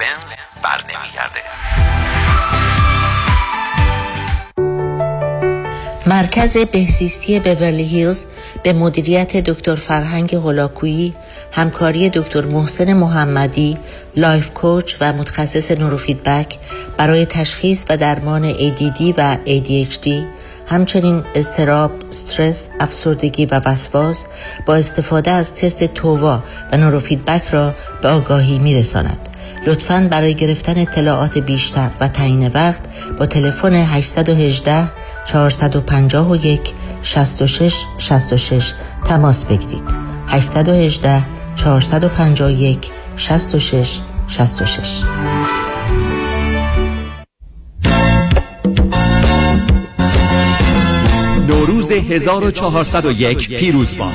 بنز بر مرکز بهزیستی بورلی هیلز به مدیریت دکتر فرهنگ هولاکویی همکاری دکتر محسن محمدی life coach و متخصص نوروفیدبک برای تشخیص و درمان ADD و ADHD همچنین اضطراب، استرس، افسردگی و وسواس با استفاده از تست TOVA و نوروفیدبک را به آگاهی می رساند. لطفاً برای گرفتن اطلاعات بیشتر و تعیین وقت با تلفن 818 451 66 66 تماس بگیرید 818 451 66 66 نوروز 1401 پیروز باد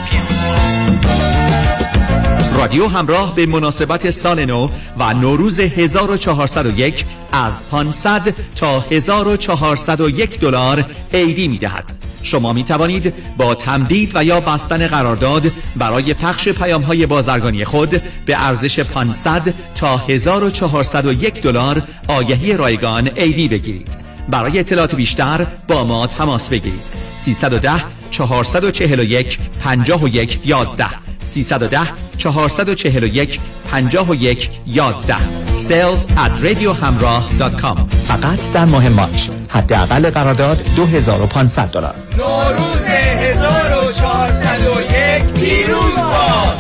رادیو همراه به مناسبت سال نو و نوروز 1401 از 500 تا 1401 دلار عیدی می دهد. شما می توانید با تمدید و یا بستن قرارداد برای پخش پیام های بازرگانی خود به ارزش 500 تا 1401 دلار آگهی رایگان عیدی بگیرید. برای اطلاعات بیشتر با ما تماس بگیرید 310 441 51 11 310 441 51 11 sales at radiohamrah.com فقط در ماه مارچ حداقل قرارداد 2500 دلار. نوروز 1401 پیروز باد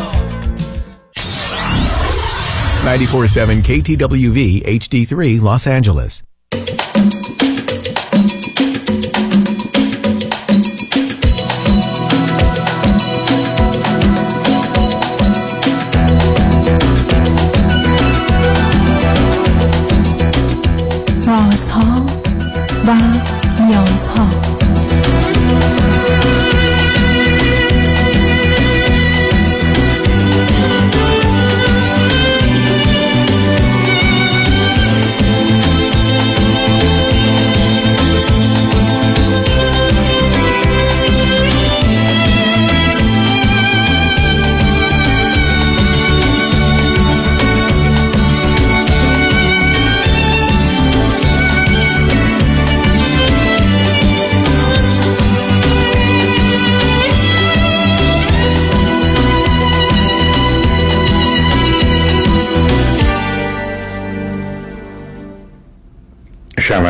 94.7 KTWV HD3 Los Angeles. رازها و نیازها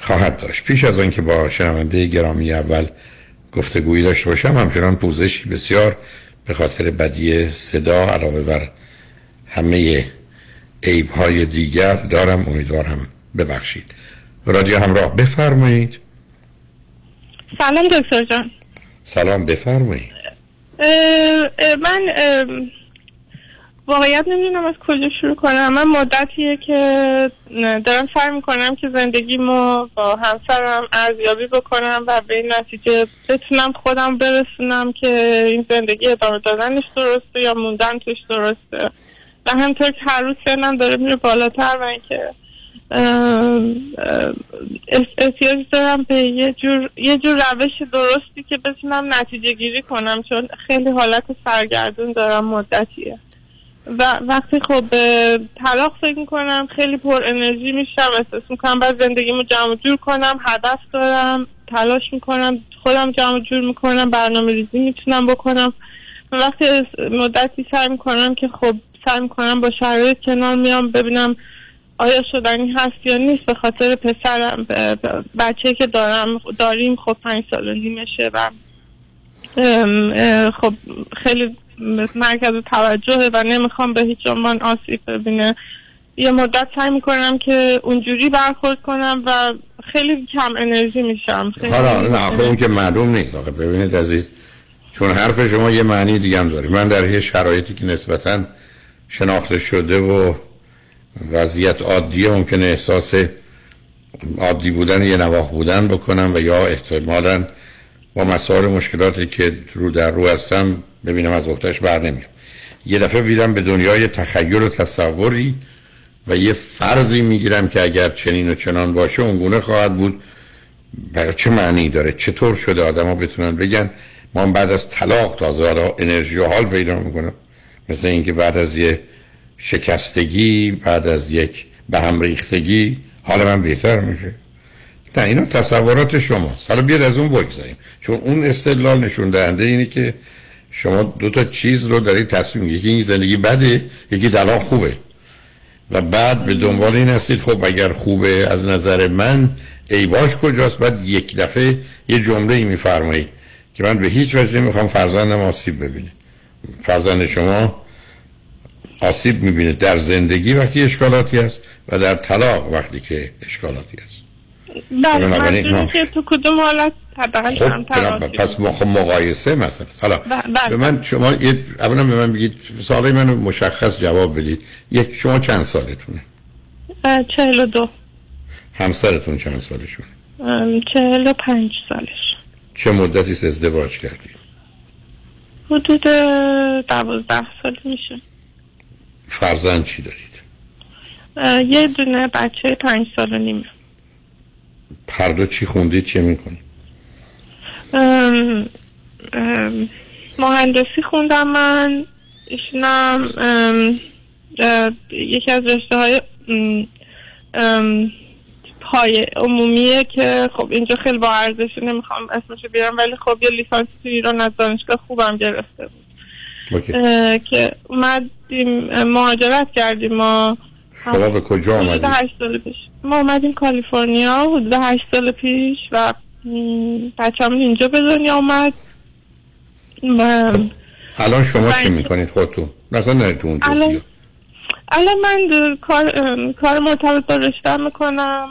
خواهد داشت. پیش از آنکه با شنونده گرامی اول گفتگویی داشته باشم همچنان پوزشی بسیار به خاطر بدی صدا علاوه بر همه عیب های دیگر دارم. امیدوارم ببخشید. رادیو همراه بفرمایید. سلام دکتر جان. سلام بفرمایید. من واقعیت نمی‌دونم از کجا شروع کنم. من مدتیه که دارم سعی می‌کنم که زندگیمو با همسرم ارزیابی بکنم و به این نتیجه بتونم خودم برسونم که این زندگی ادامه دادنش درسته یا موندن توش درسته. و همطور که هر روز سنم داره میره بالاتر و اینکه احتیاج دارم به یه جور, یه جور روش درستی که بتونم نتیجه گیری کنم چون خیلی حالت سرگردون دارم مدتیه. و وقتی خب طلاق فکر می‌کنم خیلی پر انرژی میشم احساس می‌کنم بعد زندگیمو جمع جور کنم هدف دارم تلاش می‌کنم خودم جمع جور می‌کنم برنامه ریزی می‌تونم بکنم. وقتی مدتی سعی می‌کنم که خب سعی می‌کنم با شرایط کنار میام ببینم آیا شدنی هست یا نیست به خاطر پسرم بچه که دارم داریم خب پنج سال و نیمشه و خب خیلی مرکز توجهه و نمی‌خوام به هیچ عنوان آسیب ببینه. یه مدت سعی می‌کنم که اونجوری برخورد کنم و خیلی کم انرژی میشم. حالا نه خب اون که معلوم نیست. آخه ببینید عزیز چون حرف شما یه معنی دیگه هم داره. من در یه شرایطی که نسبتا شناخته شده و وضعیت عادیه ممکنه احساس عادی بودن یه نواخ بودن بکنم و یا احتمالا با مسائل مشکلاتی که رو در رو هستم ببینم از وقتش بر نمیام یه دفعه بیرم به دنیای تخیل و تصوری و یه فرضی می‌گیرم که اگر چنین و چنان باشه اونگونه خواهد بود. برای چه معنی داره؟ چطور شده آدما بتونن بگن ما بعد از طلاق تازه انرژی و حال پیدا می‌کنم؟ مثل اینکه بعد از یه شکستگی بعد از یک به هم ریختگی حال من بهتر میشه. نه اینا تصورات شماست. حالا بیاد از اون بگذاریم. چون اون استدلال نشون دهنده اینه که شما دو تا چیز رو دارید تصمیم یکی این زندگی بده یکی طلاق خوبه. و بعد به دنبال این هستید خب اگر خوبه از نظر من ایباش کجاست؟ بعد یک دفعه یه جمله ای میفرمایید که من به هیچ وجه نمی‌خوام فرزندم آسیب ببینه. فرزند شما آسیب می‌بینه در زندگی وقتی اشکالاتی هست و در طلاق وقتی که اشکالاتی هست. بله که تو کدوم حالت خب پس خب مقایسه مثلا. حالا به من شما اولا به من بگید سال منو مشخص جواب بدید. یک شما چند سالتونه؟ چهل و دو. همسرتون چند سالشون چهل و پنج سالش. چه مدتی ازدواج کردید؟ حدود دوازده سال میشه. فرزند چی دارید؟ یه دونه بچه پنج سال و نیمه هر دو چی خوندید چه می‌کنید مهندسی خوندم من ایشونم یکی از رشته های پای عمومیه که خب اینجا خیلی با ارزش نمی‌خوام اسمشو بیارم ولی خب یه لیسانس تو ایران از دانشگاه خوبم گرفته بود. که اومدیم مهاجرت کردیم ما. شما به کجا آمدید؟ سال پیش ما اومدیم کالیفرنیا حدود هشت سال پیش و بچه اینجا به دنیا اومد. الان شما چی می‌کنید خودتون؟ مثلا نرید تو اونجا الان... الان من کار, کار مرتبط با رشته می‌کنم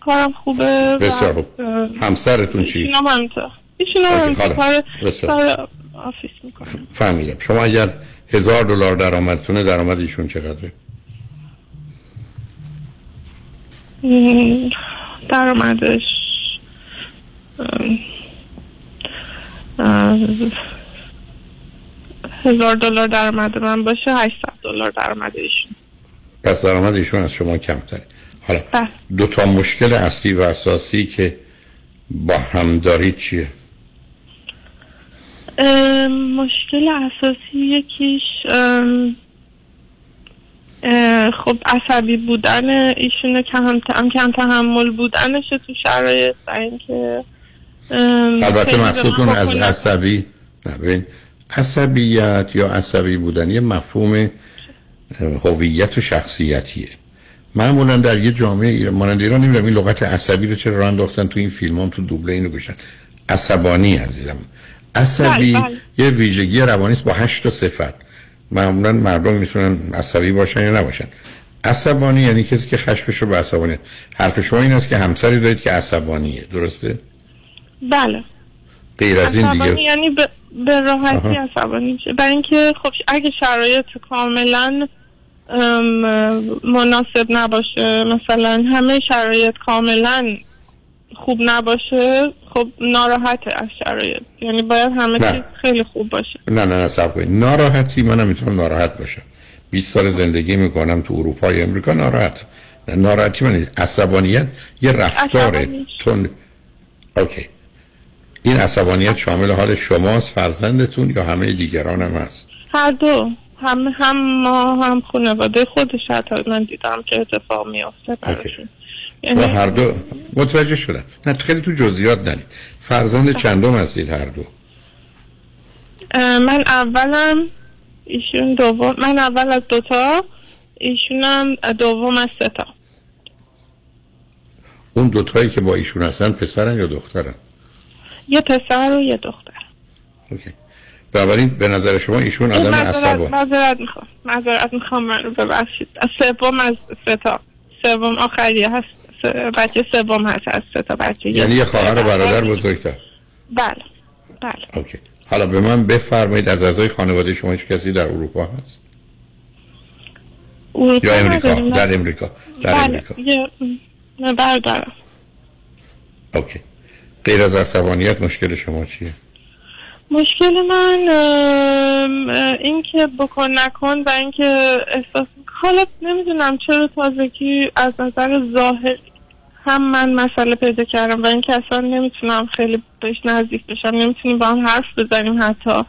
کارم خوبه بسیار خوب همسرتون چی؟ ایشون هم ایشون هم کار آفیس می‌کنم فهمیدم شما اگر هزار دلار درآمدتونه درآمد ایشون چقدره؟ درآمدش هزار دلار درآمد من باشه 800 دلار درآمد ایشون. پس درآمد ایشون از شما کمتره. حالا بله. دو تا مشکل اصلی و اساسی که با هم دارید چیه؟ مشکل اساسی یکیش خب عصبی بودن ایشونه کم کم تحمل بودنش تو شرایط اینکه البته مقصودتون از عصبی نبین عصبیت یا عصبی بودن یه مفهوم هویت و شخصیتیه. معمولا در یه جامعه ایران مانند ایران نمی‌دونم این لغت عصبی رو چرا راه انداختن تو این فیلم هم تو دوبله اینو گوشن. عصبانی عزیزم. عصبی بله، بله. یه ویژگی روانی است با هشت تا صفت. معمولا مردم می‌تونن عصبی باشن یا نباشن. عصبانی یعنی کسی که خشمش رو به عصبانی حرف شما این است که همسری دارید که عصبانیه. درسته؟ بله. غیر از این دیگه. یعنی به, راحتی عصبانی میشه. برای اینکه خب اگه شرایط کاملا مناسب نباشه مثلا همه شرایط کاملا خوب نباشه خب ناراحته از شرایط. یعنی باید همه چیز خیلی خوب باشه. نه نه نه سب ناراحتی من نمی‌تونم ناراحت باشم. 20 سال زندگی می‌کنم تو اروپا یا امریکا ناراحت. ناراحتی من عصبانیت یه رفتار تون اوکی. این عصبانیت شامل حال شماست فرزندتون یا همه دیگران هم هست؟ هر دو. هم هم ما هم خانواده خودش حتی من دیدم که اتفاق میافته براشون. یعنی... هر دو. متوجه شدن نه خیلی تو جزئیات نرید فرزند چندم هستید هر دو؟ من اولم ایشون دوم من اول از دوتا ایشونم دوم از سه تا. اون دوتایی که با ایشون هستن پسرن یا دخترن؟ یه پسر و یه دختر. OK. بنابراین به نظر شما ایشون آدم عصبانی معذرت می‌خوام. معذرت می‌خوام من رو ببخشید. از سوم از سه تا. سوم آخری هست. بچه سوم هست از سه تا بچه یعنی یه خواهر و برادر بزرگتر؟ بله بله. OK. حالا به من بفرمایید از اعضای خانواده شما هیچ کسی در اروپا هست؟ اروپا یا امریکا نداریم،. در امریکا در بله امریکا. نه اوکی. غیر از عصبانیت مشکل شما چیه؟ مشکل من این که بکن نکن و اینکه احساس حالا نمی‌دونم چرا تازگی از نظر ظاهر هم من مسئله پیدا کردم و اینکه اصلا نمی‌تونم خیلی بهش نزدیک بشم نمی‌تونیم با هم حرف بزنیم حتی.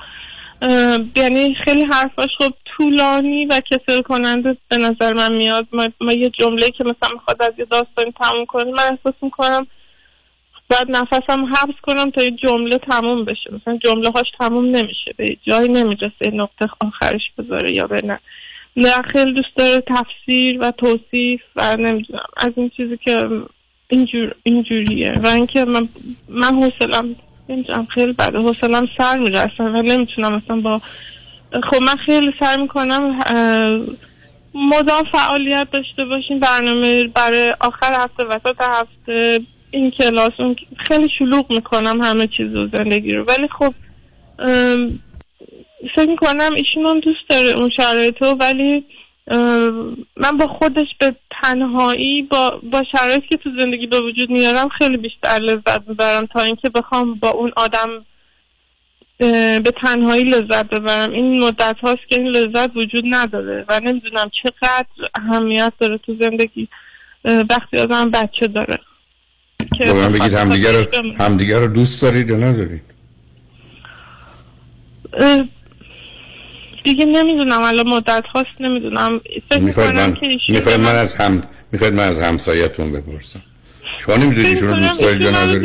یعنی خیلی حرفاش خب طولانی و کسل کننده به نظر من میاد. ما, ما یه جمله که مثلا می‌خواد از یه داستانی تموم کنه من احساس می‌کنم باید نفسم حبس کنم تا یه جمله تموم بشه. مثلا جمله هاش تموم نمیشه به جایی نمی‌رسه نقطه آخرش بذاره یا به نه. نه خیلی دوست داره تفسیر و توصیف و نمی‌دونم. از این چیزی که اینجور اینجوریه. و اینکه من من حوصلم نمی‌دونم خیلی بده. حوصلم سر میره اصلا. و نمی‌تونم اصلا با خب من خیلی سعی می‌کنم مدام فعالیت داشته باشیم. برنامه برای آخر هفته وسط هفته این کلاس اون خیلی شلوغ می‌کنم همه چیز و زندگی رو. ولی خب فکر می‌کنم ایشون هم دوست داره اون شرایط رو ولی من با خودش به تنهایی با, با شرایطی که تو زندگی به وجود میارم خیلی بیشتر لذت می‌برم تا اینکه بخوام با اون آدم به تنهایی لذت ببرم. این مدت هاست که این لذت وجود نداره و نمی‌دونم چقدر اهمیت داره تو زندگی. وقتی آدم بچه داره. که من بگید همدیگه رو همدیگه رو دوست دارید یا ندارید؟ دیگه نمی‌دونم الان مدت هاست نمی‌دونم. می‌خواید من می‌خواید به من از هم می‌خواید من از همسایتون بپرسم. شما نمی‌دونید ایشون رو دوست دارید یا ندارید؟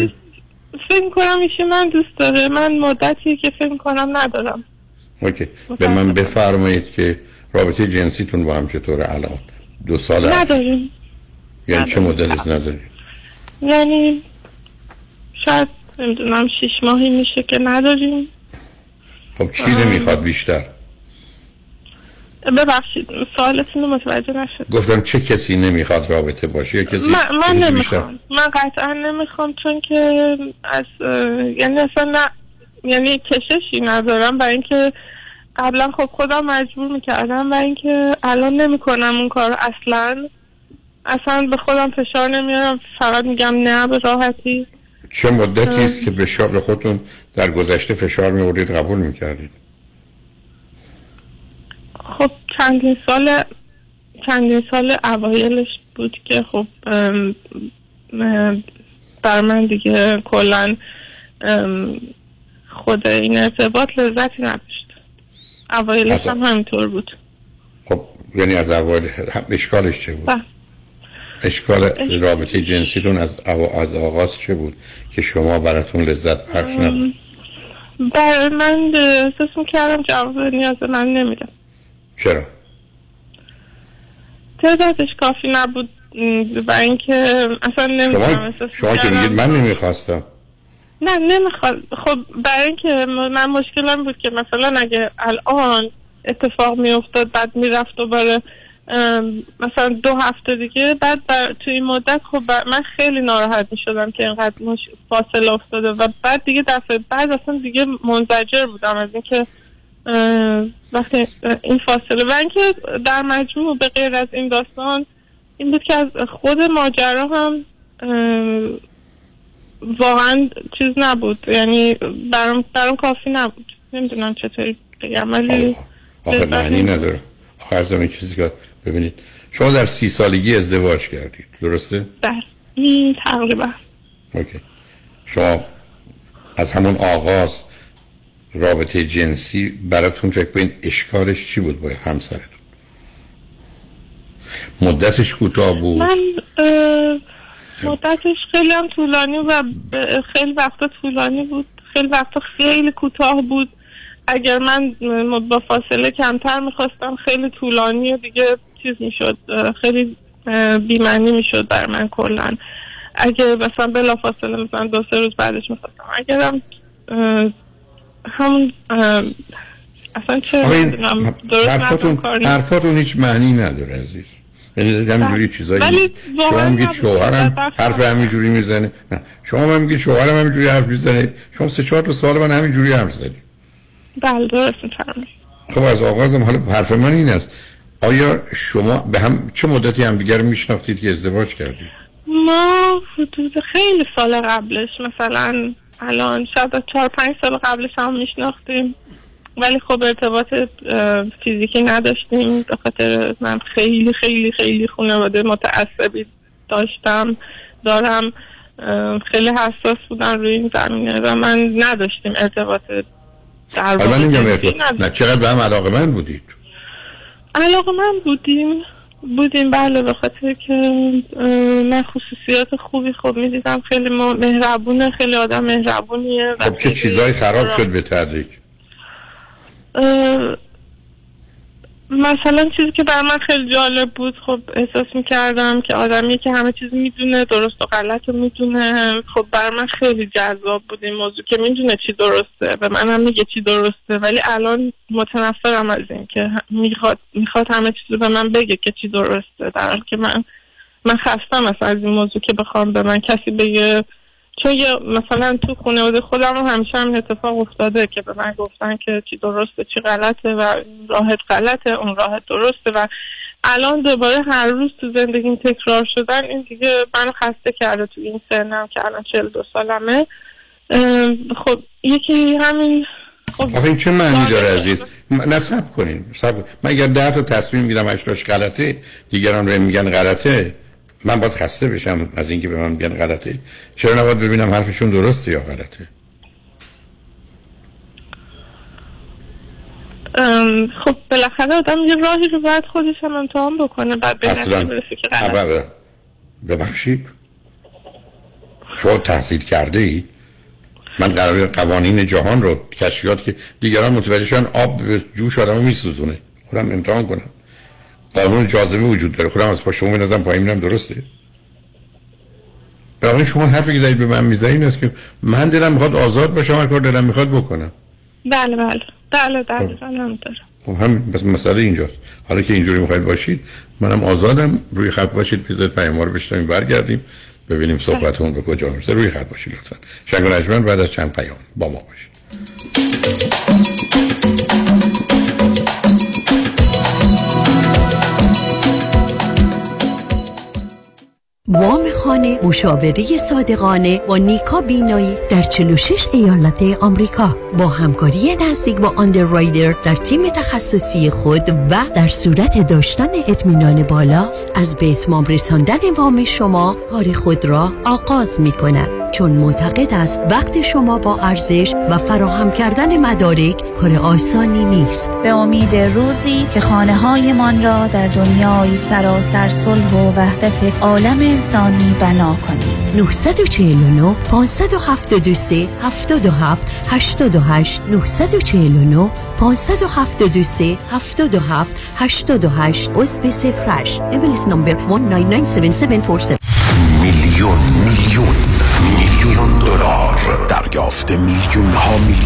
دوست- فکر می‌کنم ایشون من دوست داره. من مدتیه که فکر می‌کنم ندارم. اوکی. به من بفرمایید که رابطه جنسیتون با هم چطوره الان؟ دو سال. نداریم. یعنی چه مدل از ندارید یعنی شاید نمی‌دونم شیش ماهی میشه که نداریم. خب کی نمی‌خواد بیشتر؟ ببخشید سوالتون رو متوجه نشد گفتم چه کسی نمی‌خواد رابطه باشه؟ یا کسی من, من بیشتر؟ نمی‌خوام. من قطعا نمی‌خوام چون که از یعنی اصلا نه یعنی کششی ندارم. برای اینکه قبلا خب خودم مجبور می‌کردم. و اینکه الان نمی‌کنم اون کار اصلا. اصلا به خودم فشار نمیارم. فقط میگم نه به راحتی. چه مدتی است که به شغل خودتون در گذشته فشار میوردید قبول می‌کردید؟ خب چندین سال چندین سال اوایلش بود که خب بر من دیگه کلا خود این ارتباط لذتی نداشت. اوایلش هم همینطور بود. خب یعنی از اول هم- اشکالش چه بود؟ بله. اشکال رابطه جنسیتون از او- از آغاز چه بود که شما براتون لذت بخش نبود؟ بر من احساس می‌کردم جواب نیاز من نمیدم چرا؟ تعدادش کافی نبود. و اینکه اصلا نمی‌دونم شما شما که میگید من نمی‌خواستم. نه نمی‌خواد. خب برای اینکه من مشکلم بود که مثلا اگه الان اتفاق میافتاد بعد می‌رفت دوباره مثلا دو هفته دیگه بعد بر... توی این مدت خب. من خیلی ناراحت می‌شدم که اینقدر مش... فاصله افتاده. و بعد دیگه دفعه بعد اصلا دیگه منزجر بودم از اینکه وقتی این فاصله و اینکه در مجموع به غیر از این داستان این بود که از خود ماجرا هم واقعا چیز نبود یعنی برام برام کافی نبود نمی‌دونم چطوری بگم ولی آخه معنی. نداره آخه از این چیزی که ببینید شما در سی سالگی ازدواج کردید درسته؟ بله تقریبا اوکی شما از همون آغاز رابطه جنسی براتون فکر کنید اشکالش چی بود با همسرتون؟ مدتش کوتاه بود؟ من مدتش خیلی هم طولانی و خیلی وقتا طولانی بود. خیلی وقتا خیلی کوتاه بود. اگر من با فاصله کمتر می‌خواستم خیلی طولانی و دیگه چیز می‌شد خیلی بیمنی می‌شد بر من کلا. اگه مثلا بلا فاصله مثلا دو سه روز بعدش می‌خواستم. اگرم همون اصلا چه حرفاتون حرفاتون هیچ معنی نداره عزیز. یعنی همینجوری چیزایی شما میگید شوهرم حرف همینجوری می‌زنه. نه. شما هم میگید شوهرم همینجوری حرف می‌زنه. شما سه چهار تا سال من همینجوری حرف زدی بله درست خب از آغازم حالا حرف من این است. آیا شما به هم چه مدتی هم دیگر میشناختید که ازدواج کردید؟ ما حدود خیلی سال قبلش مثلا الان شاید چهار پنج سال قبلش هم میشناختیم. ولی خب ارتباط فیزیکی نداشتیم. به خاطر من خیلی خیلی خیلی خانواده متعصبی داشتم. دارم خیلی حساس بودن روی این زمینه و من نداشتیم ارتباط در من نه چقدر به هم علاقه من بودید؟ علاقه من بودیم. بودیم. بله به خاطر که من خصوصیات خوبی خوب می‌دیدم. خیلی مهربونه خیلی آدم مهربونیه خب چه چیزایی خراب شد به تدریج؟ مثلا چیزی که بر من خیلی جالب بود خب احساس می‌کردم که آدمی که همه چیز می‌دونه درست و غلط رو می‌دونه. خب بر من خیلی جذاب بود این موضوع که می‌دونه چی درسته. به هم میگه چی درسته. ولی الان متنفرم از این که می‌خواد, می‌خواد همه چیز رو به من بگه که چی درسته. در حال که من من خستم از این موضوع که بخوام به من کسی بگه چون مثلا تو خانواده خودم همیشه هم اتفاق افتاده که به من گفتن که چی درسته چی غلطه و راهت غلطه اون راهت درسته و الان دوباره هر روز تو زندگیم تکرار شدن این دیگه منو خسته کرده تو این سنم که الان چل دو سالمه. خب یکی همین خب. این چه معنی داره عزیز؟ نصب کنیم من اگر ده تا تصمیم می‌گیرم اشتاش غلطه دیگران رو میگن غلطه من باید خسته بشم از اینکه به من میگن غلطه. چرا نباید ببینم حرفشون درسته یا غلطه؟ خب بالاخره آدم یه راهی رو باید خودش هم امتحان بکنه بعد به که ببخشید. شما تحصیل کرده ای من قرار قوانین جهان رو کشفیات که دیگران متوجه آب به جوش آدم میسوزونه. خودم امتحان کنم. قانون جاذبه وجود داره. خودم از پا شما بنازم پایین میرم درسته؟ برای شما حرفی که دارید به من می‌زنید این است که من دلم می‌خواد آزاد باشم هر کار دلم می‌خواد بکنم. بله بله. بله بله خب. هم بس مسئله اینجاست. حالا که اینجوری می‌خواید باشید منم آزادم. روی خط باشید بیزد پیام رو بشنویم برگردیم ببینیم صحبتون به کجا می‌رسه. روی خط باشید لطفا. شنگ بعد از چند پیام با ما باشید. وام خانه مشاوره صادقانه با نیکا بینایی در 46 ایالت آمریکا. با همکاری نزدیک با آندررایدر در تیم تخصصی خود و در صورت داشتن اطمینان بالا از به اتمام رساندن وام شما کار خود را آغاز می کند چون معتقد است وقت شما با ارزش و فراهم کردن مدارک کار آسانی نیست. به امید روزی که خانه های من را در دنیای سراسر صلح و وحدت عالم انسانی بنا کنیم 949 573 77 88 949 573 77 88 عضو سفرش امیلیس نمبر 1997747 میلیون میلیون میلیون دلار. دریافت میلیون ها میلیون.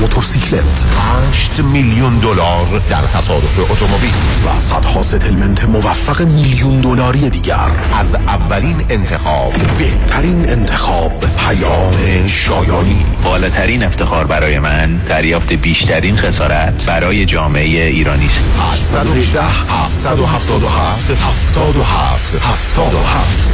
موتورسیکلت. 8 میلیون دلار در تصادف اتومبیل. و صدها ستلمنت موفق میلیون دلاری دیگر. از اولین انتخاب. بهترین انتخاب پیام شایانی. بالاترین افتخار برای من دریافت بیشترین خسارت برای جامعه ایرانی است. 818 777 77 77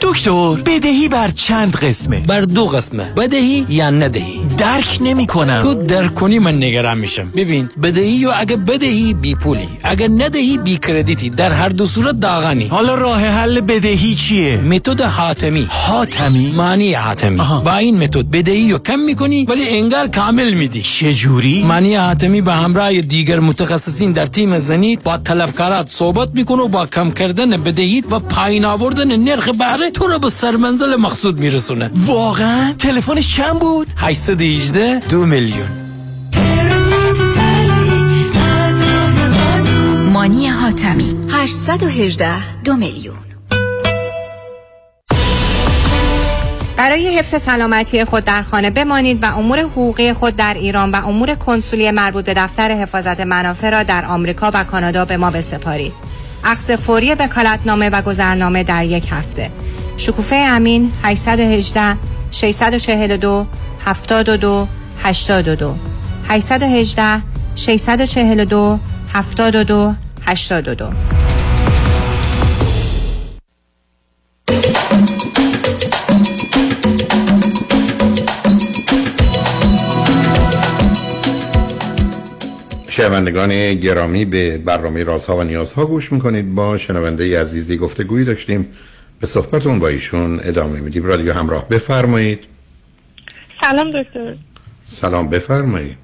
دکتر بدهی بر چند قسمه؟ بر دو قسمه. بدهی یا ندهی؟ درک نمی کنم. تو درک کنی من نگران میشم. ببین بدهی و اگه بدهی بی پولی اگه ندهی بی کردیتی در هر دو صورت داغانی. حالا راه حل بدهی چیه؟ متد حاتمی. حاتمی؟ معنی حاتمی. آها. با این متد بدهی رو کم می‌کنی ولی انگار کامل میدی. چجوری؟ معنی حاتمی به همراه دیگر متخصصین در تیم زنید با طلبکارات صحبت می‌کنه و با کم کردن بدهی و پایین آوردن نرخ بهره تو رو به سرمنزل مقصود میرسونه. واقعا؟ تلفنش چند بود؟ 818 دو میلیون. مانی حاتمی 818 دو میلیون. برای حفظ سلامتی خود در خانه بمانید و امور حقوقی خود در ایران و امور کنسولی مربوط به دفتر حفاظت منافع را در آمریکا و کانادا به ما بسپارید. عقص فوری وکالتنامه و گذرنامه در یک هفته. شکوفه امین 818 642 72 82 818 642 72 82 شنوندگان گرامی به برنامه رازها و نیازها گوش می‌کنید. با شنونده عزیزی گفته گویی داشتیم. به صحبتون با ایشون ادامه میدیم. رادیو همراه بفرمایید. سلام دکتر. سلام بفرمایید.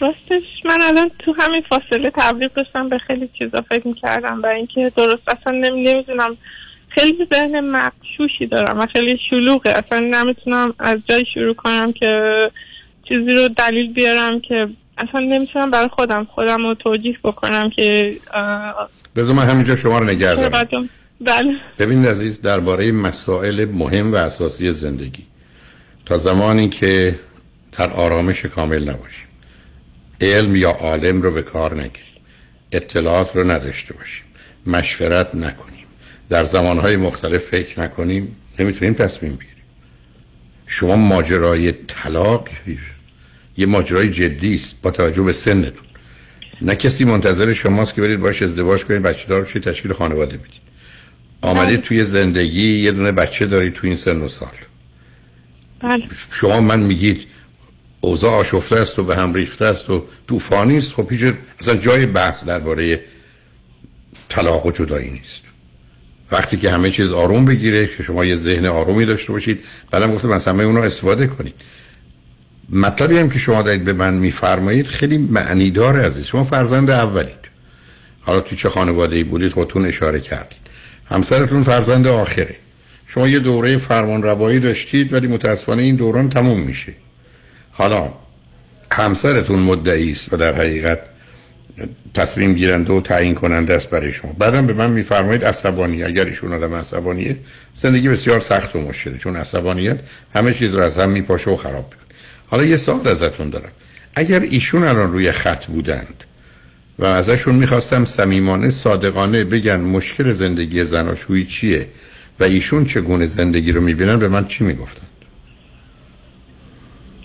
راستش من الان تو همین فاصله تبلیغ داشتم به خیلی چیزا فکر می‌کردم و اینکه درست اصلا نمی‌دونم. خیلی ذهن مقشوشی دارم و خیلی شلوغه. اصلا نمی‌تونم از جای شروع کنم که چیزی رو دلیل بیارم که اصلا نمی‌تونم برای خودم خودم رو توجیح بکنم که بذار من همینجا شما رو نگردم بله. ببینید عزیز درباره مسائل مهم و اساسی زندگی. تا زمانی که در آرامش کامل نباشیم. علم یا عالم رو به کار نگیریم. اطلاعات رو نداشته باشیم. مشورت نکنیم. در زمانهای مختلف فکر نکنیم. نمی‌تونیم تصمیم بگیریم. شما ماجرای طلاق یه ماجرای جدی است با توجه به سنتون. نه کسی منتظر شماست که برید باش ازدواج کنید بچه دار بشید تشکیل خانواده بدید. آمدید توی زندگی یه دونه بچه داری تو این سن و سال. بله. شما من میگید اوضاع آشفته است و به هم ریخته است و طوفانی است. خب هیچ اصلا جای بحث درباره طلاق و جدایی نیست. وقتی که همه چیز آروم بگیره که شما یه ذهن آرومی داشته باشید. بله گفتم از همه اونو استفاده کنید. مطلبی هم که شما دارید به من میفرمایید خیلی معنی داره عزیز. شما فرزند اولید. حالا تو چه خانواده ای بودید خودتون اشاره کردید. همسرتون فرزند آخره. شما یه دوره فرمان روایی داشتید ولی متاسفانه این دوران تموم میشه. حالا همسرتون مدعی است و در حقیقت تصمیم گیرنده و تعیین کننده است برای شما. بعدم به من میفرمایید عصبانی اگر ایشون آدم عصبانیه زندگی بسیار سخت و مشکله. چون عصبانیت همه چیز رو از هم میپاشه و خراب می‌کنه. حالا یه سال ازتون دارم. اگر ایشون الان روی خط بودند و ازشون می‌خواستم صمیمانه صادقانه بگن مشکل زندگی زناشویی چیه و ایشون چگونه زندگی رو می‌بینن به من چی می‌گفتن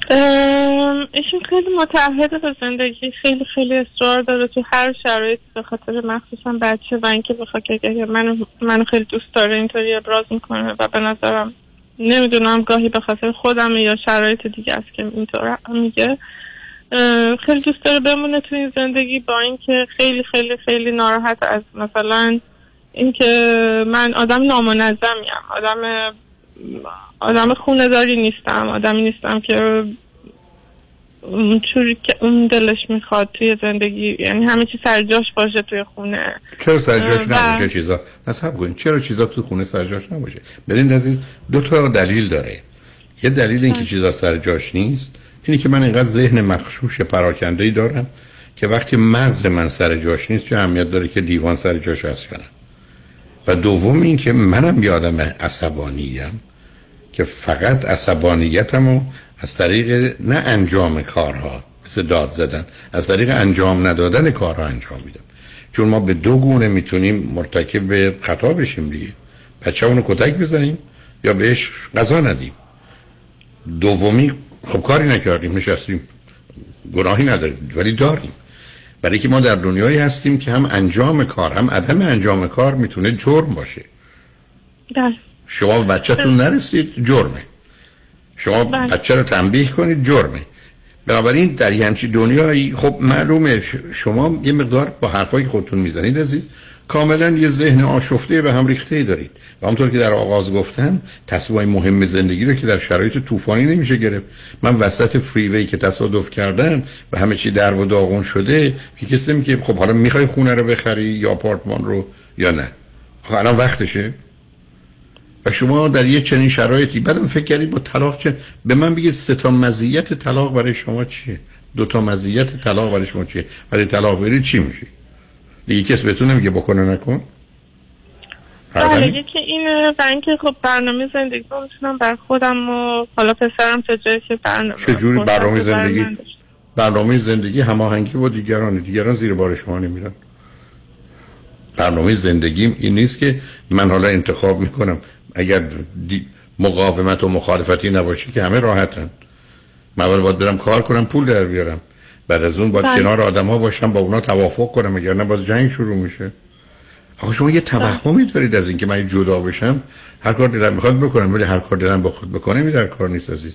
ام، ایشون خیلی متعهد به زندگی خیلی خیلی اصرار داره تو هر شرایطی به خاطر مخصوصا بچه و اینکه بخواد که منو منو خیلی دوست داره اینطوری ابراز می‌کنه و به نظرم نمی‌دونم گاهی به خاطر خودم یا شرایط دیگه است که اینطور میگه خیلی دوست داره بمونه تو این زندگی با اینکه خیلی خیلی خیلی ناراحت از مثلا اینکه من آدم نامنظمیم. آدم آدم خونه داری نیستم. آدمی نیستم که اونجوری که اون دلش می‌خواد توی زندگی یعنی همه چی سر جاش باشه توی خونه. چرا سر جاش اه، و- نباشه چیزا؟ نصب کنید چرا چیزا تو خونه سر جاش نباشه؟ برین عزیز دو تا دلیل داره. یه دلیل اینکه چیزا سر جاش نیست اینه که من اینقدر ذهن مخشوش پراکنده ای دارم که وقتی مغز من سر جاش نیست چه اهمیت داره که دیوان سر جاش هست کنم و دوم این که منم یه آدم عصبانیم که فقط عصبانیتمو از طریق نه انجام کارها مثل داد زدن از طریق انجام ندادن کارها انجام میدم. چون ما به دو گونه می‌تونیم مرتکب به خطا بشیم دیگه. بچه اونو کتک بزنیم یا بهش غذا ندیم. دومی خب کاری نکردیم نشستیم. گناهی نداریم ولی داریم. برای که ما در دنیایی هستیم که هم انجام کار هم عدم انجام کار می‌تونه جرم باشه. بله. شما بچهتون نرسید جرمه. شما بله. بچه رو تنبیه کنید جرمه. بنابراین در یه همچین دنیایی خب معلومه شما یه مقدار با حرفایی که خودتون می‌زنید عزیز کاملا یه ذهن آشفته به هم ریخته دارید. و همونطور که در آغاز گفتم تصمیمای مهم زندگی رو که در شرایط طوفانی نمیشه گرفت. من وسط فریوی که تصادف کردم و همه چی در و داغون شده که کسی نمیگه خب حالا می‌خوای خونه رو بخری یا آپارتمان رو یا نه؟ خب الان وقتشه. و شما در یه چنین شرایطی بعدم فکر کردید با طلاق چه؟ به من بگید سه تا مزیت طلاق برای شما چیه؟ دو تا مزیت طلاق برای شما چیه؟ برای طلاق برید چی میشه دیگه کس بهتون نمیگه بکنه نکن. بله؟ یکی اینه و اینکه خب برنامه زندگی می‌تونم بر خودم و حالا پسرم تا جایی که برنامه چجوری برنامه زندگی. برنامه زندگی هماهنگی با دیگران دیگران زیر بار شما نمیرن. برنامه زندگیم این نیست که من حالا انتخاب می‌کنم. اگر دی- مقاومت و مخالفتی نباشه که همه راحتن. من اول باید برم کار کنم پول در بیارم. بعد از اون باید بله. کنار آدم ها باشم با اونا توافق کنم اگر نه باز جنگ شروع میشه. آخه شما یه توهمی دارید از اینکه من جدا بشم. هر کار دلم می‌خواد بکنم ولی هر کار دلم با خود بکنه می در کار نیست عزیز.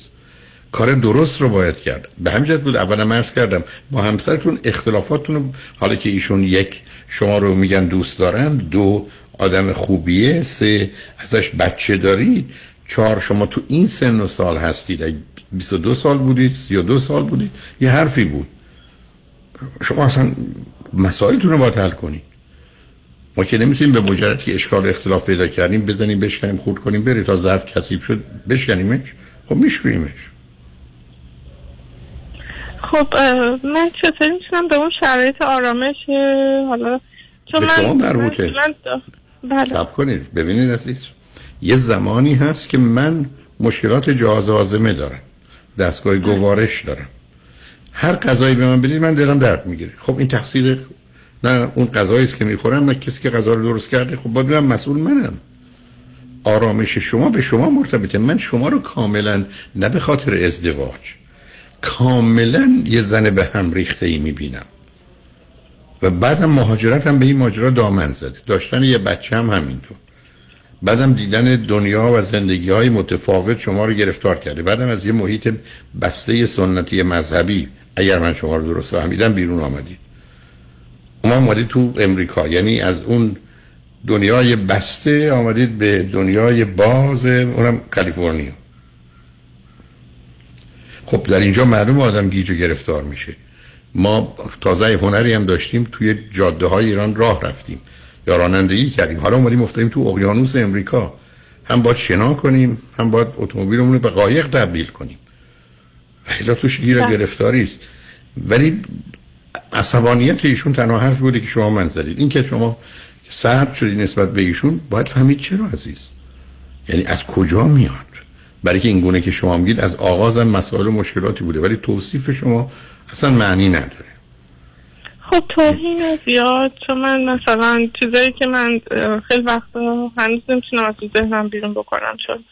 کار درست رو باید کرد. به همین بود اولم عرض کردم با همسرتون اختلافاتتون رو حالا که ایشون یک شما رو میگن دوست دارم. دو آدم خوبیه سه ازش بچه دارید. چهار شما تو این سن و سال هستید. اگه 22 سال بودید 32 سال بودید یه حرفی بود. شما اصلا مسائلتون رو باید حل کنید. ما که نمی‌تونیم به مجرد که اشکال اختلاف پیدا کردیم بزنیم بشکنیم خورد کنیم بری تا ظرف کثیف شد بشکنیمش. خب میشویمش خب من چطوری می‌تونم به اون شرایط آرامش حالا چون به من شما مربوطه. من- بله. سب کنید. ببینید عزیز یه زمانی هست که من مشکلات جهاز آزمه دارم. دستگاه گوارش دارم. هر غذایی به من بدید من دلم درد می‌گیره. خب این تقصیر نه اون غذایی است که می‌خورم نه کسی که غذا رو درست کرده. خب باید مسئول منم. آرامش شما به شما مرتبطه. من شما رو کاملا نه به خاطر ازدواج کاملا یه زن به هم ریخته ای می‌بینم. و بعدم مهاجرت هم به این ماجرا دامن زده. داشتن یه بچه هم همینطور. بعدم دیدن دنیا و زندگی های متفاوت شما رو گرفتار کرده. بعدم از یه محیط بسته سنتی مذهبی اگر من شما رو درست فهمیدم بیرون آمدید. ما آمدید تو امریکا. یعنی از اون دنیای بسته آمدید به دنیای باز اونم کالیفرنیا. خب در اینجا معلوم آدم گیج و گرفتار میشه. ما تازه هنری هم داشتیم توی جاده های ایران راه رفتیم. یا رانندگی کردیم. حالا اومدیم افتادیم تو اقیانوس امریکا. هم باید شنا کنیم هم باید اتومبیلمون رو به قایق تبدیل کنیم. و توش گیر بله. گرفتاری است. ولی عصبانیت ایشون تنها حرف بوده که شما من زدید این که شما سرد شدید نسبت به ایشون باید فهمید چرا عزیز. یعنی از کجا میاد؟ برای که این گونه که شما میگید از آغاز هم مسائل و مشکلاتی بوده. ولی توصیف شما اصلا معنی نداره. خب توهین زیاد چون من مثلا چیزایی که من خیلی وقتا هنوز نمی‌تونم از ذهنم بیرون بکنم چون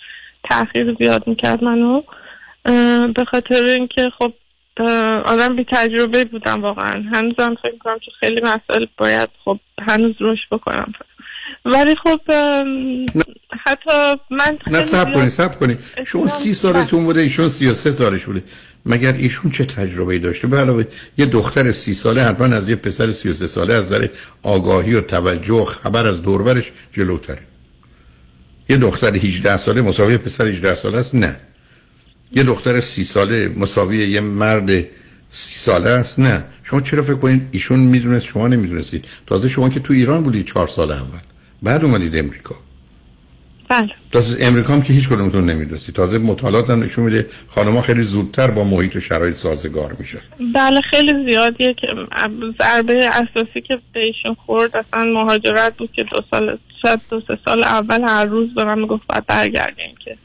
تاخیر زیاد می‌کرد منو. به خاطر اینکه خب آدم بی تجربه بودم واقعا. هنوزم فکر می‌کنم که خیلی مسائل باید خب هنوز رشد بکنم. ولی خب حتی من نه سب کنی سب کنی. شما سی سالتون بوده ایشون سی و سه سالش بوده. مگر ایشون چه تجربه داشته؟ به علاوه یه دختر سی ساله حتما از یه پسر سی ساله از نظر آگاهی و توجه و خبر از دوربرش جلوتره. یه دختر 18 ساله مساوی پسر 18 ساله است؟ نه. یه دختر سی ساله مساوی یه مرد سی ساله است؟ نه. شما چرا فکر کنید ایشون می‌دونست؟ شما نمی‌دونستید. تازه شما که تو ایران بودید چهار سال اول. بعد اومدید امریکا. بله. تازه امریکا هم که هیچ کدومتون نمی‌دونستید. تازه مطالعات هم نشون میده خانم‌ها خیلی زودتر با محیط و شرایط سازگار میشه بله خیلی زیادیه که ضربه اساسی که به ایشون خورد اصلا مهاجرت بود که دو سال شاید دو سه سال اول هر روز به من می‌گفت باید برگردیم که.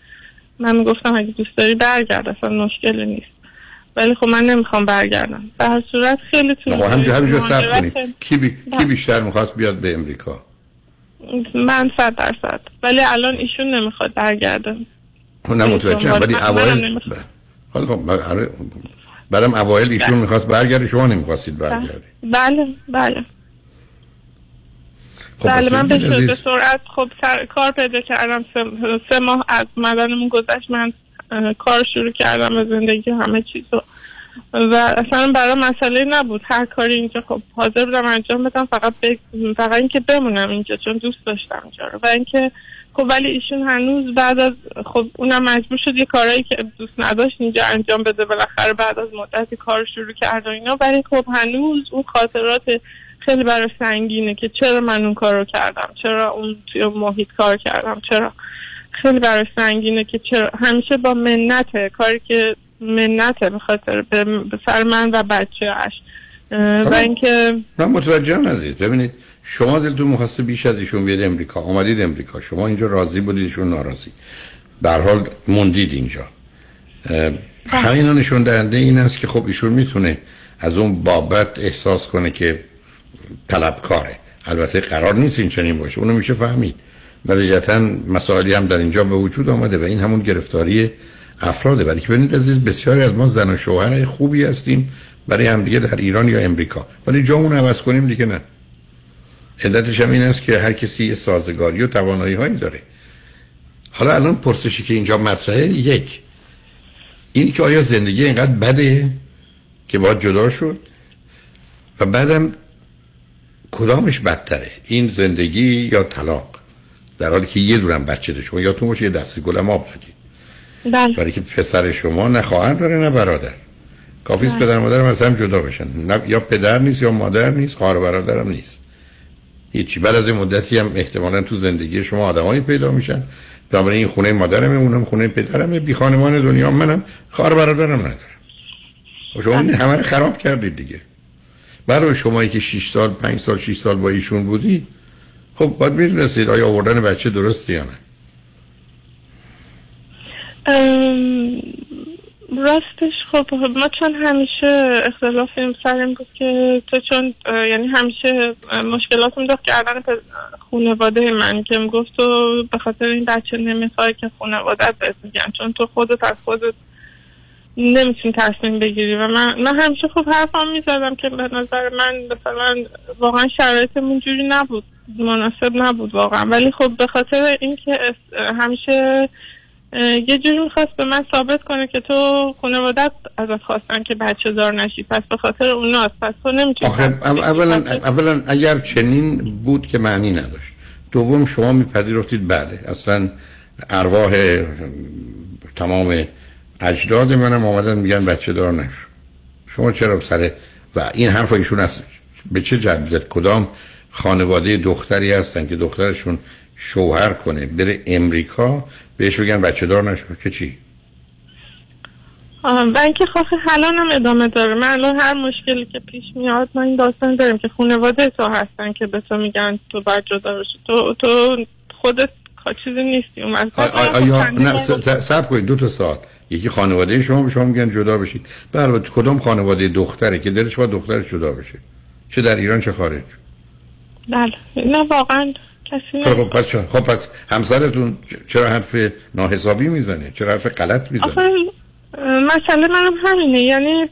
من می‌گفتم اگه دوست داری برگرد اصلا مشکلی نیست. ولی خب من نمی‌خوام برگردم. به هر صورت خیلی همینجا کنید مهاجرت- کی, بی... کی بیشتر می‌خواست بیاد به امریکا؟ من صد درصد. ولی الان ایشون نمی‌خواد برگرده نه متوجهم ولی اوایل. حالا خب آره، بعدم اوایل ایشون می‌خواست برگرده شما نمی‌خواستید برگردید. بله بله. خب بله من به, سرعت خب سر کار پیدا کردم. سه, سه ماه از مدنمون گذشت. من کار شروع کردم و زندگی همه چیز رو و اصلا برای مسئله نبود. هر کاری اینجا خب حاضر بودم انجام بدم فقط. فقط اینکه بمونم اینجا چون دوست داشتم اینجا رو. و اینکه خب ولی ایشون هنوز بعد از خب اونم مجبور شد یه کارایی که دوست نداشت اینجا انجام بده. بالاخره بعد از مدتی کار شروع کرد و اینا. ولی خب هنوز اون خاطرات خیلی برای سنگینه که چرا من اون کار رو کردم؟ چرا اون توی محیط کار کردم؟ چرا؟ خیلی برای سنگینه که چرا همیشه با منته کاری که منته به خاطر به سر من و بچه اش و اینکه من متوجهم عزیز ببینید شما دلتون می‌خواسته بیش از ایشون بیاد امریکا آمدید امریکا. شما اینجا راضی بودید ایشون ناراضی. هر حال موندید اینجا. اه، همین نشون دهنده این است که خب ایشون می‌تونه از اون بابت احساس کنه که طلبکاره. البته قرار نیست این چنین باشه. اونو میشه فهمید. نتیجتا مسائلی هم در اینجا به وجود آمده و این همون گرفتاری افراده ولی که ببینید عزیز بسیاری از ما زن و شوهر خوبی هستیم برای همدیگه در ایران یا امریکا. ولی جامون عوض کنیم دیگه نه. علتش هم این است که هر کسی یه سازگاری و توانایی هایی داره. حالا الان پرسشی که اینجا مطرحه یک. این که آیا زندگی اینقدر بده که باید جدا شد؟ و بعدم کدامش بدتره؟ این زندگی یا طلاق؟ در حالی که یه دورم بچه داشت. شما یادتون باشه یه دسته گلم آب دادید بله. برای که پسر شما نه خواهر داره نه برادر. کافیست بله. پدر و مادرم از هم جدا بشن. نه یا پدر نیست یا مادر نیست خواهر برادرم نیست. هیچی. بعد از این مدتی هم احتمالا تو زندگی شما آدمایی پیدا میشن. بنابراین این خونه مادرمه اونم خونه پدرمه بی خانمان دنیا منم خواهر برادرم ندارم. و شما این همه خراب کردید دیگه. برای شمایی که 6 سال 5 سال 6 سال با ایشون بودی خب باید می‌دونستید آیا آوردن بچه درسته یا نه. راستش خب ما چون همیشه اختلاف این سر این بود که تو چون یعنی همیشه مشکلات داشت کردن خانواده من که می‌گفت تو به خاطر این بچه نمی‌خوای که خانوادت بهت میگن چون تو خودت از خودت نمی‌تونی تصمیم بگیری. و من من همیشه خب حرفم می‌زدم که به نظر من مثلا واقعا شرایطمون جوری نبود مناسب نبود واقعا. ولی خب به خاطر اینکه همیشه یه جوری می‌خواست به من ثابت کنه که تو خانوادت ازت خواستن که بچه دار نشی. پس به خاطر اوناست. پس تو نمی‌تونی آخه اولا اولا اگر چنین بود که معنی نداشت. دوم شما میپذیرفتید بله. اصلا ارواح ام، تمام اجداد منم آمدن میگن بچه دار نشو. شما چرا سر و این حرف ایشون از به چه جد کدام خانواده دختری هستن که دخترشون شوهر کنه؟ بره امریکا بهش بگن بچه دار نشو که چی؟ و اینکه خب الان هم ادامه داره. من الان هر مشکلی که پیش میاد ما این داستان داریم که خانواده تو هستن که به تو میگن تو باید جدا بشی. تو تو خودت چیزی نیستی. اون وقت. آ- آ- آیا نه س- ت- صبر کنید دو تا سال یکی خانواده شما به شما میگن جدا بشید. بله کدام خانواده دختره که دلش با دخترش جدا بشه؟ چه در ایران چه خارج؟ بله. نه واقعا کسی خب خب پس, خب پس همسرتون چرا حرف ناحسابی می‌زنه؟ چرا حرف غلط می‌زنه؟ مسئله منم همینه. یعنی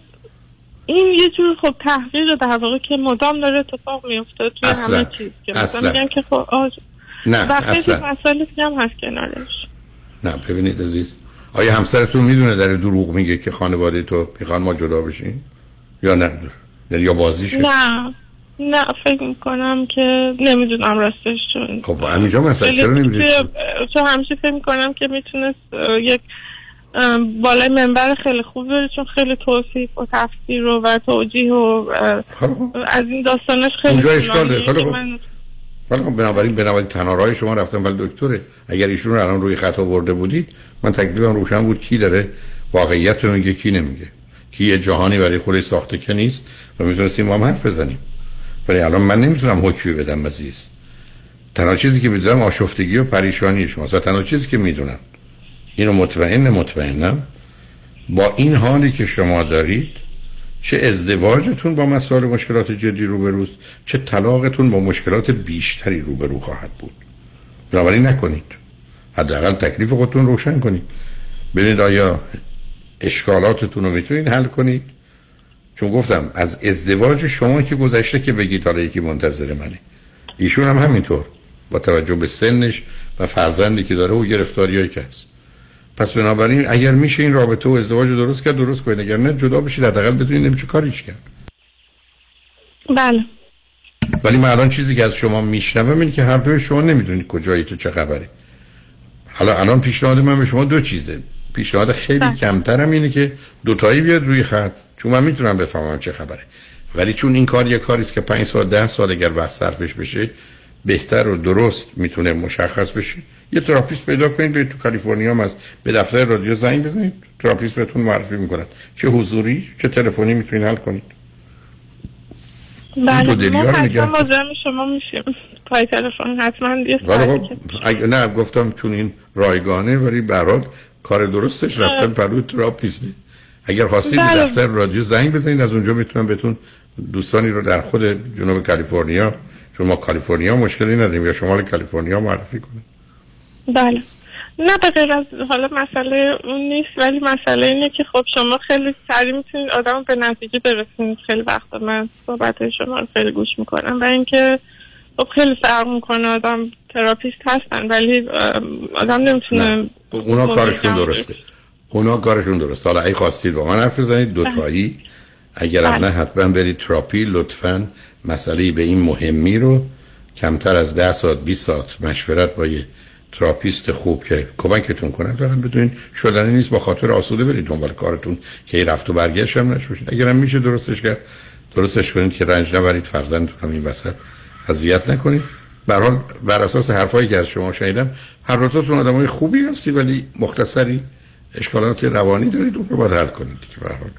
این یه جور خب تحقیق در واقع که مدام داره اتفاق میفته توی اصلا. همه چیز که مثلا. میگن که خب آج... نه اصلا. مسائل دیگه هم هست کنارش. نه ببینید عزیز آیا همسرتون می‌دونه در دروغ میگه که خانواده تو می‌خوان ما جدا بشیم؟ یا نه؟ یعنی یا بازیشه نه. نه فکر می‌کنم که نمی‌دونم راستش چون خب همینجا مثلا چرا نمی‌دونید توی- چون همیشه فکر می‌کنم که می‌تونست یک بالای منبر خیلی خوب بره چون خیلی توصیف و تفسیر و, و توجیه و از این داستانش خیلی اونجا اشکال داره. خیلی که خوب. من- ولی خب بنابراین بنابراین تنها راه شما رفتن ولی دکتره. اگر ایشون رو الان روی خط آورده بودید من تکلیفم روشن بود کی داره واقعیت رو میگه کی نمیگه. کی یه جهانی برای خودش ساخته که نیست و می‌تونستیم با هم حرف بزنیم. ولی الان من نمی‌تونم حکمی بدم عزیز. تنها چیزی که می‌دونم آشفتگی و پریشانی شماست و تنها چیزی که می‌دونم. اینو مطمئن مطمئنم. با این حالی که شما دارید چه ازدواجتون با مسائل مشکلات جدی روبروست چه طلاقتون با مشکلات بیشتری روبرو خواهد بود. بنابراین نکنید. حداقل تکلیف خودتون روشن کنید. ببینید آیا اشکالاتتون رو می‌تونید حل کنید؟ چون گفتم از ازدواج شما که گذشته که بگید حالا یکی منتظر منه. ایشون هم همینطور. با توجه به سنش و فرزندی که داره و گرفتاریایی که هست. پس بنابراین اگر میشه این رابطه و ازدواج رو درست کرد درست کنید. اگر نه جدا بشید. حداقل بدونید نمیشه کاریش کرد. بله. ولی من الان چیزی که از شما میشنوم اینه که هر دوی شما نمی‌دونید کجایی تو چه خبره. حالا الان پیشنهاد من به شما دو چیزه. پیشنهاد خیلی کمترم اینه که دوتایی بیاد روی خط. چون من می‌تونم بفهمم چه خبره. ولی چون این کار یه کاری است که پنج سال ده سال اگر وقت صرفش بشه بهتر و درست می‌تونه مشخص بشه. یه تراپیست پیدا کنید تو کالیفرنیا هم از به دفتر رادیو زنگ بزنید تراپیست بهتون معرفی می‌کنن چه حضوری چه تلفنی می‌تونید حل کنید. بله ما حتما شما میشیم. پای تلفن حتما ساعتی خب اگه نه گفتم چون این رایگانه ولی برات کار درستش رفتن پرو تراپیسته. اگر خواستید به بله. دفتر رادیو زنگ بزنید از اونجا می‌تونم بهتون دوستانی رو در خود جنوب کالیفرنیا چون ما کالیفرنیا مشکلی نداریم یا شمال کالیفرنیا معرفی کنیم بله. نه به غیر از حالا مسئله اون نیست ولی مسئله اینه که خب شما خیلی سریع می‌تونید آدم به نتیجه برسونید. خیلی وقتا من صحبت شما رو خیلی گوش می‌کنم و اینکه خب خیلی فرق می‌کنه آدم تراپیست هستن ولی آدم نمی‌تونه اونا کارشون درسته. اونا کارشون درسته حالا اگه خواستید با من حرف بزنید دوتایی اگر هم بله. نه حتما برید تراپی. لطفا مسئله به این مهمی رو کمتر از 10 ساعت 20 ساعت مشورت با یه تراپیست خوب که کمکتون کنه واقعا بدونین شدنی نیست. با خاطر آسوده برید دنبال کارتون که رفت و برگشت هم نشید. اگر هم میشه درستش کرد درستش کنید که رنج نبرید فرزندتون هم این وسط اذیت نکنید. به حال بر اساس حرفایی که از شما شنیدم هر دوتاتون آدمای خوبی هستی ولی مختصری. اشکالات روانی دارید اون رو باید حل کنید که به هر حال.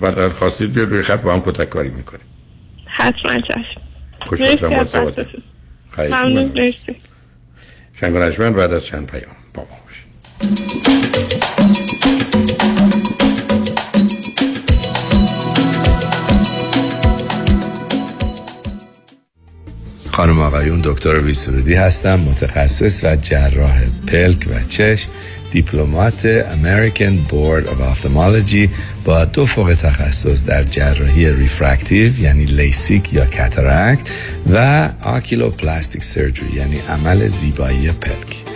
بعد اگر خواستید بیاد روی خط با هم کتک کاری می‌کنیم. حتما چشم. خیلی ممنون. مرسی. شنگ بعد از چند پیام با ما باشید. خانم آقایون دکتر ویسرودی هستم متخصص و جراح پلک و چشم. دیپلمات American Board of Ophthalmology با دو فوق تخصص در جراحی refractive یعنی لیسیک یا cataract و oculoplastic surgery یعنی عمل زیبایی پلک.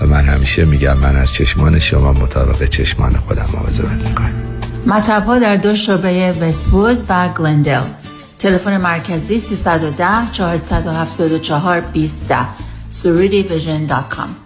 و من همیشه میگم من از چشمان شما مطابق چشمان خودم مواظبت می‌کنم. مطبها در دو شعبه وستوود و گلندل. تلفن مرکزی 310 474 20 سرودیویژن.com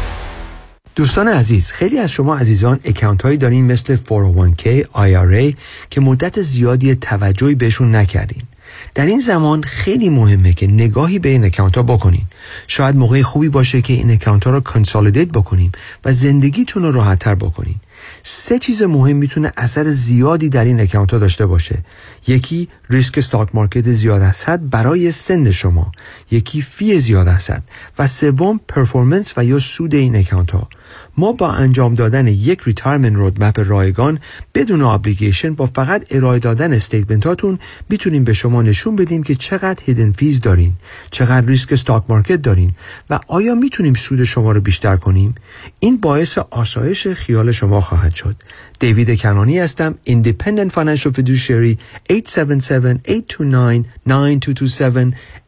دوستان عزیز خیلی از شما عزیزان account هایی دارین مثل 401k IRA که مدت زیادی توجهی بهشون نکردین. در این زمان خیلی مهمه که نگاهی به این account ها بکنین. شاید موقع خوبی باشه که این account ها رو consolidate بکنیم و زندگیتون رو راحت تر بکنین. سه چیز مهم می‌تونه اثر زیادی در این account ها داشته باشه. یکی ریسک stock market زیاد از برای سن شما یکی fee زیاد از و سوم performance و یا سود این account ها. ما با انجام دادن یک retirement roadmap رایگان بدون obligation با فقط ارائه دادن statement هاتون می‌تونیم به شما نشون بدیم که چقدر hidden fees دارین چقدر ریسک stock market دارین و آیا می‌تونیم سود شما رو بیشتر کنیم؟ این باعث آسایش خیال شما خواهد شد. دیوید کنانی هستم Independent Financial Fiduciary 877-829-9227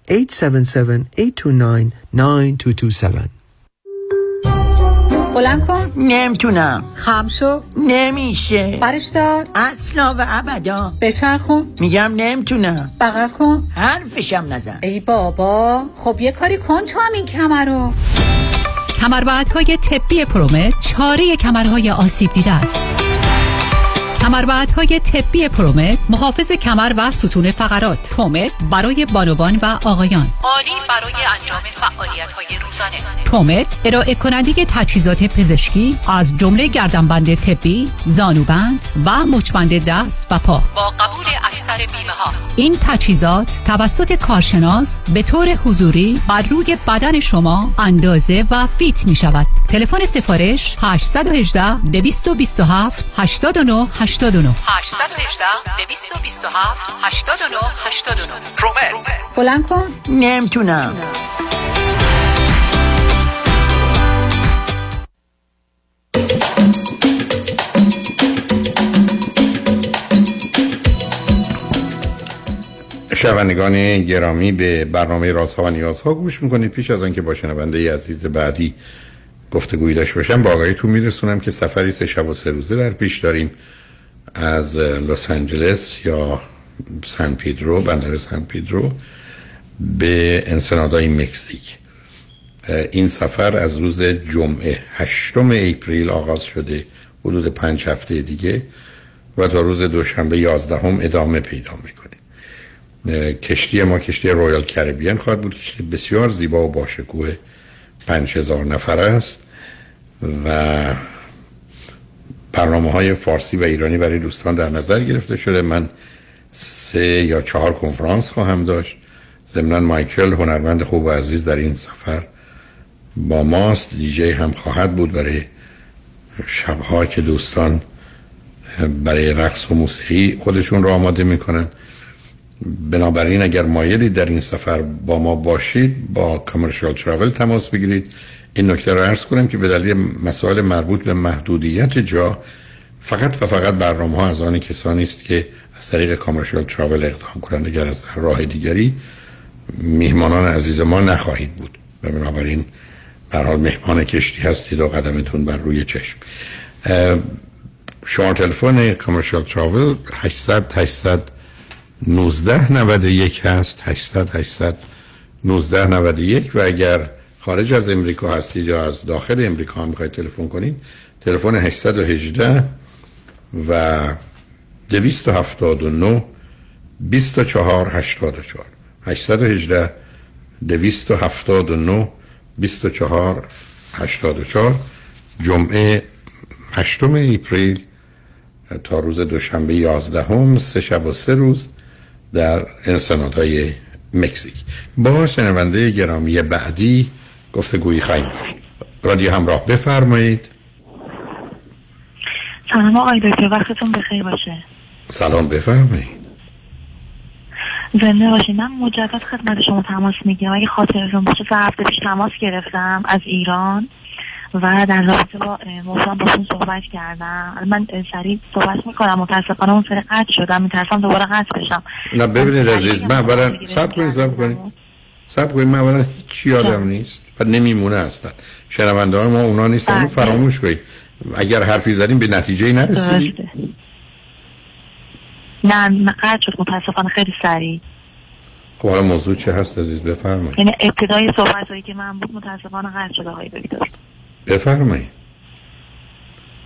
877-829-9227 بلند کن. نمی‌تونم. خم شو. نمیشه. برش دار. اصلا و ابدا. بچرخون. میگم نمی‌تونم. بغل کن. حرفشم نزن. ای بابا. خب یه کاری کن تو هم این کمر رو. کمربندهای طبی پرومت چاره کمرهای آسیب دیده است. کمربندهای طبی پرومت محافظ کمر و ستون فقرات. پرومت برای بانوان و آقایان. عالی برای انجام فعالیت های روزانه. پرومت ارائه کننده تجهیزات پزشکی از جمله گردنبند طبی زانوبند و مچبند دست و پا. با قبول اکثر بیمه ها این تجهیزات توسط کارشناس به طور حضوری بر روی بدن شما اندازه و فیت می شود تلفن سفارش 818 227 89 89 818 227 89 89 پرومت. بلند کن. نمی‌تونم. شنوندگان گرامی به برنامه رازها و نیازها گوش می‌کنید. پیش از آنکه با شنونده عزیز بعدی گفتگویی داشته باشم به آگاهیتون میرسونم که سفری سه شب و سه روزه در پیش داریم. از لس آنجلس یا سن پدرو بندر سن پدرو به انسنادای مکزیک. این سفر از روز جمعه هشتم April آغاز شده حدود پنج هفته دیگه و تا روز دوشنبه یازدهم ادامه پیدا می‌کنه. کشتی ما کشتی Royal Caribbean خواهد بود کشتی بسیار زیبا و باشکوه پنج هزار نفر است. و برنامه های فارسی و ایرانی برای دوستان در نظر گرفته شده. من سه یا چهار کنفرانس خواهم داشت. ضمنا مایکل هنرمند خوب و عزیز در این سفر با ماست. دیجی هم خواهد بود برای شبها که دوستان برای رقص و موسیقی خودشون رو آماده می‌کنن. بنابراین اگر مایلی در این سفر با ما باشید با کامرشال تراول تماس بگیرید. این نکته رو عرض کنم که به دلیل مسائل مربوط به محدودیت جا فقط و فقط برنامه ها از آن کسانی است که از طریق کامرشال تراول اقدام کنند. اگر از راه دیگری میهمانان عزیز ما نخواهید بود. و بنابراین در حال مهمان کشتی هستید و قدمتون بر روی چشم. شماره تلفن کامرشال تراول 800 800 19 91 هست. 800 800 19 91 و اگر خارج از امریکا هستید یا از داخل امریکا هم می‌خواید تلفن کنید تلفن 818 و 279 24 84 818 279 24 84 جمعه هشتم اپریل تا روز دوشنبه یازدهم سه شب و سه روز در انسانات مکزیک. با شنونده گرامی بعدی گفتگویی خواهیم داشت. رادیو همراه. بفرمایید. سلام آقای دکتر وقتتون بخیر باشه. سلام بفرمایید. زنده باشید من مجدد خدمت شما تماس می‌گیرم. اگه خاطرتون باشه سه هفته پیش تماس گرفتم از ایران و در رابطه با موضوع باشون صحبت کردم. من سریع صحبت می‌کنم. متاسفانه اون سری قطع شدم. میترسم دوباره قطع بشم. نه ببینید عزیز من اولا سب کنید سب کنید. سب کنید من اولا هیچ یادم نیست و نمیمونه اصلا. شنونده ما اونا نیستن اونو فراموش کنید. اگر حرفی زدیم به نتیجه نرسیدید نه نه قطع شد. متاسفانه خیلی سریع. خب حالا موضوع چه هست عزیز؟ بفرمایید. یعنی ابتدای صحبت هایی که من بود متاسفانه قطع شد آقای دکتر. بفرمایید.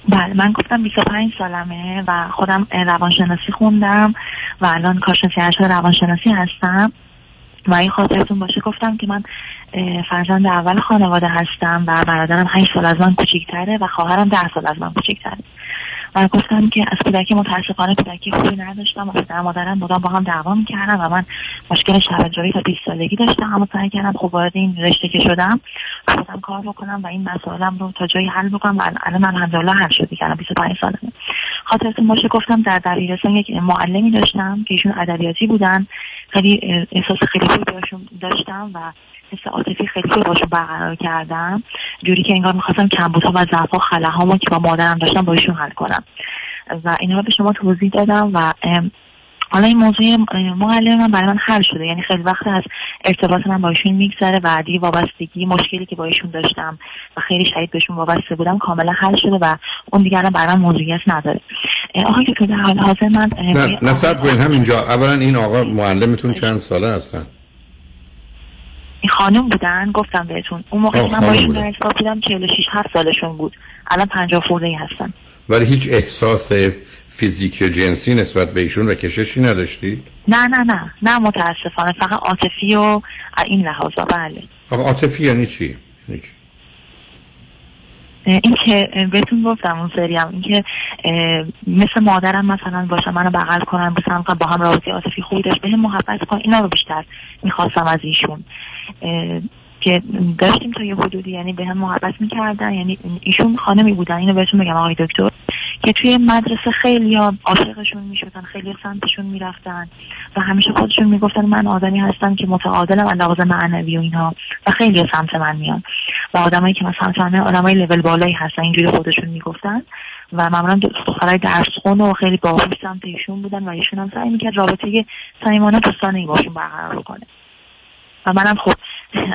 بله من گفتم 25 سالمه و خودم روانشناسی خوندم و الان کارشناسی ارشد روانشناسی هستم. و این خاطرتون باشه گفتم که من فرزند اول خانواده هستم و برادرم 8 سال از من کوچیک‌تره و خواهرم 10 سال از من کوچیک‌تره. و گفتم که از کودکی متاسفانه کودکی خوبی نداشتم. و پدر مادرم مدام با هم دعوا می‌کردن و من مشکل شبه‌جویی تا 20 سالگی داشتم. اما سعی کردم خب وارد این رشته که شدم خودم کار بکنم و این مسائلم رو تا جایی حل بکنم. و الان من الحمدلله حل شد دیگه 25 سالمه. خاطرتون باشه گفتم در دبیرستان یک معلمی داشتم که ایشون ادبیاتی بودن. خیلی احساس خیلی خوبی داشتم و حس عاطفی خیلی باشون برقرار کردم. جوری که انگار می‌خواستم کمبودها و ضعف و خلاهامو که با مادرم داشتم با ایشون حل کنم. و اینها به شما توضیح دادم و حالا این موضوع معلم من برای من حل شده. یعنی خیلی وقت از ارتباط من با ایشون میگذره و دیگه وابستگی مشکلی که با ایشون داشتم و خیلی شدید بهشون وابسته بودم کاملا حل شده و اون دیگه الان برای من موضوعیت نداره. آقای که حال حاضر من نه نه همینجا. اولا این آقا معلمتون چند ساله هستن؟ این خانم بودن گفتم بهتون. اون موقع من با ایشون در حساب بودم 46 7 سالشون بود. الان 50 خورده هستن ولی هیچ احساس فیزیکی و جنسی نسبت به ایشون و کششی نداشتید؟ نه نه نه. نه متاسفانه. فقط عاطفی و این لحاظا. بله. آقا عاطفی یعنی چی؟ یعنی چی؟ این که بهتون گفتم اون سری هم. این که مثل مادرم مثلا باشه منو بغل کنن مثلا با هم رابطه عاطفی خوبی داشت. به محبت کن اینا رو بیشتر می‌خواستم از ایشون. که داشتیم تا یه حدودی یعنی به هم محبت می‌کردن. یعنی ایشون خانمی بودن اینو بهتون بگم آقای دکتر که توی مدرسه خیلی عاشقشون می‌شدن خیلی سمتشون می‌رفتن و همیشه خودشون می‌گفتن من آدمی هستم که متعادلم از لحاظ معنوی و اینها و خیلی سمت من میان. و آدمایی که مثلا سمت آدمای لول بالایی هستن اینجوری خودشون می‌گفتن. و معمولا دخترای درس خون و خیلی باهوش سمت ایشون بودن و ایشون هم سعی می‌کرد رابطه صمیمانه دوستانه باشون برقرار کنه. و منم خب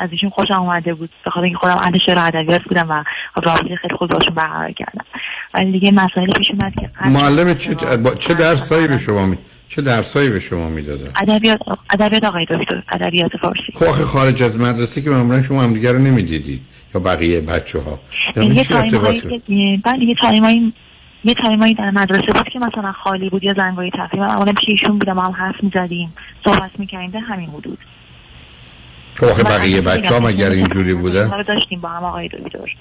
از ایشون خوشم اومده بود. به خاطر اینکه خودم اهل شعر ادبیات بودم و رابطه خیلی خوب باشون برقرار کردم. ولی دیگه مسائل پیش اومد که معلم چه چه درسایی به شما می چه درسایی به شما می‌دادن؟ ادبیات ادبیات آقای دکتر ادبیات فارسی. خب خارج از مدرسه که معمولا شما هم دیگه رو نمی‌دیدید یا بقیه بچه‌ها. یه تایمایی بعد یه تایمایی یه تایمایی در مدرسه بود که مثلا خالی بود یا زنگای تفریح. من اولا پیش ایشون بودم هم حرف می‌زدیم صحبت می‌کردیم همین حدود. خب آخه بقیه بچه ها مگر اینجوری بودن؟ ما داشتیم با هم آقای دکتر.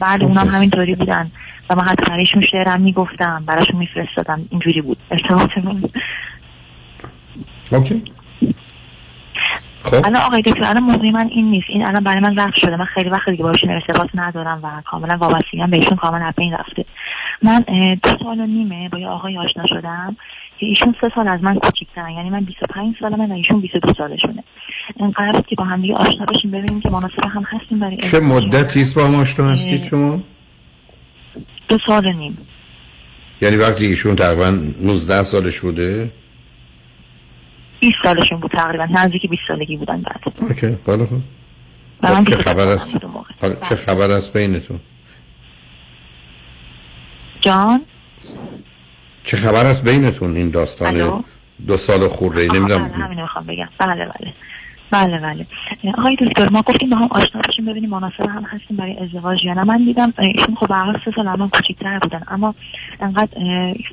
بعد اونم همینطوری بودن. و من حتی برایشون شعرم می‌گفتم براشون میفرستادم. اینجوری بود ارتباطمون. اوکی. خب. الان آقای دکتر الان موضوع من این نیست. این الان برای من رفت شده. من خیلی وقت دیگه باشون ارتباط ندارم و کاملا وابستگی هم بهشون کاملا از بین رفته. من دو سال و نیمه با یه آقای آشنا شدم که ایشون سه سال از من کوچیک‌ترن. یعنی من 25 سالمه و ایشون 22 سالشونه. این قرار که با هم دیگه آشنا بشیم ببینیم که مناسب هم هستیم برای چه مدتی است با هم آشنا هستید شما؟ دو سال نیم. یعنی وقتی ایشون تقریبا 19 سالش بوده؟ 20 سالشون بود تقریبا نزدیک 20 سالگی بودن بعد. اوکی بالا خب. چه خبر است؟ چه خبر است بینتون؟ جان؟ چه خبر است بینتون این داستان دو سال خورده؟ نمی‌دونم. همین می‌خوام بگم. بله بله. بله بله. آقای دکتر ما گفتیم با هم آشنا بشیم ببینیم مناسب هم هستیم برای ازدواج یا نه. من دیدم ایشون خب به سه سال من کوچیک‌تر بودن اما انقدر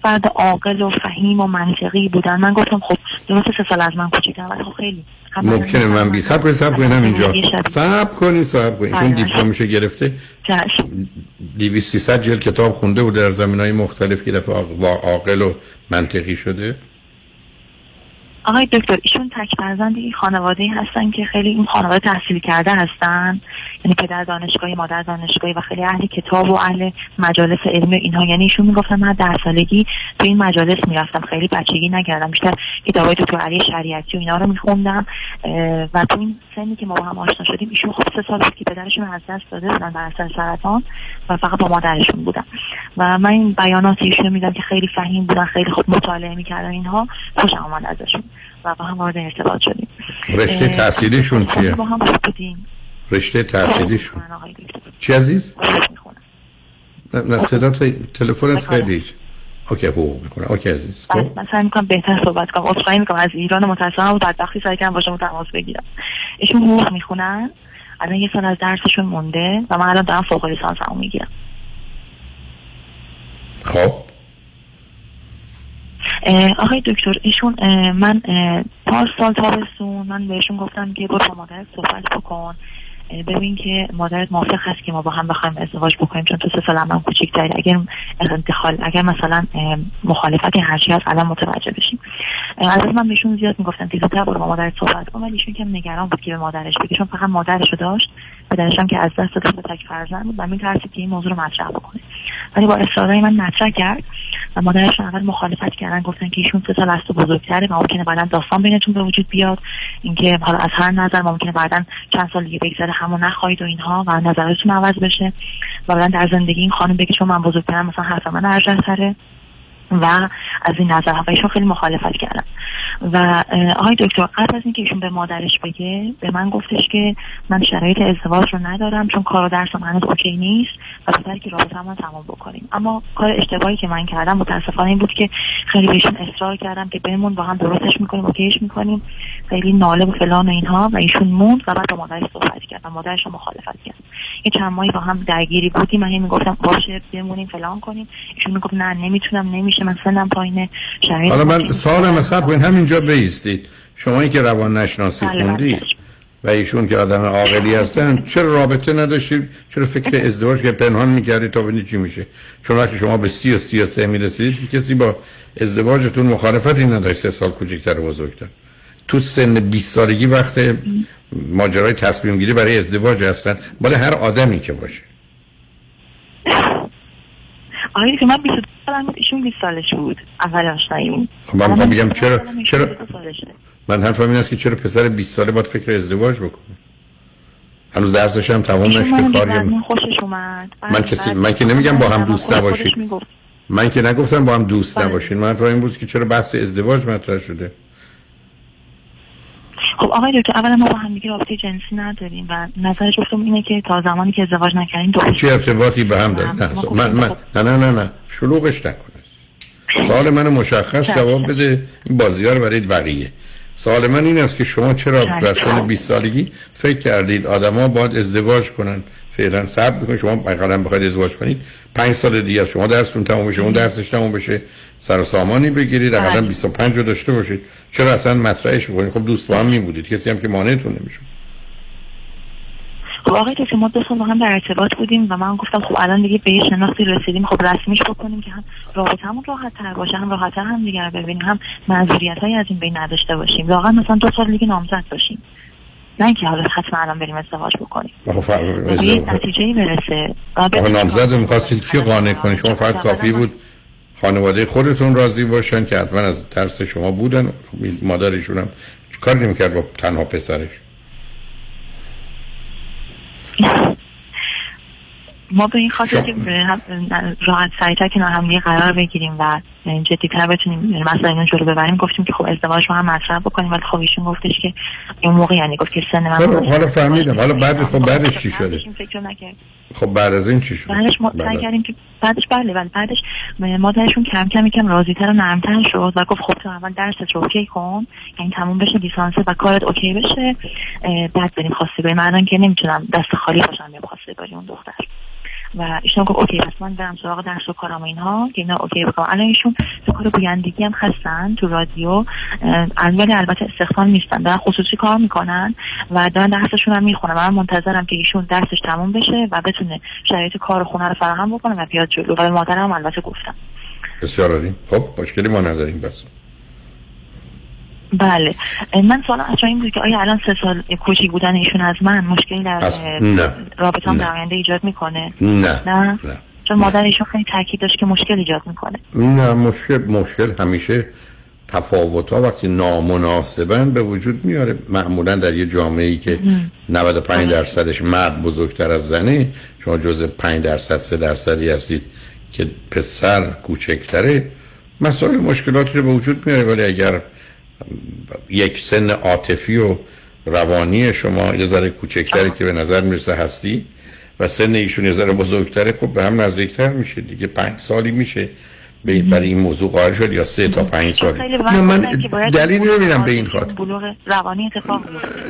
فرد عاقل و فهیم و منطقی بودن. من گفتم خب درست سه سال از من کوچیک‌تر ولی خب خیلی. ممکنه من بی صبر صبر کنم اینجا صبر کنی صبر کنی چون بله. دیپلمش گرفته. چشم 200 300 جلد کتاب خونده بود در زمین های مختلف که دفعه عاقل و منطقی شده. آقای دکتر ایشون تک فرزند یک خانواده هستن که خیلی این خانواده تحصیل کرده هستن. یعنی پدر دانشگاهی مادر دانشگاهی و خیلی اهل کتاب و اهل مجالس علمی اینها. یعنی ایشون می‌گفتن من ده سالگی تو این مجالس می‌رفتم. خیلی بچگی نکردم. بیشتر کتابای دکتر علی شریعتی و اینا رو میخوندم. و تو این سنی که ما با هم آشنا شدیم ایشون خب سه سال که پدرشون از دست داده بودن بر اثر سرطان و فقط با مادرشون بودم و من این بیانات ایشون میدم که خیلی فهیم بودن خیلی خوب مطالعه می‌کردن اینها. خوشم آمد ازشون. و با هم وارد ارتباط شدیم. رشته تحصیلیشون خب، چیه؟ با هم بودیم. رشته تحصیلیشون. آقای دکتر. چی عزیز؟ نه, نه صدا تو تلفنت خیلی اوکی حقوق می‌کنه اوکی عزیز. خب. بعد من سعی می‌کنم بهتر صحبت کنم. عذرخواهی می‌کنم. از ایران متاسفم و بدبختی سعی کردم با شما تماس بگیرم. ایشون حقوق می‌خونن. الان یه سال از درسشون مونده و من الان دارم فوق لیسانسمو می‌گیرم. خب. آقای دکتر ایشون من اه، پار سال تابستون من بهشون گفتم که برو با مادرت صحبت بکن. ببین که مادرت موافق هست که ما با هم بخوایم ازدواج بکنیم چون تو سه سال هم کوچیک‌تری اگر انتخال اگر مثلا مخالفت هرچی هست الان متوجه بشیم. از من بهشون زیاد می‌گفتم که زودتر برو با مادرت صحبت کن ولی ایشون که نگران بود که به مادرش بگه چون فقط مادرشو داشت پدرش هم که از دست داده بود تک فرزند بود و میترسید که این موضوع رو مطرح بکنه. ولی با اصرارهای من مطرح کرد. و مادرش اول مخالفت کردن گفتن که ایشون سه سال از تو بزرگتره و ممکنه بعدا داستان بینتون به وجود بیاد. اینکه حالا از هر نظر ممکنه بعدا چند سال دیگه بگذره همون نخواهید و اینها و نظرتون عوض بشه. و بعدا در زندگی این خانم بگه چون من بزرگترم مثلا حرف من ارجح تره و از این نظر و ایشون خیلی مخالفت کردن. و آقای دکتر قبل از اینکه ایشون به مادرش بگه به من گفتش که من شرایط ازدواج رو ندارم چون کار و درسم هنوز اوکی نیست و بهتره که رابطه رو تمام بکنیم. اما کار اشتباهی که من کردم متاسفانه این بود که خیلی بهشون اصرار کردم که بمون با هم درستش می‌کنیم اوکیش می‌کنیم. خیلی ناله و فلان و اینها و ایشون موند و بعد با مادرش صحبت کرد و مادرش رو مخالفت کرد. یه چند ماهی با هم درگیری بودیم. من هی می‌گفتم باشه بمونیم فلان کنیم. ایشون می‌گفت نه نمی‌تونم نمیشه من سنم پایینه شرایط حالا من اوکی نیست. سوالم همینجا بیستید. شمایی که روان نشناسی بله، خوندید بله. و ایشون که آدم عاقلی هستن چرا رابطه نداشتید چرا فکر ازدواج که پنهان می‌کردید تا ببینید چی میشه؟ چون وقتی شما به سی و سی و سه می‌رسید کسی با ازدواجتون مخالفتی نداشت سه سال کوچکتر و بزرگتر. تو سن 20 سالگی وقت ماجرای تصمیم گیری برای ازدواج هستن. برای هر آدمی که باشه. آقای که من 22 سالم بود ایشون 20 سالش بود اول آشناییم خب من می‌خوام بگم چرا چرا 22 سالشه. من حرفم این است که چرا پسر 20 ساله باید فکر ازدواج بکنه هنوز درسش هم تمام نشده کاری خوشش اومد من کسی من که نمیگم با هم دوست نباشید. من که نگفتم با هم دوست بله. نباشین من این بود که چرا بحث ازدواج مطرح شده خب آقای دکتر اولا ما با هم دیگه رابطه جنسی نداریم و نظر جفتمون اینه که تا زمانی که ازدواج نکردیم دو چه ارتباطی به هم داره من, من خب- نه نه نه نه. شلوغش نکن سوال من مشخص چشم. جواب بده. این بازی ها رو برای بقیه. سوال من این است که شما چرا چشم. در سن 20 سالگی فکر کردید آدما باید ازدواج کنن فعلا صبر بکنید شما مثلا بخواید ازدواج کنید. پنج سال دیگه شما درستون تموم بشه اون درسش تموم بشه. سر و سامانی بگیرید بله. اقلا 25 رو داشته باشید. چرا اصلا مطرحش بکنید خب دوست با هم می بودید کسی هم که مانعتون نمی‌شد. خب آقای دکتر ما دو سال با هم در ارتباط بودیم و من گفتم خب الان دیگه به یه شناختی رسیدیم خب رسمیش بکنیم که هم رابطه‌مون راحت تر باشه هم راحت هم دیگر ببینیم هم معذوریت از این بین نداشته باشیم. واقعا مثلا دو سال دیگه نامزد باشیم. نه اینکه حالا حتما الان بریم ازدواج بکنیم. به نتیجه برسه. آقا ببینیم نامزد می‌خواستید کی قانع کنید؟ شما فقط کافی بود خانواده خودتون راضی باشن که حتما از ترس شما بودن مادرشون هم کار نمی‌کرد با تنها پسرش؟ ما به این خاطر که راحت سریعتر که هم قرار بگیریم و جدیتر بتونیم مثلا اینو جلو ببریم. گفتیم که خب ازدواج رو هم مطرح بکنیم ولی خب ایشون گفتش که اون موقع یعنی گفت که سن من خب حالا فهمیدم. حالا بعد خب بعدش چی شده؟ فکر نکرد. خب بعد از این چی شد؟ بعدش ما سعی کردیم که بعدش بله بله بعدش مادرشون کم کم یکم راضیتر و نرمتر شد و گفت خب تو اول درست رو OK کن یعنی تموم بشه لیسانس و کارت OK بشه بعد بریم خواستگاری من که نمی‌تونم دست خالی باشم بیام خواستگاری اون دختر. و ایشون گفت OK پس من برم سراغ درس و کارم اینها که اینا OK بکنم. الان ایشون تو کار گویندگی هم هستن تو رادیو اه، ولی البته استخدام نیستن. دارن خصوصی کار می‌کنن و دارن درسشون هم می‌خونن. من منتظرم که ایشون درسش تموم بشه و بتونه شرایط کار و خونه رو فراهم بکنه و بیاد جلو. و مادرم البته گفتم. بسیار عالی. خب مشکلی ما نداریم بس. بله. من سوالم از این بود که آیا الان سه سال کوچیک بودن ایشون از من مشکلی در نه. رابطه نه. در آینده ایجاد می‌کنه؟ نه. نه؟ چون مادر ایشون خیلی تاکید داشت که مشکل ایجاد می‌کنه. نه مشکل مشکل همیشه تفاوت ها وقتی نامناسبن به وجود میاره. معمولا در یه جامعه ای که 95 درصدش مرد بزرگتر از زنه شما جز 5 درصد 3 درصدی هستید که پسر کوچکتره مسائل مشکلاتی رو به وجود میاره. ولی اگر یک سن عاطفی و روانی شما یه ذره کوچکتری که به نظر می‌رسه هستی و سن ایشون یه ذره بزرگتره خب به هم نزدیکتر میشه دیگه. پنج سالی میشه به- برای این موضوع قائل شد یا سه تا پنج سالی؟ وقت نه من دلیلی نمی‌بینم به این خاطر. بلوغ روانی اتفاق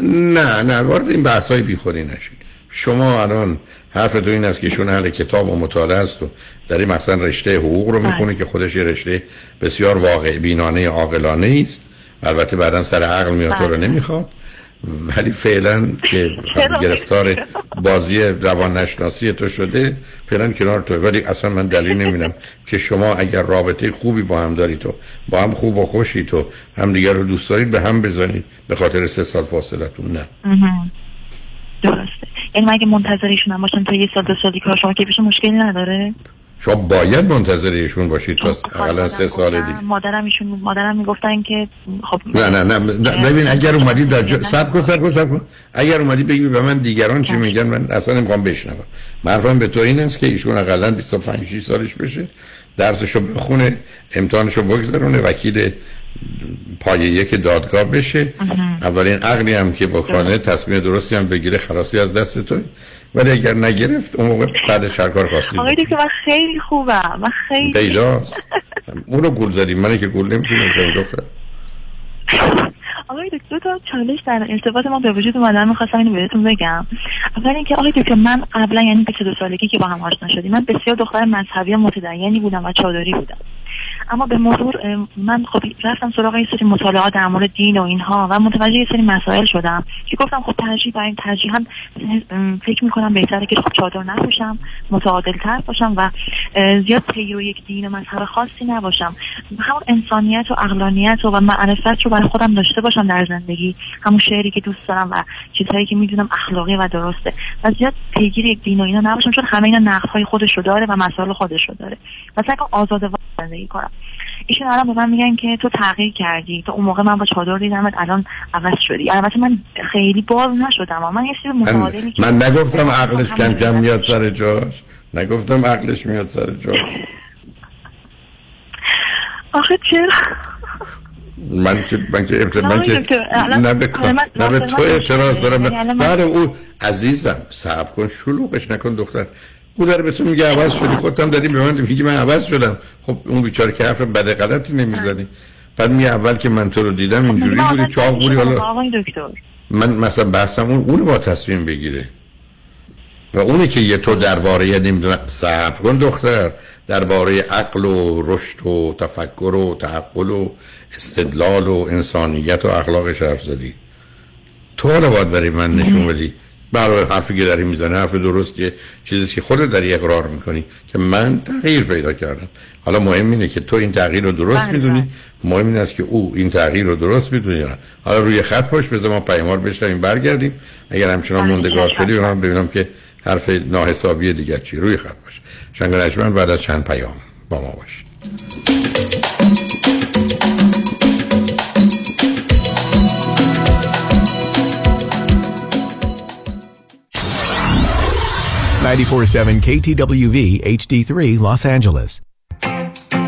نه نه وارد این بحث های بیخودی نشید. شما الان حرفتون این است که ایشون اهل کتاب و مطالعه است و در این مثلا رشته حقوق رو می‌خونه که خودش یه رشته بسیار واقع بینانه عاقلانه است. البته بعدا سر عقل میاد تو رو نمی‌خواد ولی فعلا که گرفتار بازی روان نشناسی تو شده فعلا کنار تو. ولی اصلا من دلیل نمیدم که شما اگر رابطه خوبی با هم دارید تو با هم خوب و خوشی تو هم دیگر رو دوست دارید به هم بزنید. به خاطر سه سال فاصلتون نه. درسته. یعنی من اگه منتظر ایشون هم باشم تا یه سال دو سالی کار شما که پیش مشکلی نداره؟ شما باید منتظر ایشون باشید تا اقلا سه سال دیگه. مادرم ایشون مادرم می‌گفتن که خب نه نه نه, نه ببین اگر اومدی در جا... سب کن سب کن سب کن. اگر اومدی بگی به من دیگران چی میگن من اصلا نمی‌خوام بشنوم. معرفم به تو این است که ایشون اقلا 25 6 سالش بشه درسشو بخونه امتحانشو بگذرونه وکیل پایه یک دادگاه بشه. اولین عقلی هم که با خانه تصمیم درستی هم بگیره خلاصی از دست تو ولی اگر نگرفت اون موقع بعد کار خواستید آقای دکتر من خیلی خوبم. من خیلی پیداست اون رو گول زدیم. منی که گول نمی‌تونم دختر. آقای دکتر تا چالش در ارتباط ما به وجود اومدن می‌خواستم اینو بهتون بگم. اول اینکه آقای دکتر من قبلا یعنی 22 سالگی که با هم آشنا شدیم من بسیار دختر مذهبی متدینی بودم و چادری بودم. اما به مرور من خب رفتم سراغ یه سری مطالعات در مورد دین و اینها و متوجه یه سری مسائل شدم که گفتم خب ترجیح برای ترجیحاً فکر می‌کنم بهتره که خب چادر نپوشم متعادل تر باشم و زیاد پیرو یک دین و مذهب خاصی نباشم. همون انسانیت و اقلانیت و, و معرفت رو برای خودم داشته باشم در زندگی همون شعری که دوست دارم و چیزهایی که می‌دونم اخلاقی و درسته. و زیاد پیگیر یک دین و اینا نباشم چون همه اینا نقدهای خودش رو داره و مسائل خودش رو داره. و سعی کنم آزاده زندگی کنم. ایشون الان به من میگن که تو تغییر کردی. تو اون موقع من با چادر دیدمت الان عوض شدی. البته من خیلی باز نشدم اما من یه سری متعادلی من, که من نگفتم عقلش کم کم میاد سر جاش. نگفتم عقلش میاد سر جاش. آخه چرا؟ من که من که ابتدا من که نه به نه به تو اعتراض دارم بعد او عزیزم صبر کن شلوغش نکن دختر. او داره به تو میگه عوض شدی خودت هم داری به من میگی من عوض شدم. خب اون بیچاره که حرف بد غلطی نمی‌زنی. بعد می اول که من تو رو دیدم اینجوری من بودی چاق بودی حالا من مثلا بحثم اون اونو با تصمیم بگیره. و اونی که یه تو درباره نمی‌دونم صبر کن دختر. درباره عقل و رشد و تفکر و تعقل و استدلال و انسانیت و اخلاقش حرف زدی. تو حالا باید برای من نشون بدی. برای حرفی که داری می‌زنه حرف درستیه چیزی که خودت داری اقرار می‌کنی که من تغییر پیدا کردم. حالا مهم اینه که تو این تغییر رو درست بله، می‌دونی. مهم این است که او این تغییر رو درست یا نه. حالا روی خط پشت بذار ما پیمار بشنویم برگردیم. اگر همچنان بله، موندگار شدی من ببینم که حرف ناحسابی دیگر چی. روی خط باش. شنگ نجمن بعد از چند پیام با ما باشید 947 KTWV HD3 Los Angeles.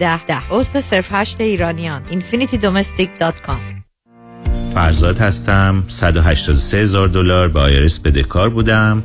10 10 عضو صرف 8 ایرانیان. infinitydomestic.com فرزاد هستم. 183 هزار دلار به IRS بدهکار بودم.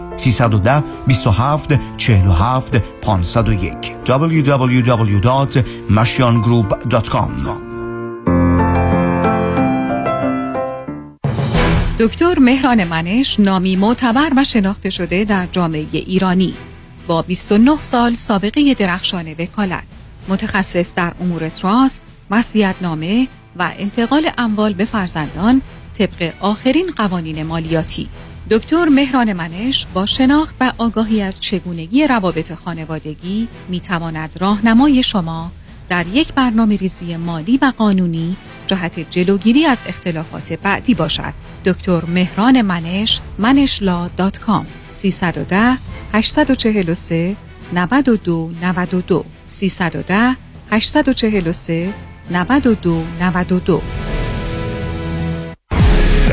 310 27 47 501 www.mashiangroup.com دکتر مهران منش نامی معتبر و شناخته شده در جامعه ایرانی. با 29 سال سابقه درخشان وکالت. متخصص در امور تراست، نامه و انتقال اموال به فرزندان طبق آخرین قوانین مالیاتی. دکتر مهران منش با شناخت و آگاهی از چگونگی روابط خانوادگی می تواند راهنمای شما در یک برنامه ریزی مالی و قانونی جهت جلوگیری از اختلافات بعدی باشد. دکتر مهران منش منشلا دات کام 310 843 92 92 310 843 92 92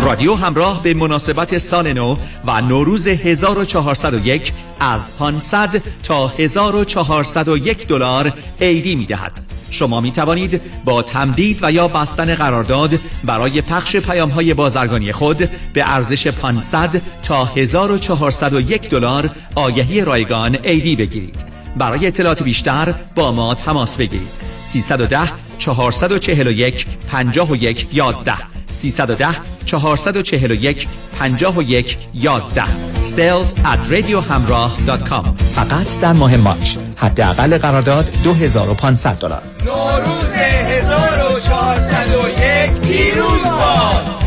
رادیو همراه به مناسبت سال نو و نوروز 1401 از 500 تا 1401 دلار عیدی می دهد. شما می توانید با تمدید و یا بستن قرارداد برای پخش پیام های بازرگانی خود به ارزش 500 تا 1401 دلار آگهی رایگان عیدی بگیرید. برای اطلاعات بیشتر با ما تماس بگیرید. 310 441 51 11 310 441 51 11 sales at radiohamrah.com فقط در ماه مارچ. حداقل قرارداد 2500 دلار. نوروز 1401 پیروز باد.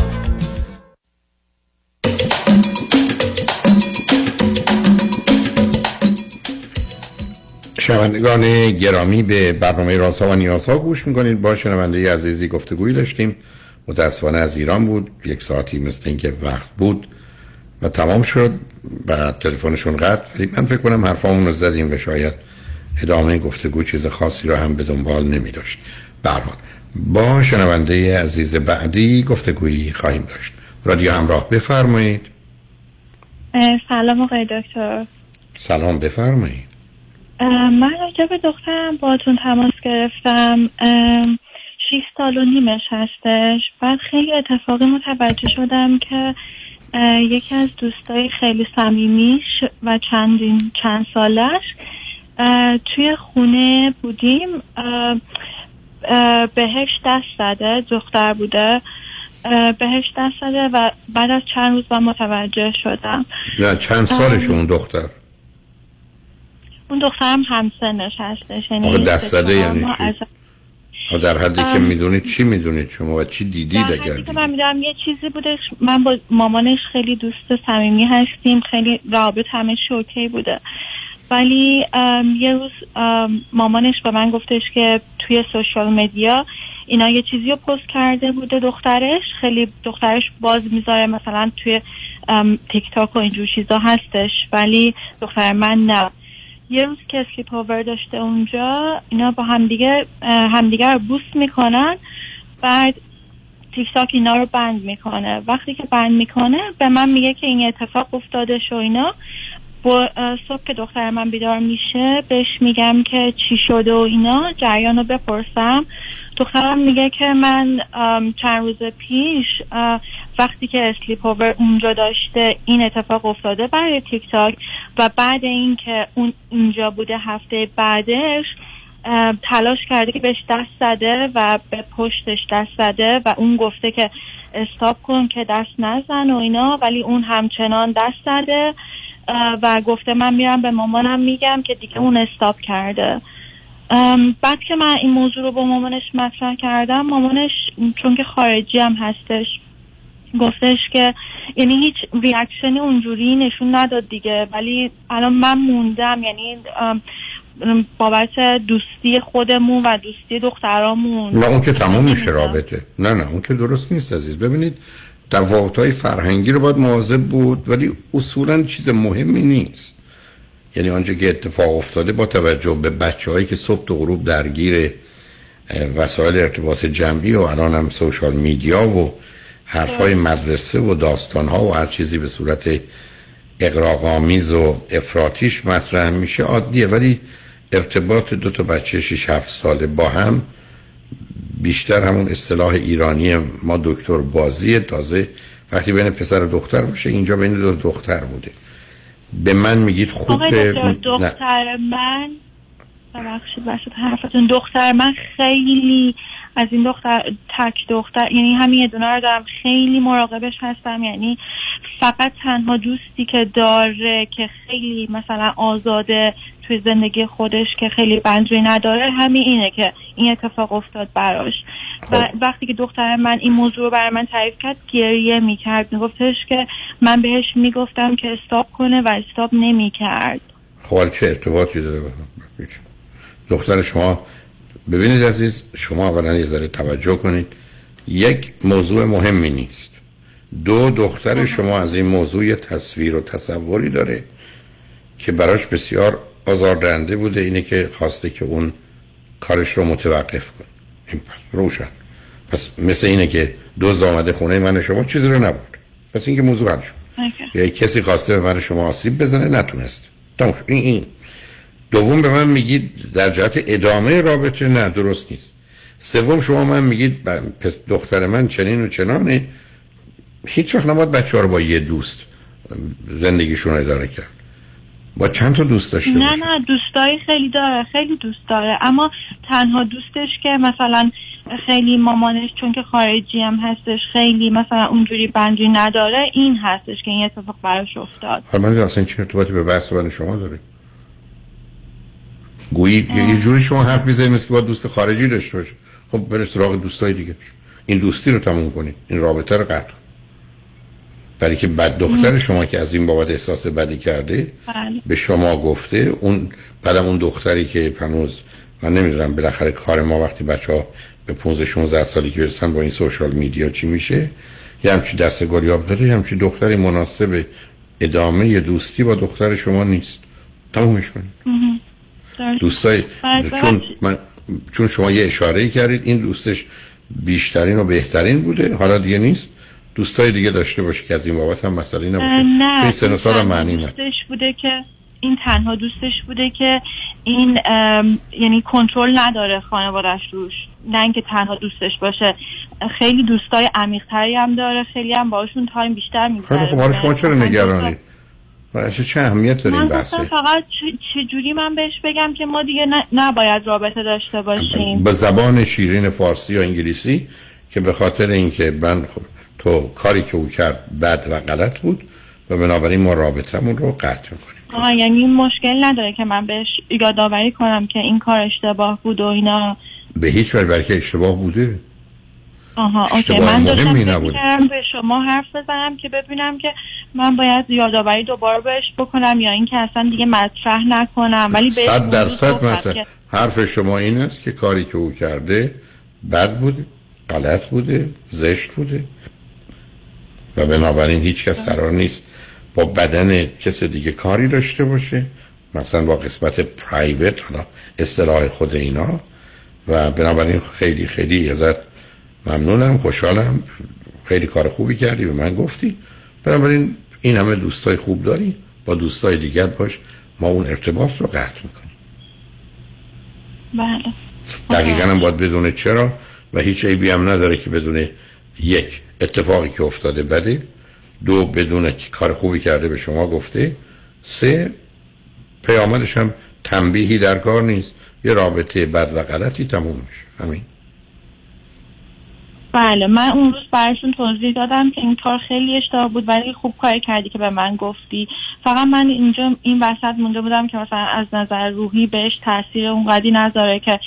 شنوندگان گرامی به برنامه رازها و نیازها گوش می‌کنید. با شنونده عزیزی گفتگویی داشتیم. متاسفانه از ایران بود. یک ساعتی مثل اینکه وقت بود و تمام شد و تلفنشون قطع ولی من فکر کنم حرفامون رو زدیم و شاید ادامه گفتگو چیز خاصی رو هم به دنبال نمی داشت برحال با شنونده عزیز بعدی گفتگویی خواهیم داشت. رادیو همراه بفرمایید. سلام آقای دکتر. سلام بفرمایید. من راجع به دخترم باتون تماس گرفتم. 6 سال و نیمش هستش. بعد خیلی اتفاقی متوجه شدم که یکی از دوستای خیلی صمیمیش و چندین چند سالش توی خونه بودیم. بهش دست زده دختر بوده. بهش دست زده و بعد از چند روز با متوجه شدم. نه چند سالش اون دختر؟ اون دخترم همسنش هستش یعنی دست زده یعنی در حدی که می‌دونید چی می‌دونید شما و چی دیدید اگر که من می‌دونم یه چیزی بودش من با مامانش خیلی دوست صمیمی هستیم خیلی رابط همه اوکی بوده. ولی یه روز ام، مامانش به من گفتش که توی سوشال مدیا اینا یه چیزی رو پست کرده بوده دخترش خیلی دخترش باز می‌ذاره مثلا توی تیک تاک و اینجور چیزا هستش ولی دختر من نه. یه روز که sleepover داشته اونجا اینا با همدیگه همدیگه رو بوست می‌کنن بعد تیک تاک اینا رو ban می‌کنه. وقتی که ban می‌کنه به من میگه که این اتفاق افتاده و اینا. با صبح که دختر من بیدار میشه بهش میگم که چی شده و اینا جریان رو بپرسم. دخترم میگه که من چند روز پیش وقتی که اسلیپ اوور اونجا داشته این اتفاق افتاده برای تیک تاک و بعد اینکه اون اینجا بوده هفته بعدش تلاش کرده که بهش دست زده و به پشتش دست زده و اون گفته که استاپ کن که دست نزن و اینا ولی اون همچنان دست زده و گفته من میرم به مامانم میگم که دیگه اون استاپ کرده. بعد که من این موضوع رو با مامانش مطرح کردم مامانش چون که خارجی هم هستش گفتش که یعنی هیچ ریاکشنی اونجوری نشون نداد دیگه. ولی الان من موندم یعنی بابت دوستی خودمون و دوستی دخترامون. نه اون که تموم میشه رابطه. نه نه اون که درست نیست عزیز. ببینید تفاوت های فرهنگی رو باید مواظب بود ولی اصولا چیز مهمی نیست. یعنی آنچه که اتفاق افتاده با توجه به بچه هایی که صبح تا غروب درگیر وسایل ارتباط جمعی و الان هم سوشال میدیا و حرفای مدرسه و داستان ها و هر چیزی به صورت اقراقامیز و افراتیش مطرح میشه عادیه ولی ارتباط دو تا بچه 6 7 ساله با هم بیشتر همون اصطلاح ایرانی ما دکتر بازی تازه وقتی بین پسر و دختر باشه اینجا بین دو دختر بوده به من میگید خوب. دختر من ببخشید وسط حرفتون دختر من خیلی از این دختر تک دختر یعنی همین یه دونه رو دارم. خیلی مراقبش هستم. یعنی فقط تنها دوستی که داره که خیلی مثلا آزاده توی زندگی خودش که خیلی بنجی نداره همین اینه که این اتفاق افتاد براش. و وقتی که دختر من این موضوع رو برای من تعریف کرد گریه می‌کرد. میگفتش که من بهش می‌گفتم که استاپ کنه و استاپ نمی‌کرد. خب چه ارتباطی داره. دختر شما ببینید عزیز شما اولا یه ذره توجه کنید. یک موضوع مهمی نیست. دو دختر شما از این موضوع یه تصویر و تصوری داره که براش بسیار آزاردهنده بوده. اینه که خواسته که اون کارش رو متوقف کن این پس روشن. پس مثل اینه که دزد آمده خونه من شما چیزی رو نبود پس اینکه موضوع حل شد. یا کسی خواسته به من شما آسیب بزنه نتونست. این این. دوم به من میگید در جهت ادامه رابطه نه درست نیست. سوم شما من میگید دختر من چنین و چنانه. هیچ وقت نباید بچه ها رو با یه دوست زندگیشون رو اداره کرد. با چند تا دوست داشته نه نه دوستایی خیلی داره خیلی دوست داره. اما تنها دوستش که مثلا خیلی مامانش چون که خارجی هم هستش خیلی مثلا اونجوری بندی نداره این هستش که این اتفاق براش افتاد. حالا من اصلا چه ارتباطی به بحث من شما داره. گویی یه- جوری شما حرف می‌زنید مثل که با دوست خارجی داشته باشه. خب بره سراغ دوستای دیگه. این دوستی رو تموم کنید. این رابطه رو قطع برای که بعد دختر شما که از این بابت احساس بدی کرده بله. به شما گفته اون بعدم اون دختری که هنوز من نمی‌دونم بالاخره کار ما وقتی بچه ها به 15 16 سالی که برسن با این سوشال میدیا چی میشه؟ یه همچی دست گریاب داره یه همچی دختری مناسب ادامه یه دوستی با دختر شما نیست. تمومش کنید. دوستای چون. من چون شما یه اشاره کردید این دوستش بیشترین و بهترین بوده. حالا دیگه نیست. دوستای دیگه داشته باشه که از این بابت هم مسئله نباشه نه توی سن سال معنی نه. دوستش بوده که این تنها دوستش بوده که این یعنی کنترل نداره خانوادش روش. نه اینکه تنها دوستش باشه. خیلی دوستای عمیقتری هم داره. خیلی هم باشون تایم بیشتر میگذره خب حالا شما چرا نگرانید واسه چه اهمیت داره این بحثه؟ فقط چه- چجوری من بهش بگم که ما دیگه نباید رابطه داشته باشیم. به زبان شیرین فارسی یا انگلیسی که به خاطر اینکه من خب تو کاری که او کرد بد و غلط بود و بنابراین ما رابطمون رو قطع می‌کنیم. آها یعنی مشکل نداره که من بهش یادآوری کنم که این کار اشتباه بود و اینا. به هیچ وجه برای که اشتباه بوده. آها اوکی. من داشتم به شما حرف بزنم که ببینم که من باید یادآوری دوباره بهش بکنم یا اینکه اصلا دیگه مطرح نکنم ولی بهش صد درصد مطرح. حرف شما این است که کاری که او کرده بد بوده غلط بوده زشت بوده. و بنابراین هیچ کس قرار نیست با بدن کس دیگه کاری داشته باشه. مثلا با قسمت پرایوت حالا اصطلاح خود اینا. و بنابراین خیلی خیلی ازت ممنونم خوشحالم. خیلی کار خوبی کردی به من گفتی. بنابراین این همه دوستای خوب داری با دوستای دیگر باش ما اون ارتباط رو قطع می‌کنیم. بله. دقیقا هم باید بدونه چرا و هیچ عیبی هم نداره که بدونه یک اتفاقی که افتاده بده. دو بدونه که کار خوبی کرده به شما گفته. سه پیامدش هم تنبیهی در کار نیست. یه رابطه بد و غلطی تموم میشه. همین. بله من اون روز براشون توضیح دادم که این کار خیلی اشتباه بود ولی خوب کاری کردی که به من گفتی فقط من اینجا این وسط مونده بودم که مثلا از نظر روحی بهش تاثیر اونقدی نذاره که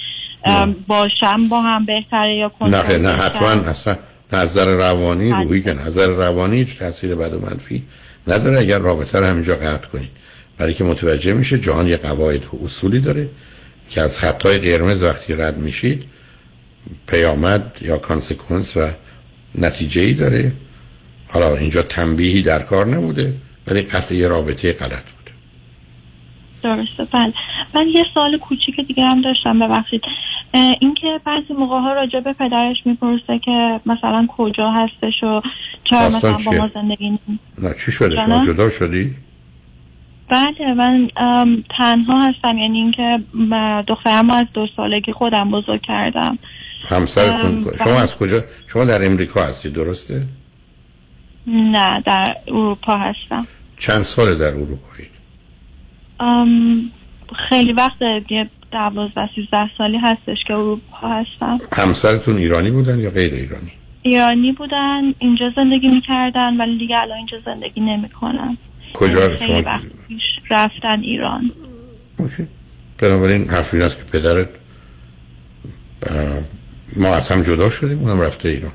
باشم با هم بهتره یا نه کنترل نه بشم. حتما اصلا نظر روانی بله. روحی که نظر روانی هیچ تاثیر بد و منفی نداره اگر رابطه رو همینجا قطع کنید برای که متوجه میشه جهان یه قواعد و اصولی داره که از خطای قرمز وقتی رد میشید پیامد یا کانسکونس و نتیجه ای داره. حالا اینجا تنبیهی در کار نبوده ولی قطع یه رابطه غلط بود درسته بله. من یه سال کوچیک دیگه هم داشتم ببخشید. اینکه بعضی موقع ها راجع به پدرش می‌پرسه که مثلا کجا هستش و چرا مثلا با؟ ما زندگی نه چی شده؟ شما؟ جدا شدی؟ بله من تنها هستم. یعنی اینکه دخترم از دو سالگی خودم بزرگ کردم. همسرتون کو- شما از کجا شما در امریکا هستی درسته؟ نه در اروپا هستم. چند سال در اروپایی؟ خیلی وقت یه دوازده سیزده سالی هستش که اروپا هستم. همسرتون ایرانی بودن یا غیر ایرانی؟ ایرانی بودن اینجا زندگی می‌کردن ولی دیگه الان اینجا زندگی نمی‌کنن کجا خیلی شما رفتن ایران. بنابراین حرف این است که پدرت ما از هم جدا شدیم اونم رفته ایران.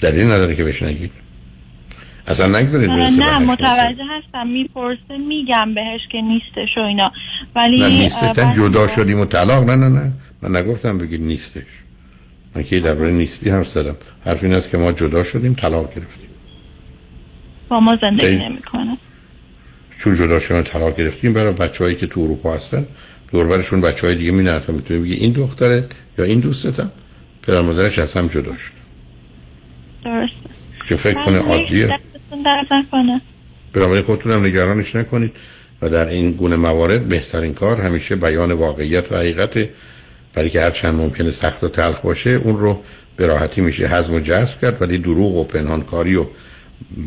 دلیل نداره که بهش نگید. اصلا نگذارید برسه به نه متوجه هستم می‌پرسه میگم بهش که نیستش و اینا. ولی نه نیستش. جدا موقع- شدیم و طلاق. نه نه نه. من نگفتم بگید نیستش. من که درباره نیستی حرف زدم. حرف این است که ما جدا شدیم طلاق گرفتیم. با ما زندگی. نمی‌کنه. چون جدا شدن طلاق گرفتیم برای بچه‌هایی که تو اروپا هستن. دوربرشون بچه های دیگه میدن تا می‌تونیم بگی این دختره یا این دوستتم؟ پدر مادرش از هم جدا شد. درست که فکر کنه عادیه. بنابراین خودتون هم نگرانش نکنید و در این گونه موارد بهترین کار همیشه بیان واقعیت و حقیقت. برای که هر چند ممکنه سخت و تلخ باشه اون رو به راحتی میشه حزم و جذب کرد ولی دروغ و پنهانکاری و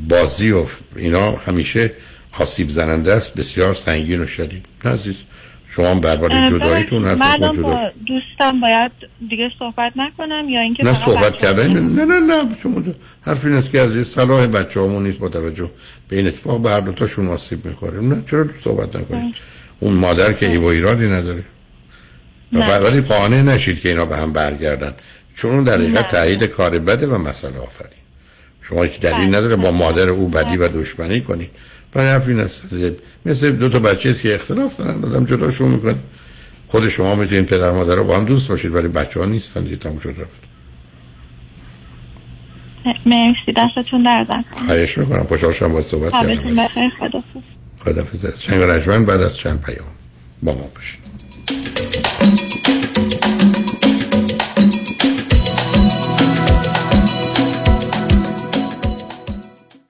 بازی و اینا همیشه آسیب زننده است. بسیار سنگین و شدید. نه عزیز. شما هم برباره جداییتون هر من با دوستم باید دیگه صحبت نکنم یا اینکه نه صحبت کردن. نه نه نه شما دو- حرف این است که از صلاح بچه همون نیست با توجه به این اتفاق. به هر دوتاشون آسیب می‌خوره. نه چرا تو صحبت نکنید؟ اون مادر که ایو ایرادی نداره. ولی قانع نشید که اینا به هم برگردن. چون اون در حقیقت تایید کار بده و مسئله آفرین. شما هیچ دلیل نداره با مادر او بدی و دشمنی کنید. برای حرف این است. مثل دو تا بچه است که اختلاف دارن آدم جداشون می‌کنه خود شما می‌تونید پدر مادر رو با هم دوست باشید ولی بچه ها نیستن دیگه تموم شد رفت. مرسی دستتون درد نکنه. خواهش می‌کنم. خوشحال شدم با صحبت کردم. بخیر خدافظ خدافظ شنگ و نجمن بعد از چند پیام با ما باشید.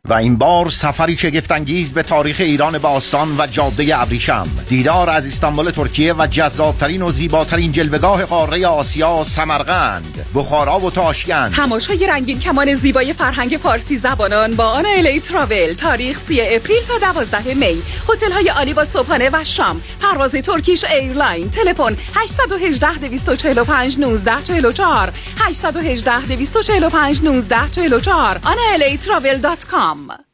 و این بار سفری شگفت‌انگیز به تاریخ ایران باستان و جاده ابریشم. دیدار از استانبول ترکیه و جذابترین و زیباترین جلوه‌گاه قاره آسیا سمرقند. بخارا و تاشکند. تماشای رنگین کمان زیبای فرهنگ فارسی زبانان با آن الی Travel تاریخ 3 April تا 12 May. هتل های عالی با صبحانه و شام. پرواز Turkish Airline. تلفن 818 245 19 44 818 245 19 44 آن الی تراول mom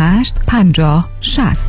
50 60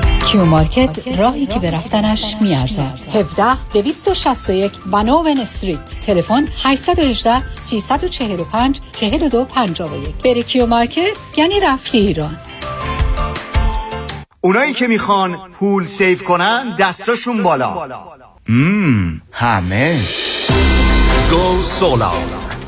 Q Market راهی که به رفتنش می‌ارزد. 17 261 Vanowen Street. تلفن 818 345 42 51 بری Q Market یعنی رفتی ایران. اونایی که می‌خوان پول save کنن دستاشون بالا. مم، همه. Go solar.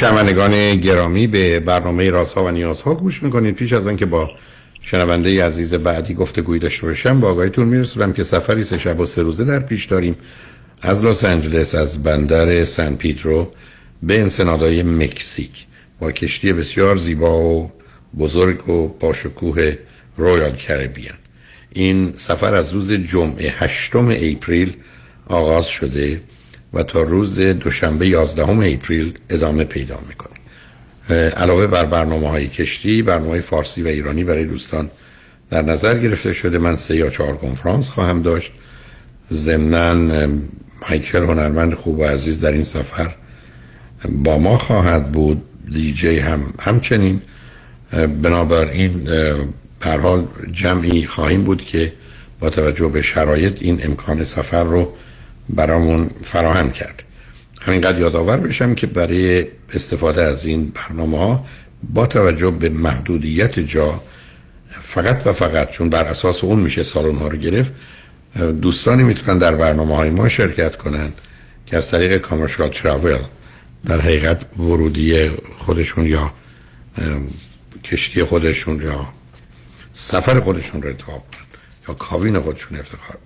شنوندگان گرامی به برنامه رازها و نیازها گوش می‌کنید. پیش از آنکه با شنونده عزیز بعدی گفتگویی داشته باشم به آگاهیتون میرسونم که سفری سه شب و سه روزه در پیش داریم. از لس آنجلس از بندر San Pedro به انسنادای مکزیک. با کشتی بسیار زیبا و بزرگ و باشکوه Royal Caribbean این سفر از روز جمعه هشتم April آغاز شده. و تا روز دوشنبه 11 اپریل ادامه پیدا می‌کنه. علاوه بر برنامه های کشتی برنامه فارسی و ایرانی برای دوستان در نظر گرفته شده. من سه یا چهار کنفرانس خواهم داشت. ضمنا مایکل هنرمند خوب و عزیز در این سفر با ما خواهد بود. دیجی هم همچنین. بنابراین در حال جمعی خواهیم بود که با توجه به شرایط این امکان سفر رو برامون فراهم کرد. همینقدر یادآور بشم که برای استفاده از این برنامه ها با توجه به محدودیت جا فقط و فقط چون بر اساس اون میشه سالن ها رو گرفت دوستانی می‌تونن در برنامه های ما شرکت کنند که از طریق کامرشال تراول در حقیقت ورودی خودشون یا کشتی خودشون یا سفر خودشون رو انتخاب کنن یا کابین خودشون افتخار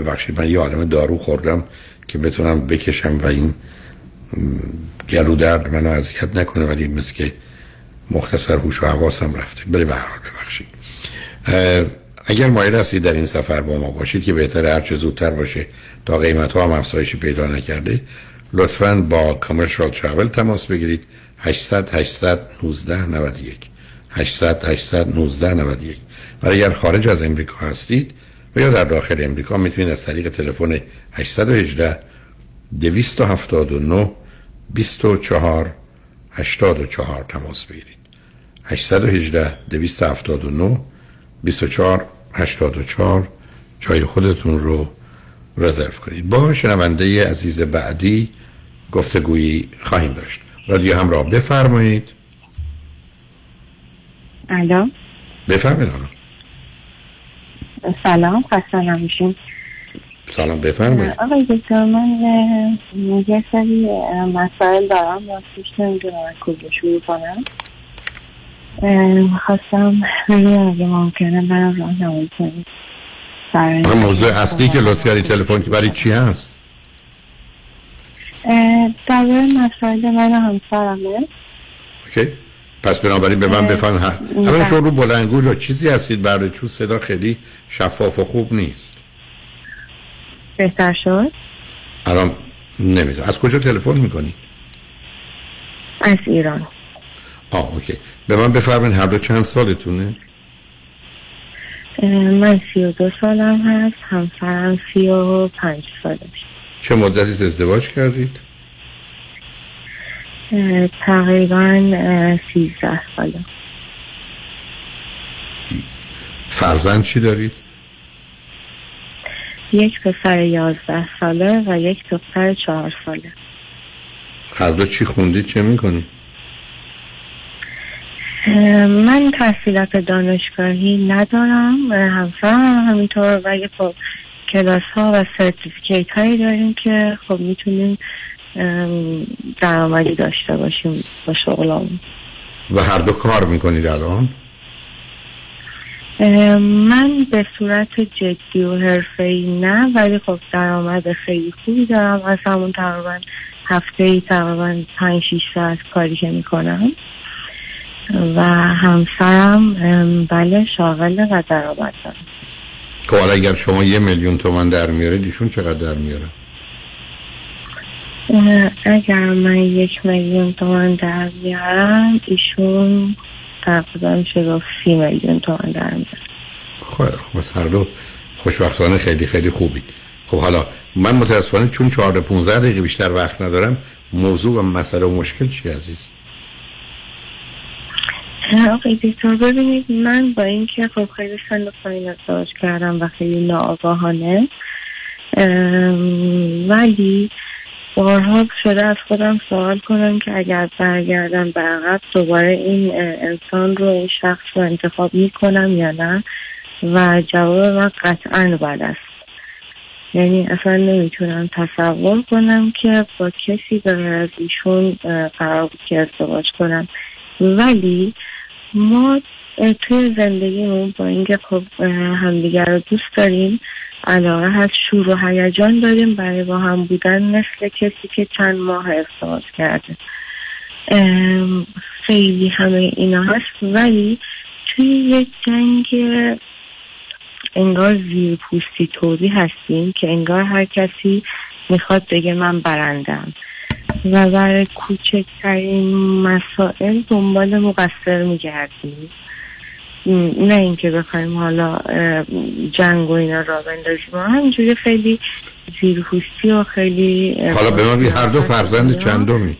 ببخشید من یه آدم دارو خوردم که بتونم بکشم و این گلو درد منو اذیت نکنه ولی مثل که مختصر هوش و حواسم رفته. بله به حال ببخشید. اگر مایل هستید در این سفر با ما باشید که بهتر هر چه زودتر باشه تا قیمت ها هم افزایشی پیدا نکرده لطفا با کامرشال تراول تماس بگیرید. 800 819 91 800 819 91 ولی اگر خارج از امریکا هستید و یا در داخل امریکا می‌تونید از طریق تلفن 818 279 24 84 تماس بگیرید. 818 279 24 84 جای خودتون رو رزرو کنید. با شنونده عزیز بعدی گفتگویی خواهیم داشت. رادیو همراه بفرمایید. الو. بفرمایید سلام خسته نمیشین سلام بفرمایید. آقای دکتر من یه سری مسائل دارم راستش نمی‌دونم از کجا شروع کنم. خواستم اگه ممکنه من راه نمایی کنید موضوع اصلی که لطفی علی تلفن که برای چی هست؟ در مسائل من همسرمه. اوکی. پس بنابراین به من بفهم همه شما رو بلنگو و چیزی هستید؟ برای چون صدا خیلی شفاف و خوب نیست. بهتر شد؟ الان نمی‌دونم. از کجا تلفن می‌کنی؟ از ایران. آه اوکی. به من بفرمایید هر دو چند سالتونه؟ من سی و دو سالم هست. همسرم سی و پنج سالش. چه مدتی ازدواج کردید؟ تقریبا سیزده ساله فرزند چی دارید؟ یک پسر یازده ساله و یک دختر چهار ساله هر دو چی خوندید چه می‌کنید؟ من تحصیلات دانشگاهی ندارم همسرم همینطور ولی خب کلاس ها و سرتیفیکیت هایی داریم که خب می‌تونیم درآمدی داشته باشیم با شغلمون و هر دو کار می‌کنید الان؟ من به صورت جدی و حرفه‌ای نه ولی خب درآمد خیلی خوبی دارم. از همون تقریبا هفته ای تقریبا پنج شیش ساعت کاری که می‌کنم. و همسرم بله شاغله و درآمد دارم. خب اگر شما یه میلیون تومن در میاره دیشون چقدر در میاره؟ اگر من یک میلیون تومن در میارم ایشون تقریبا شده سی میلیون تومن در میاره خیر خب بس هر دو خوشبختانه خیلی خیلی خوبی. خب حالا من متاسفانه چون 14 15 دقیقه بیشتر وقت ندارم موضوع و مسئله و مشکل چی عزیز؟ آقای دکتر ببینید من با اینکه خب خیلی سن پایین ازدواج کردم و خیلی ناآگاهانه ولی بارها شده از خودم سوال کنم که اگر برگردم به عقب دوباره این انسان رو این شخص رو انتخاب می‌کنم یا نه؟ و جواب من قطعا بد است. یعنی اصلا نمی‌تونم تصور کنم که با کسی به از ایشون قرار بود که ازدواج کنم. ولی ما توی زندگیمون با اینکه خب همدیگر رو دوست داریم علاقه هست شور و هیجان داریم برای با هم بودن مثل کسی که چند ماه ازدواج کرده. خیلی همه اینا هست ولی توی یک جنگ انگار زیر پوستی طوری هستیم که انگار هر کسی می‌خواد بگه من برندم. و برای کوچکترین مسائل دنبال مقصر میگردیم. نه اینکه بخوایم حالا جنگ و اینا را بندازیم. همینجوری خیلی زیرپوستی و خیلی حالا به من هر دو فرزند چندمی.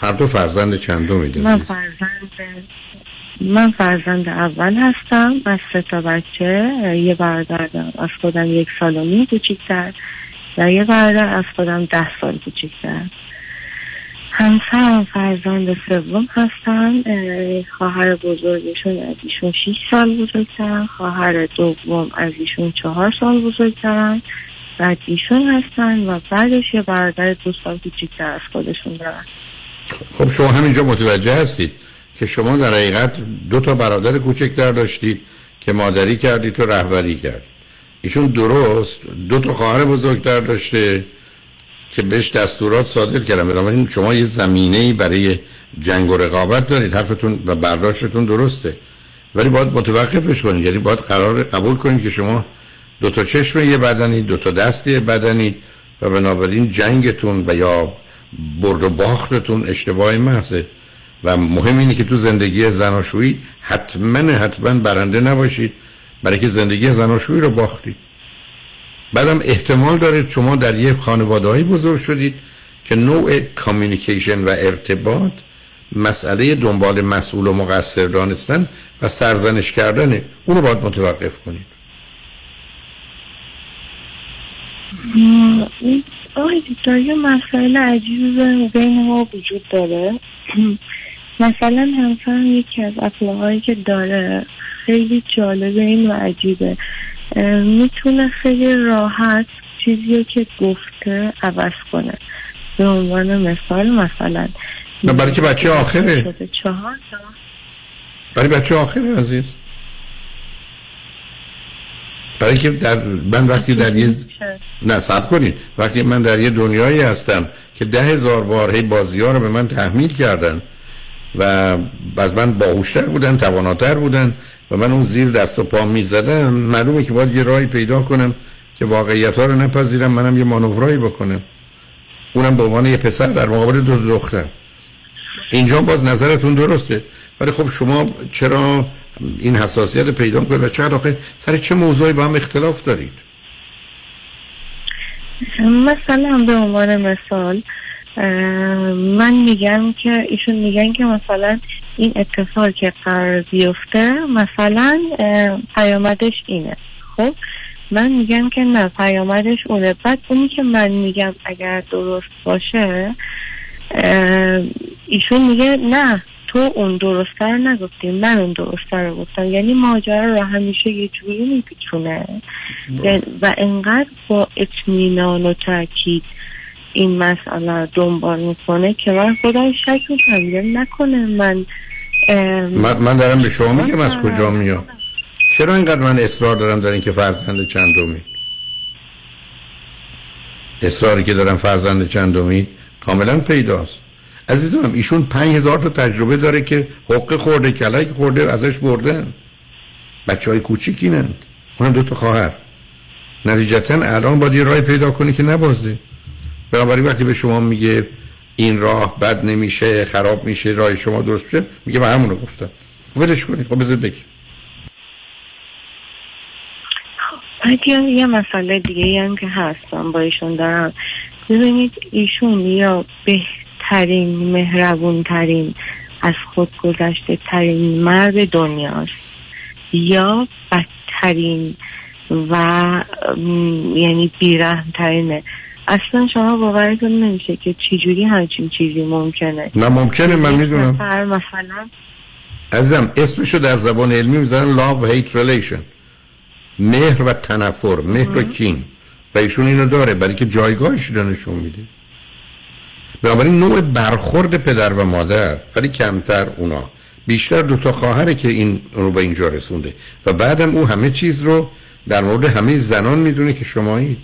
هر دو فرزند چندمی من فرزند من فرزند اول هستم از سه تا بچه. یه برادر از خودم یک سال و نیم کوچیکتر و یه برادر از خودم ده سال کوچیکتر. همسرم فرزند سوم هستن خواهر بزرگشون از ایشون 6 سال بزرگترن خواهر دوم از ایشون چهار سال بزرگترن بعد ایشون هستن و بعدش یه برادر دو سال کوچیکتر از خودشون دارن. خب شما همینجا متوجه هستید که شما در حقیقت دو تا برادر کوچکتر داشتید که مادری کردید تو رهبری کرد ایشون درست دو تا خواهر بزرگتر داشته که بهش دستورات صادر کردم. بنابراین شما یه زمینه برای جنگ و رقابت دارید. حرفتون و برداشتتون درسته. ولی باید متوقفش کنید. یعنی باید قرار قبول کنید که شما دو تا چشم یه بدنید دو تا دست یه بدنید و بنابراین جنگتون و یا برد و باختتون اشتباه محضه و مهم اینه که تو زندگی زناشویی حتما حتما برنده نباشید. برای که زندگی زناشویی رو باختید. بعدم احتمال دارید شما در یه خانواده بزرگ شدید که نوع کامیونیکیشن و ارتباط مسئله دنبال مسئول و مقصر دانستن و سرزنش کردنه اونو باید متوقف کنید. آقای دکتر یه مسائل عجیب بین ما وجود داره. مثلا همسرم یکی از اخلاقهایی که داره خیلی جالبه این و عجیبه. می‌تونه خیلی راحت چیزی که گفته عوض کنه. به عنوان مثال مثلا نه برای که بچه آخره. چهار برای بچه آخره عزیز. برای که در من وقتی در یه نه سب کنید. وقتی من در یه دنیایی هستم که ده هزار بار هی بازی ها رو به من تحمیل کردن و از من باهوشتر بودن تواناتر بودن و من اون زیر دست و پا می زدم معلومه که باید یه راهی پیدا کنم که واقعیت ها رو نپذیرم منم یه مانورایی بکنم. اونم به عنوان یه پسر در مقابل دو دختر. اینجا باز نظرتون درسته ولی خب شما چرا این حساسیت پیدا کنید و چقدر آخه سر چه موضوعی با هم اختلاف دارید؟ مثلا به عنوان مثال من میگم که ایشون میگن که مثلا این اتفاق که قرار بیفته مثلا پیامدش اینه. خب من میگم که نه پیامدش اونه. بعد اونی که من میگم اگر درست باشه ایشون میگه نه تو اون درستر نگفتی من اون درستر رو گفتم. یعنی ماجرا رو همیشه یه جوری میپیچونه. و انقدر با اطمینان و تاکید این مسئله دنبال می‌کنه که من خودم شک می‌کنم. نکنه من من دارم به شما میگم از کجا میام چرا اینقدر من اصرار دارم در اینکه فرزند چندمی؟ اصراری که دارم فرزند چندمی کاملا پیداست. عزیزم ایشون هزار تا تجربه داره که حقه خورده کلک خورده ازش بردن. بچه های کوچیکی نند اونم دو تا خواهر. نتیجتا الان باید یه رای پیدا کنی که نبازه. بنابراین وقتی به شما میگه این راه بد نمیشه خراب میشه راه شما درست میشه میگه من همونو گفتم. ولش کنی خب بذار بگی بعد یه مسئله دیگه هم که هستم با ایشون دارم ببینید ایشون یا بهترین مهربون ترین از خود گذشته ترین مرد دنیاست. یا بدترین و یعنی بیرحم ترینه اصلا شما باورتون نمیشه که چجوری همچین چیزی ممکنه. نه ممکنه من می‌دونم. مثلا عزیزم اسمشو در زبان علمی می‌ذارن love hate relation. مهر و تنفر مهر و کین. و ایشون اینو داره برای که جایگاهش رو نشون میده. بنابراین نوع برخورد پدر و مادر ولی کمتر اونا. بیشتر دوتا خواهره که این رو به اینجا رسونده. و بعدم او همه چیز رو در مورد همه زنان می‌دونه که شمایید.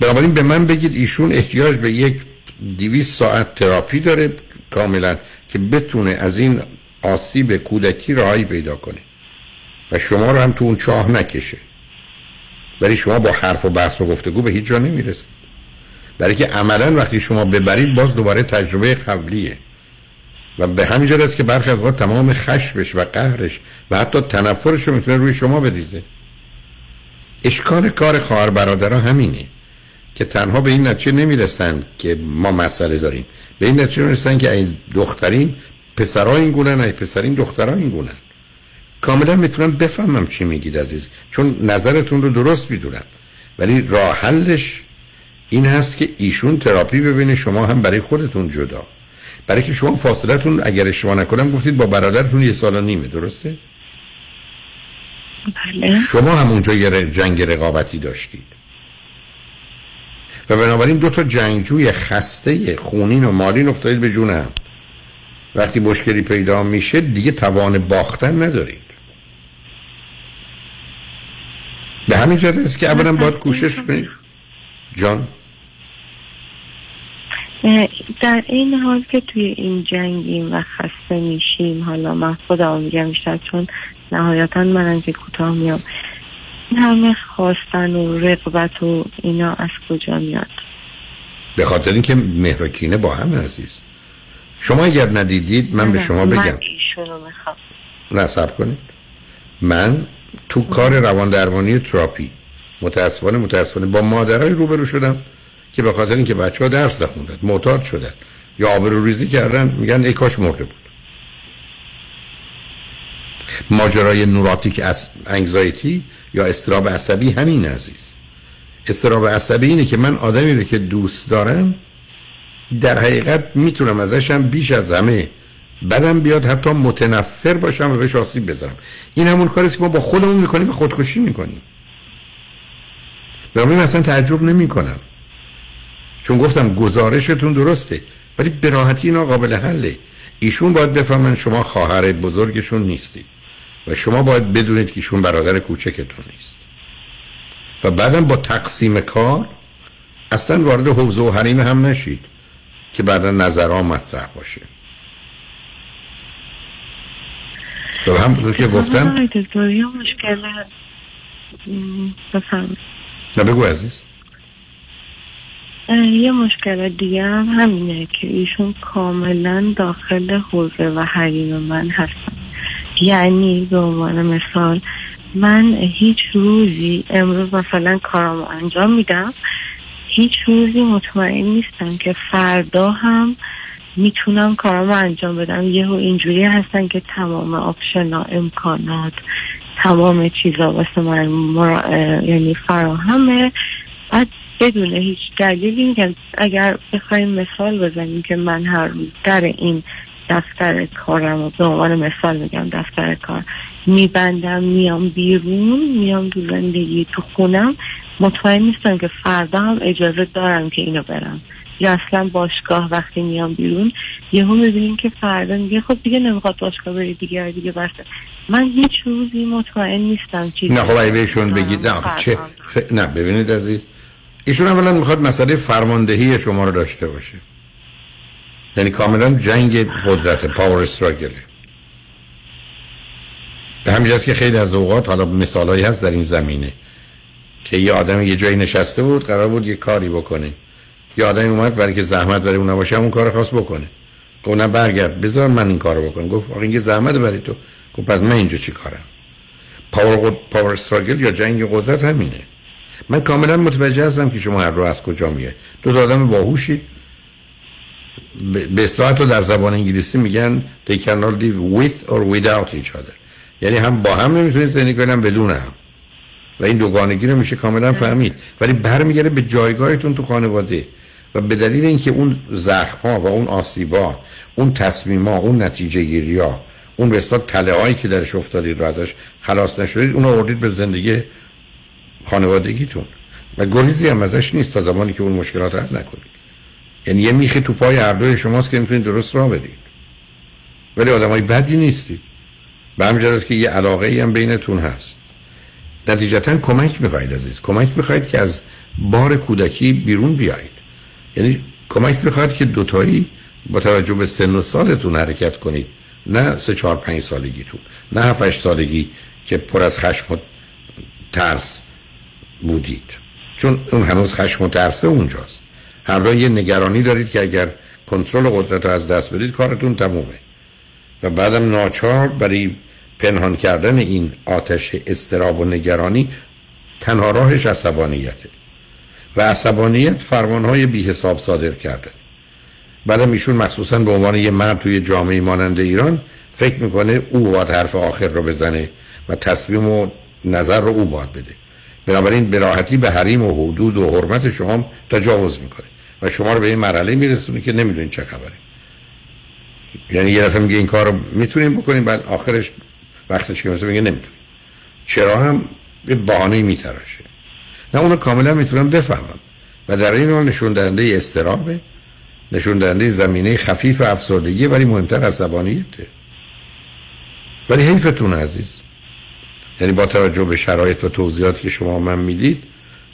بنابراین به من بگید ایشون احتیاج به یک دیویس ساعت تراپی داره کاملا که بتونه از این آسیب کودکی راهی پیدا کنه. و شما رو هم تو اون چاه نکشه. ولی شما با حرف و بحث و گفتگو به هیچ جا نمی‌رسید. برای که عملا وقتی شما ببرید باز دوباره تجربه قبلیه. و به همین است که برخی از تمام خشمش و قهرش و حتی تنفرش رو می‌تونه روی شما بریزه اشکال کار خواهر برادرها همینه. که تنها به این نتیجه نمی‌رسن که ما مسئله داریم. به این نتیجه می‌رسن که این دخترین پسرها این گونن ای پسرین دخترها این گونن کاملا می‌تونم بفهمم چی میگید عزیز. چون نظرتون رو درست می‌دونم. ولی راه حلش این هست که ایشون تراپی ببینه شما هم برای خودتون جدا. برای که شما فاصلتون اگر اشتباه نکنم گفتید با برادرتون یه سال و نیمه درسته؟ بله. شما هم اونجا یه جنگ رقابتی داشتید. و بنابراین دو تا جنگجوی خسته خونین و مالین افتادید به جون هم وقتی مشکلی پیدا میشه دیگه توان باختن ندارید. به همین جهت است که اولا باید کوشش کنید. جان؟ در این حال که توی این جنگیم و خسته میشیم حالا من خودم میگم بیشتر چون نهایتا منم که کوتاه میام. این همه خواستن و رقبت و اینا از کجا میاد؟ به خاطر اینکه مهرکینه با هم عزیز. شما اگر ندیدید من به شما بگم. من ایشونو کنید. من تو کار روان درمانی تراپی متاسفانه متاسفانه با مادرای روبرو شدم که به خاطر اینکه بچه ها درس نخوندن معتاد شدن. یا آبرو ریزی کردن میگن ای کاش مرده بود. ماجرای نوراتیک از انگزایتی یا استراب عصبی همین عزیز. استراب عصبی اینه که من آدمی رو که دوست دارم در حقیقت می‌تونم ازشم بیش از همه بدم بیاد حتی متنفر باشم و بهش آسیب بزنم. این همون کاری که ما با خودمون می‌کنیم و خودکشی می‌کنیم. برای اصلا تعجب نمی کنم چون گفتم گزارشتون درسته ولی به راحتی اینا قابل حله. ایشون باید بفهمن شما خواهر بزرگشون نیستید. و شما باید بدونید که ایشون برادر کوچکتون نیست. و بعدم با تقسیم کار اصلا وارد حوزه و حریم هم نشید که بعدا نظرها مطرح باشه. و هم که گفتم؟ نه بگو عزیز. یه مشکل دیگه هم همینه که ایشون کاملا داخل حوزه و حریم من هستن. یعنی به عنوان مثال من هیچ روزی امروز مثلا کارامو انجام میدم هیچ روزی مطمئن نیستم که فردا هم می‌تونم کارامو انجام بدم. یهو اینجوری هستن که تمام آپشنا امکانات تمام چیزا واسه من مرا... یعنی فراهمه. بعد بدون هیچ دلیلی میگم اگر بخوایم مثال بزنیم که من هر روز در این دفتر کارم و به عنوان مثال میگم دفتر کار. میبندم میام بیرون میام تو زندگی تو خونم. مطمئن نیستم که فردا هم اجازه دارم که اینو برم. یا اصلا باشگاه وقتی میام بیرون یهو می‌بینیم که فردا میگه خب دیگه نمی‌خواد باشگاه بری دیگه دیگه بسه من هیچ روزی مطمئن نیستم چیزی نه خب بهشون بگید نه چه نه ببینید عزیز. ایشون اولا می‌خواد مسئله فرماندهی شما رو داشته باشه. یعنی کاملا جنگ قدرت پاور استراگله به همین که خیلی از اوقات حالا مثالهایی هست در این زمینه که یه آدم یه جایی نشسته بود قرار بود یه کاری بکنه. یه آدمی اومد برای که زحمت برای اون نباشه اون کار خواست بکنه. گفت نه برگرد. بذار من این کارو بکنم. گفت آقا این یه زحمت برای تو. گفت پس من اینجا چی کارم؟ پاور, پاور استراگل یا جنگ قدرت همینه. من کاملا متوجه هستم که شما هر رو از کجا میه دو تا آدم باهوشی. به اصطلاح در زبان انگلیسی میگن they cannot live with or without each other. یعنی هم با هم نمی‌تونید زندگی کنن بدون هم. و این دوگانگی رو میشه کاملا فهمید. ولی برمیگره به جایگاهتون تو خانواده. و به دلیل اینکه اون زخم ها و اون آسیبا اون تصمیم ها اون نتیجه گیری ها اون به تله هایی که درش افتادید رو ازش خلاص نشدید اون آوردید به زندگی خانوادگیتون. و گریزی هم ازش نیست تا زمانی که اون مشکلات حل نکنید. یعنی یه میخی تو پای هر دوی شماست که می‌تونید درست راه برید. ولی آدمای بدی نیستید. به همین که یه علاقه هم بینتون هست. نتیجتا کمک می‌خواید عزیز. کمک می‌خواید که از بار کودکی بیرون بیایید یعنی کمک می‌خواید که دوتایی با توجه به سن و سالتون حرکت کنید. نه سه چهار پنج سالگیتون. نه هفت سالگی که پر از خشم و ترس بودید. چون اون هنوز خشم و ترسه اونجاست. دو یه نگرانی دارید که اگر کنترل قدرت رو از دست بدید کارتون تمومه. و بعدم ناچار برای پنهان کردن این آتش استراب و نگرانی تنها راهش عصبانیته. و عصبانیت فرمانهای بی حساب صادر کرده. بعدم ایشون مخصوصا به عنوان یه مرد توی جامعه مانند ایران فکر می‌کنه او باید حرف آخر رو بزنه و تصمیم و نظر رو او باید بده. بنابراین به راحتی به حریم و حدود و حرمت شما تجاوز می‌کنه. و شما رو به این مرحله میرسونه که نمی‌دونین چه خبره. یعنی یه دفعه میگه این کار رو می‌تونیم بکنیم بعد آخرش وقتش که مثلا میگه نمی‌تونیم. چرا هم به بهانه میتراشه. نه اونو کاملا می‌تونم بفهمم. و در این حال نشون دهنده استرابه نشون دهنده زمینه خفیف افسردگی ولی مهمتر عصبانیته. ولی حیفتون عزیز. یعنی با توجه به شرایط و توضیحاتی که شما من می‌دید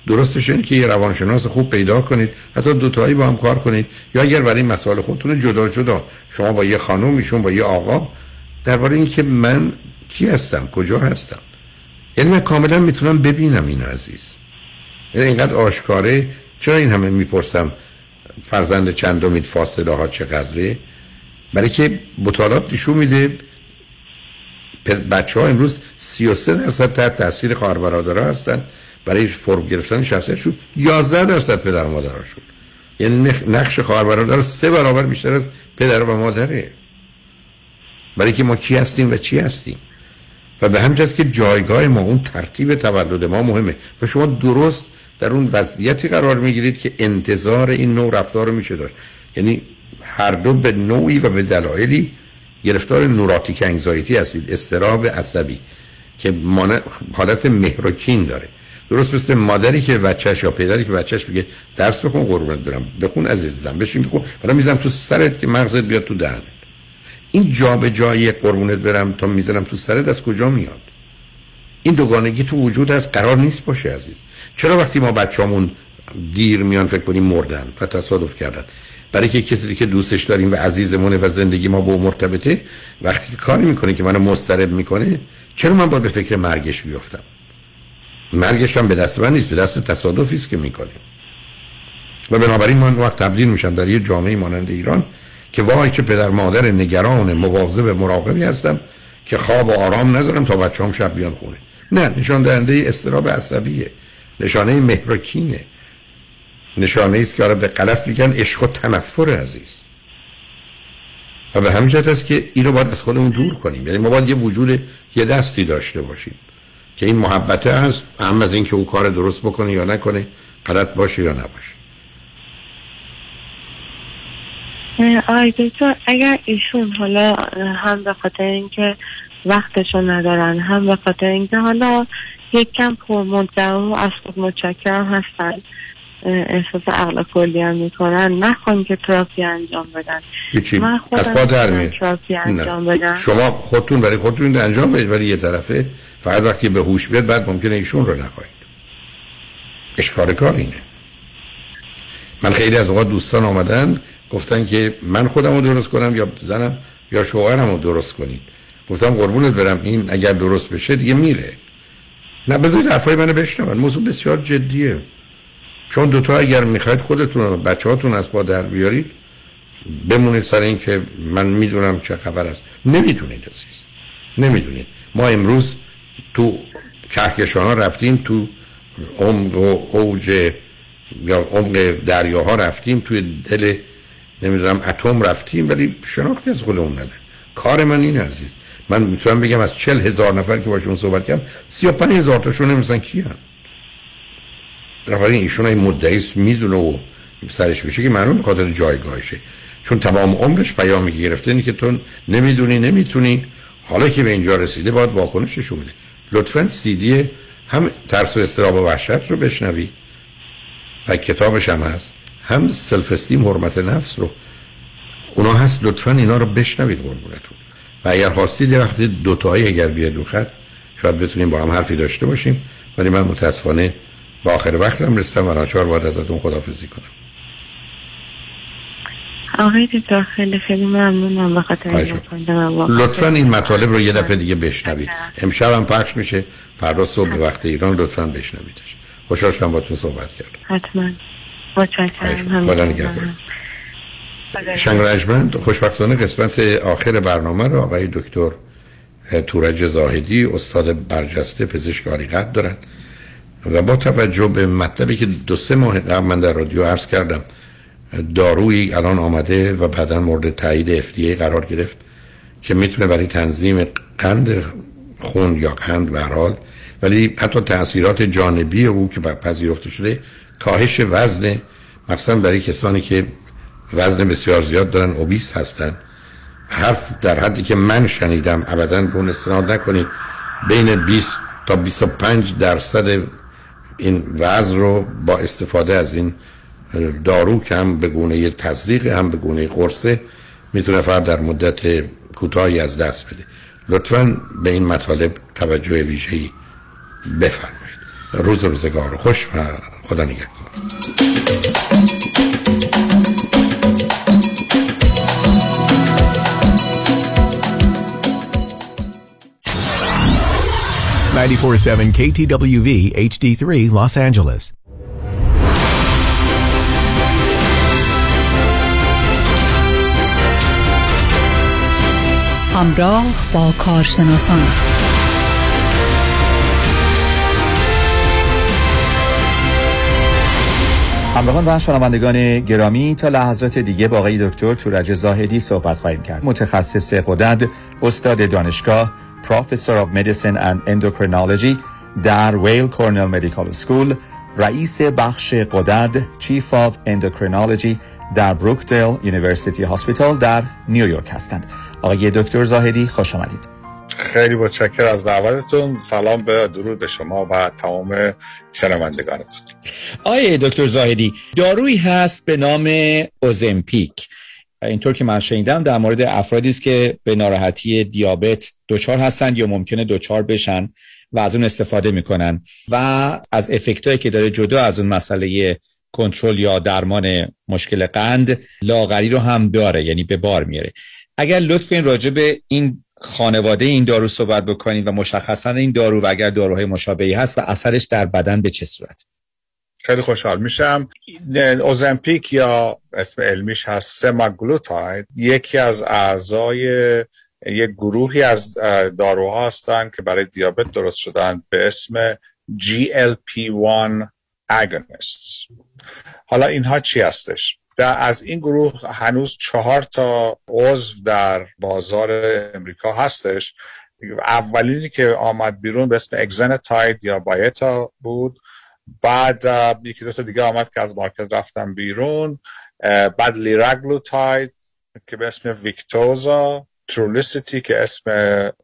درستش اینه که یه روانشناس خوب پیدا کنید حتی دوتایی با هم کار کنید. یا اگر برای مسائل خودتون جدا جدا شما با یه خانم ایشون با یه آقا. درباره اینکه من کی هستم کجا هستم. یعنی من کاملا می‌تونم ببینم این عزیز. یعنی اینقدر آشکاره. چرا این همه می‌پرسم فرزند چندمید فاصله ها چقدره؟ برای که مطالعات نشون میده بچه ها امروز 33 درصد تحت تاثیر خواهر برادرها هستن. برای فرم گرفتن شخصیتشون 11 درصد پدر و مادرشون یعنی نقش خواهر برادر سه برابر بیشتر از پدر و مادره. برای که ما کی هستیم و چی هستیم. و به همین که جایگاه ما اون ترتیب تولد ما مهمه. و شما درست در اون وضعیتی قرار می‌گیرید که انتظار این نوع رفتار رو میشه داشت. یعنی هر دو به نوعی و به دلایلی گرفتار نوراتیک انگزایتی هستید. استراب عصبی که حالت مهرکین داره. درست مثل مادری که بچهش یا پدری که بچهش بگه درس بخون قربونت برم. بخون عزیزم بشین بخون. برام می‌زنم تو سرت که مغزت بیاد تو دهنت. این جا به جای قربونت برم تا می‌زنم تو سرت از کجا میاد؟ این دوگانگی تو وجود هست قرار نیست باشه عزیز. چرا وقتی ما بچه‌مون دیر میان فکر کنیم مردن و تصادف کردن؟ برای که کسی که دوستش داریم و عزیزمونه و زندگی ما با مرتبطه وقتی که کاری می‌کنه که منو مضطرب می‌کنه چرا من باید به فکر مرگش بیفتم مرگش هم به دست من نیست به دست تصادفی است که می‌کنیم. و بنابراین من وقت تبدیل میشم در یه جامعه مانند ایران که وای که پدر مادر نگران مواظب مراقبی هستم که خواب و آرام ندارم تا بچه هم شب بیان خونه. نه نشان دهنده استراب عصبیه نشانه مهرکینه نشانه است که به غلط میگن عشق و تنفر عزیز. و به همین جهت است که اینو باید از خودمون دور کنیم. یعنی ما باید یه وجود یه دستی داشته باشیم. که این محبته هست هم از اینکه او کار درست بکنه یا نکنه غلط باشه یا نباشه. آی دکتر اگر ایشون حالا هم به خاطر اینکه وقتشو ندارن هم به خاطر اینکه حالا یک کم پرمدعا و از خود متشکرم هستن احساس عقل کلی هم می‌کنن نخواهیم که تراپی انجام بدن. هیچی. من از پا در انجام بدم. شما خودتون برای خودتون انجام بدید ولی یه طرفه فقط وقتی به هوش بیاد بعد ممکنه ایشون رو نخواهید. اشکار کار اینه. من خیلی از اوقات دوستان آمدن گفتن که من خودم رو درست کنم یا زنم یا شوهرم رو درست کنید. گفتم قربونت برم این اگر درست بشه دیگه میره. نه بذارید حرفای منو بشنون. موضوع بسیار جدیه. چون دوتا اگر می‌خواید خودتون و بچه هاتون از پا در بیارید بمونید سر این که من می‌دونم چه خبر است. نمی‌دونید عزیز. نمی‌دونید. ما امروز تو کهکشان ها رفتیم تو عمق و اوج یا عمق دریاها رفتیم توی دل نمی‌دونم اتم رفتیم ولی شناختی از خودمون نداریم کار من اینه عزیز. من می‌تونم بگم از چل هزار نفر که باشون صحبت کردم سی و پنج هزار تاشون نمیسن کی هم بنابراین ایشون این مدعیست می‌دونه و سرش میشه که معلوم به خاطر جایگاهشه. چون تمام عمرش پیامی گرفته اینه که تو نمی‌دونی نمی‌تونی. حالا که به اینجا رسیده باید واکنششو میده لطفا سیدی هم ترس و استراب و وحشت رو بشنوی. و کتابش هم هست. هم سلف استیم حرمت نفس رو. اونا هست لطفا اینا رو بشنوید قربونتون. و اگر خواستید یه وقتی دوتایی اگر بیاد رو خط شاید بتونیم با هم حرفی داشته باشیم. ولی من متاسفانه با آخر وقتم رستم و ناچار باید ازتون خدافزی کنم. آقای دکتر خیلی خیلی ممنونم به خاطر لطفا این مطالب رو یه دفعه دیگه بشنوید. امشب هم پخش میشه. فردا صبح به وقت ایران لطفا بشنویدش. خوشحال شدم باتون صحبت کردم. حتما. متشکرم. خدا نگهدار. شنگ خوشبختانه قسمت آخر برنامه رو آقای دکتر تورج زاهدی استاد برجسته پزشکاری قد دارن. و با توجه به مطلبی که دو سه ماه قبل من در رادیو عرض کردم دارویی الان آمده و بعدا مورد تایید FDA قرار گرفت که می‌تونه برای تنظیم قند خون یا قند به هر حال ولی حتی تاثیرات جانبی او که پذیرفته شده کاهش وزن مثلا برای کسانی که وزن بسیار زیاد دارن اوبیس هستن. حرف در حدی که من شنیدم ابدا رو استناد نکنید بین 20 تا 25 درصد این وزن رو با استفاده از این دارو که هم به گونه تزریق هم به گونه قرصه می‌تونه فرد در مدت کوتاهی از دست بده. لطفا به این مطالب توجه ویژه‌ای بفرمایید. روز روزگار خوش و خدا نگهدار. KTWV HD3 Los Angeles. همراه با کارشناسان. همراهان و شنوندگان گرامی تا لحظات دیگه با آقای دکتر تورج زاهدی صحبت خواهیم کرد. متخصص قدرت استاد دانشگاه Professor of Medicine and Endocrinology در ویل کورنل مدیکال سکول رئیس بخش قدرت Chief of Endocrinology در Brookdale University Hospital در نیویورک هستند. آقای دکتر زاهدی خوش آمدید. خیلی متشکر از دعوتتون. سلام و درود به شما و تمام شنوندگانتون. آقای دکتر زاهدی دارویی هست به نام Ozempic. اینطور که من شنیدم در مورد افرادی است که به ناراحتی دیابت دچار هستند یا ممکنه دچار بشن و از اون استفاده می‌کنن. و از effect ایی که داره جدا از اون مسئله کنترل یا درمان مشکل قند لاغری رو هم داره یعنی به بار میاره اگر لطف این راجع به این خانواده این دارو صحبت بکنید و مشخصا این دارو و اگر داروهای مشابهی هست و اثرش در بدن به چه صورت؟ خیلی خوشحال میشم. اوزمپیک یا اسم علمیش هست سماگلوتاید یکی از اعضای یک گروهی از داروها هستند که برای دیابت درست شدن به اسم GLP-1 agonists. حالا اینها چی هستش؟ در از این گروه هنوز چهار تا عضو در بازار امریکا هستش. اولینی که آمد بیرون به اسم اگزنتاید یا بایتا بود. بعد یکی دو تا دیگه آمد که از مارکت رفتن بیرون. بعد لیراگلوتاید که به اسم ویکتوزا ترولیسیتی که اسم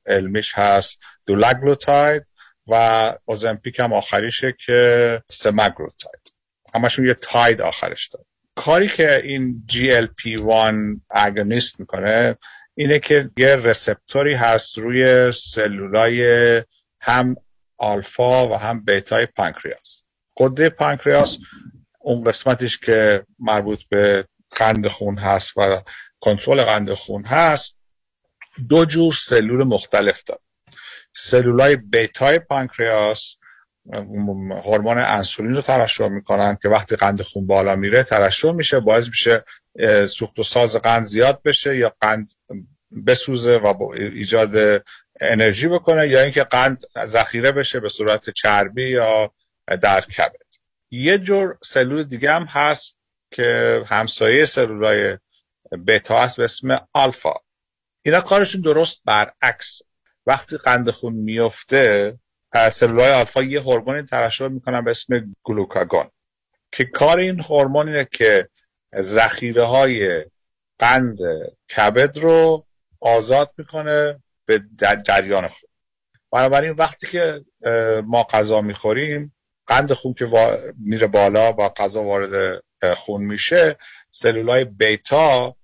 علمیش هست دولاگلوتاید و اوزمپیک هم آخریشه که سماگلوتاید همشون یه تاید آخرش داره. کاری که این GLP-1 اگونیست می‌کنه اینه که یه رسپتوری هست روی سلولای هم آلفا و هم بیتای پانکریاس. قده پانکریاس اون قسمتش که مربوط به قند خون هست و کنترل قند خون هست دو جور سلول مختلف داره. سلولای بیتای پانکریاس هورمون انسولین رو ترشح می‌کنن که وقتی قند خون بالا میره ترشح میشه باعث میشه سوخت و ساز قند زیاد بشه یا قند بسوزه و ایجاد انرژی بکنه یا اینکه قند ذخیره بشه به صورت چربی یا در کبد. یه جور سلول دیگه هم هست که همسایه سلولای بتا هست به اسم آلفا. اینا کارشون درست برعکس. وقتی قند خون میفته سلولای آلفا یه هورمونی ترشح می‌کنن به اسم گلوکاگون که کار این هورمون اینه که ذخیره های قند کبد رو آزاد می‌کنه به جریان خون. بنابراین وقتی که ما غذا می‌خوریم قند خون که میره بالا و غذا وارد خون میشه سلولای بیتا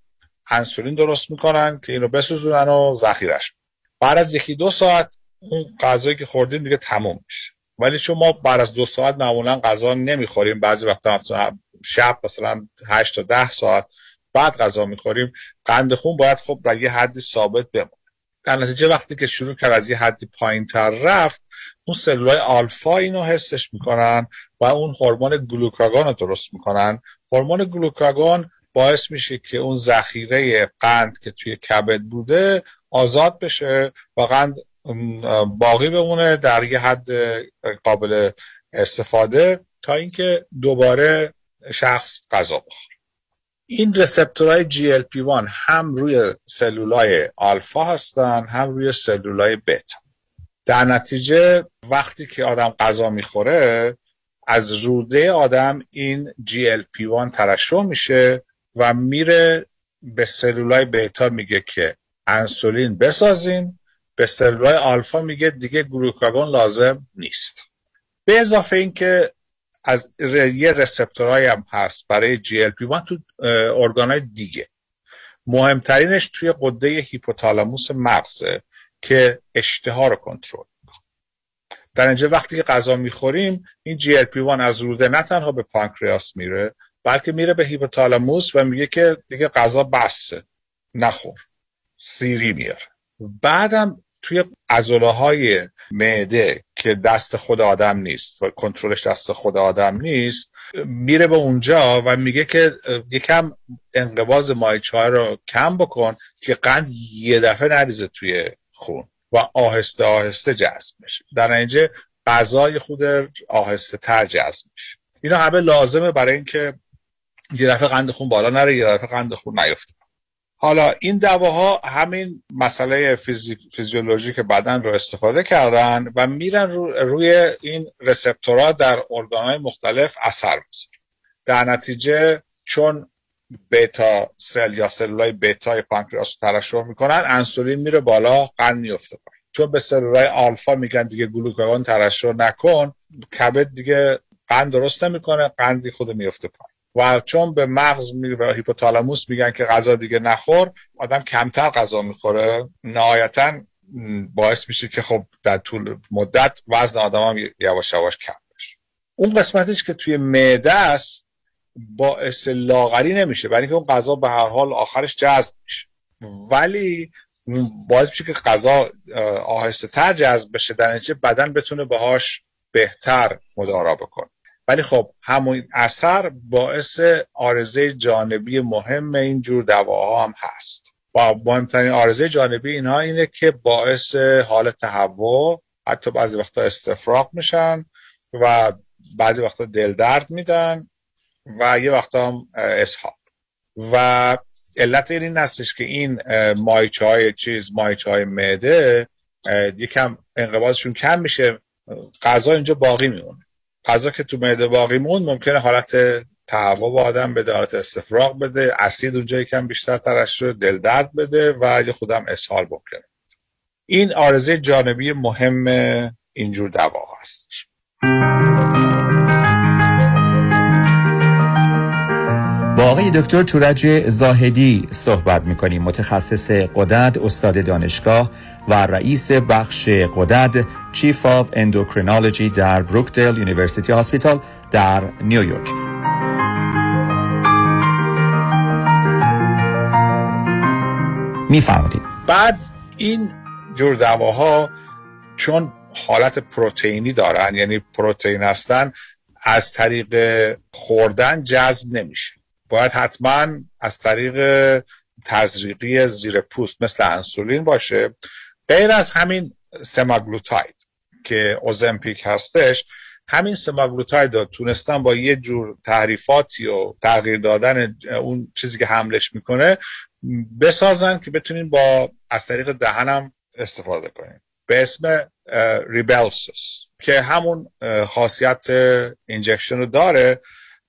انسولین درست می‌کنن که اینو بسوزونن و ذخیرش بعد از یکی دو ساعت اون غذایی که خوردیم دیگه تموم میشه. ولی چون ما بعد از دو ساعت معمولا غذا نمی‌خوریم بعضی وقتا شب مثلا 8 تا 10 ساعت بعد غذا می‌خوریم قند خون باید خب در یه حدی ثابت بمونه. در نتیجه وقتی که شروع کرد از یه حدی پایین تر رفت اون سلولای آلفا اینو حسش می‌کنن و اون هورمون گلوکاگون رو درست می‌کنن. هورمون گلوکاگون باعث میشه که اون ذخیره قند که توی کبد بوده آزاد بشه و قند باقی بمونه در یه حد قابل استفاده تا اینکه دوباره شخص غذا بخوره. این رسپتورهای GLP-1 هم روی سلولای آلفا هستن هم روی سلولای بتا. در نتیجه وقتی که آدم غذا می‌خوره از روده آدم این GLP-1 ترشح میشه و میره به سلولای بیتا میگه که انسولین بسازین به سلولای آلفا میگه دیگه گلوکاگون لازم نیست. به اضافه اینکه از یه رسپتورهای هم هست برای GLP-1 تو ارگانهای دیگه. مهمترینش توی قده هیپوتالاموس مغزه که اشتها رو کنترل در اینجا وقتی که غذا می‌خوریم این GLP-1 از روده نه تنها به پانکریاس میره بلکه میره به هیپوتالاموس و میگه که دیگه غذا بسه نخور سیری میاره. بعدم توی عضله های معده که دست خود آدم نیست و کنترلش دست خود آدم نیست میره به اونجا و میگه که یکم انقباز مایچه رو کم بکن که قند یه دفعه نریزه توی خون و آهسته آهسته جذب میشه. در اینجا غذای خود آهسته تر جذب میشه. اینا همه لازمه برای اینکه یه دفعه قند خون بالا نره یه دفعه قند خون نیفته. حالا این دواها همین مسئله فیزیولوژیک بدن رو استفاده کردن و میرن روی این رسپتورها در ارگانهای مختلف اثر می‌ذارن در نتیجه چون بیتا سل یا سلولای بیتای پانکریاس رو ترشح می‌کنن انسولین میره بالا قند میفته پایین. چون به سلولای آلفا میگن دیگه گلوکاگون ترشح نکن کبد دیگه قند درست نمی‌کنه قندی خود میفته پایین. و چون به مغز و هیپوتالاموس میگن که غذا دیگه نخور آدم کمتر غذا می‌خوره. نهایتا باعث میشه که خب در طول مدت وزن آدم هم یواش یواش کم بشه. اون قسمتش که توی معده است باعث لاغری نمیشه. برای اینکه اون غذا به هر حال آخرش جذب میشه. ولی باعث میشه که غذا آهسته تر جذب بشه. در نتیجه بدن بتونه باهاش بهتر مدارا بکنه. ولی خب همون اثر باعث آرزه جانبی مهم این جور دواها هم هست. و مهمترین آرزه جانبی اینها اینه که باعث حال تهوع حتی بعضی وقتا استفراغ میشن و بعضی وقتا دل درد میدن و یه وقتا هم اسهال. و علت این هستش که این مایچه های چیز مایچه های معده یکم انقباضشون کم میشه غذا اینجا باقی میمونه. غذا که تو معده باقی مون ممکنه حالت تهوع با آدم بده حالت استفراغ بده اسید اونجا یکم بیشتر ترش شد دل درد بده و یه خودم اسهال ممکنه. این عارضه جانبی مهم اینجور دوا هستش آقای دکتر تورج زاهدی صحبت می‌کنیم. متخصص غدد استاد دانشگاه و رئیس بخش غدد Chief of Endocrinology در Brookdale University Hospital در نیویورک میفرمایید. بعد این جور دواها چون حالت پروتئینی دارن یعنی پروتئین هستن از طریق خوردن جذب نمیشه. باید حتما از طریق تزریقی زیر پوست مثل انسولین باشه. غیر از همین سماگلوتاید که اوزمپیک هستش همین سماگلوتاید تونستن با یه جور تعریفاتی و تغییر دادن اون چیزی که حملش می‌کنه بسازن که بتونین با از طریق دهنم استفاده کنیم به اسم Rybelsus که همون خاصیت injection رو داره.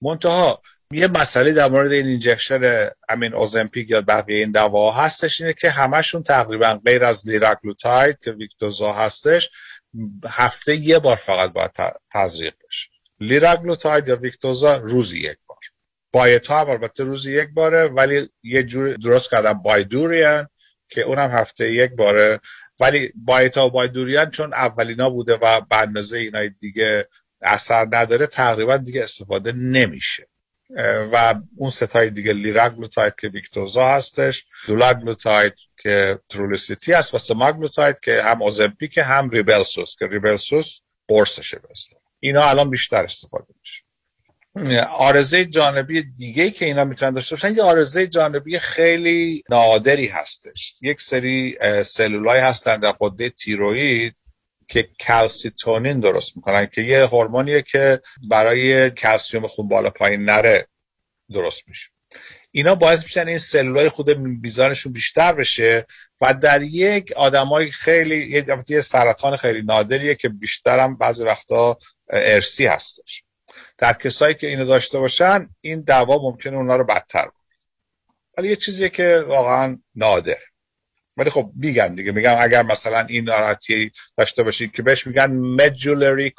منتها یه مسئله در مورد این injection همین Ozempic یا بقیه این دوا هستش اینه که همشون تقریبا غیر از liraglutide که Victoza هستش هفته یه بار فقط باید تزریق بشه. liraglutide یا Victoza روزی یک بار. بایتا هم البته روزی یک باره ولی یه جور درست کردن بایدوریان که اونم هفته یک باره. ولی بایتا و بایدوریان چون اولینا بوده و به اندازه اینای دیگه اثر نداره تقریبا دیگه استفاده نمیشه. و اون ستای دیگه لیراگلوتاید که ویکتوزا هستش دولاگلوتاید که ترولوسیتی هست و سماگلوتاید که هم اوزمپیک هم ریبلسوس که ریبلسوس قرصشه بسته اینا الان بیشتر استفاده میشه. آرزه جانبی دیگه که اینا می‌تونن داشته باشن یه آرزه جانبی خیلی نادری هستش. یک سری سلولای هستن در قده تیروید که کلسیتونین درست می‌کنن که یه هورمونیه که برای کلسیوم خون بالا پایین نره درست میشه. اینا باعث میشن این سلولای خود میزانشون بیشتر بشه و در یک آدمای خیلی یه سرطان خیلی نادریه که بیشتر هم بعضی وقتا ارسی هستش. در کسایی که اینو داشته باشن این دوا ممکنه اونا رو بدتر کنه. ولی یه چیزیه که واقعا نادر. ولی خب میگن دیگه میگن اگر مثلا این ناراحتی داشته باشید که بهش میگن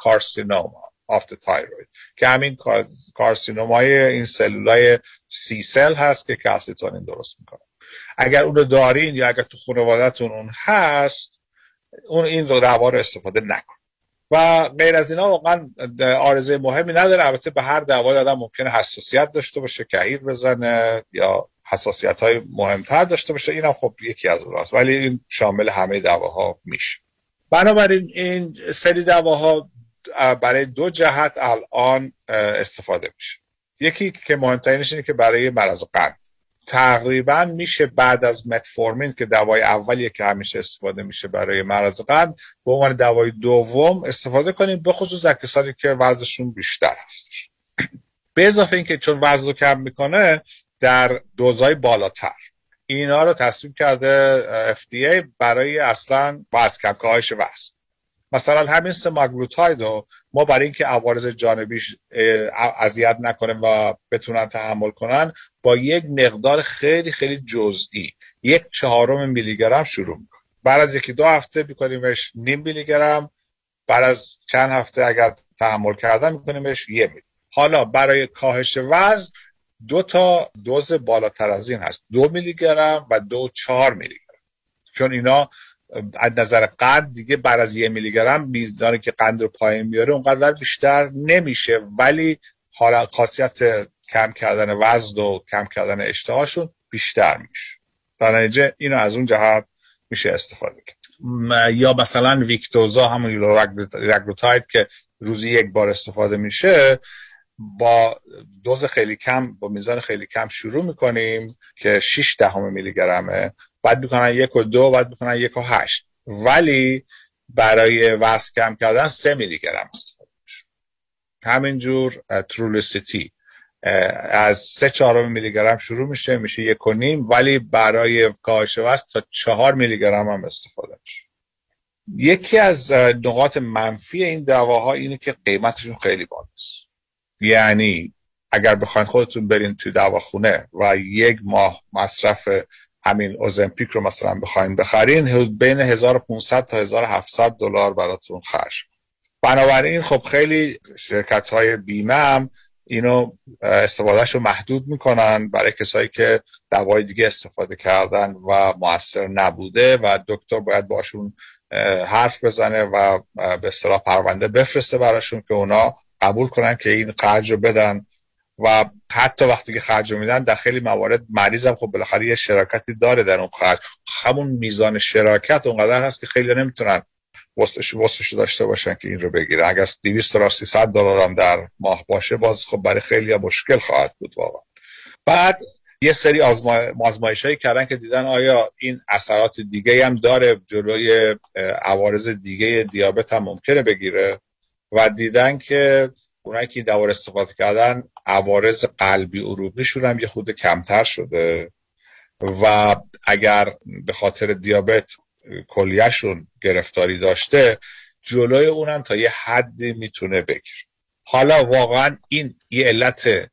carcinoma of the thyroid که همین کارسینومای این سلولای سی سل هست که کلسیتونین درست می‌کنه. اگر اونو دارین یا اگر تو خانوادهتون اون هست اون این رو دوا رو استفاده نکن. و غیر از اینا واقعا آرزه مهمی نداره. البته به هر دوای آدم ممکنه حساسیت داشته باشه کهیر بزنه یا حساسیت های مهمتر داشته باشه اینم خب یکی از اوناست ولی این شامل همه دواها میشه. بنابراین این سری دواها برای دو جهت الان استفاده میشه. یکی که مهمترینش اینه که برای مرض قند. تقریبا میشه بعد از متفورمین که دوای اولیه که همیشه استفاده میشه برای مرض قند به عنوان دوای دوم استفاده کنیم به خصوص در کسانی که وزنشون بیشتر هستش. به اضافه اینکه چون وزن رو کم می‌کنه در دوزهای بالاتر. اینا رو تصمیم کرده FDA برای اصلا وزن کم کاهش وزن مثلا همین سماگلوتاید رو ما برای اینکه عوارض جانبیش اذیت نکنه و بتونن تحمل کنن با یک مقدار خیلی خیلی جزئی یک چهارم میلی گرم شروع می‌کنیم. بعد از یکی دو هفته میکنیمش نیم میلی گرم بعد از چند هفته اگر تحمل کردن میکنیمش یه میلی حالا برای کاهش وزن دو تا دوز بالاتر از این هست. دو میلی گرم و دو چهار میلی گرم چون اینا از نظر قند دیگه بر از یه میلی گرم میزانی که قند رو پایین میاره اونقدر بیشتر نمیشه. ولی حالا خاصیت کم کردن وزن و کم کردن اشتهاشون بیشتر میشه. در نتیجه اینو از اون جهت میشه استفاده کرد. یا مثلا ویکتوزا همون رگلوتاید که روزی یک بار استفاده میشه با دوز خیلی کم با میزان خیلی کم شروع می‌کنیم که 6 دهم میلی گرمه بعد می‌کنن یک و دو بعد می‌کنن یک و هشت. ولی برای وزن کم کردن سه میلی گرم استفاده همینجور ترولوسیتی از سه چهارم میلی گرم شروع میشه میشه یک و نیم. ولی برای کاهش وزن تا چهار میلی گرم هم استفاده میشه. یکی از نقاط منفی این دواها اینه که قیمتشون خیلی بالاست. یعنی اگر بخواین خودتون برین توی دواخونه و یک ماه مصرف همین اوزمپیک رو مثلا بخواین بخرین بین 1500 تا 1700 دلار براتون خرج بنابراین خب خیلی شرکت های بیمه هم اینو استفادهش رو محدود می‌کنن برای کسایی که دوای دیگه استفاده کردن و موثر نبوده و دکتر باید باشون حرف بزنه و به اصطلاح پرونده بفرسته براشون که اونا قبول کنن که این خرج رو بدن و حتی وقتی که خرج میدن در خیلی موارد مریض هم خب بالاخره یه شراکتی داره در اون خرج. همون میزان شراکت اونقدر هست که خیلی نمی‌تونن وسطش داشته باشن که این رو بگیرن. اگر 200 دلار 300 دلار هم در ماه باشه باز خب برای خیلی مشکل خواهد بود واقعا. بعد یه سری آزمایش هایی کردن که دیدن آیا این اثرات دیگه هم داره جلوی عوارض دیگه دیابت هم ممکنه بگیره. و دیدن که اونایی که دوار استفاده کردن عوارض قلبی عروقیشون هم یه خود کمتر شده و اگر به خاطر دیابت کلیهشون گرفتاری داشته جلوی اونم تا یه حدی می‌تونه بگیره. حالا واقعا این یه علت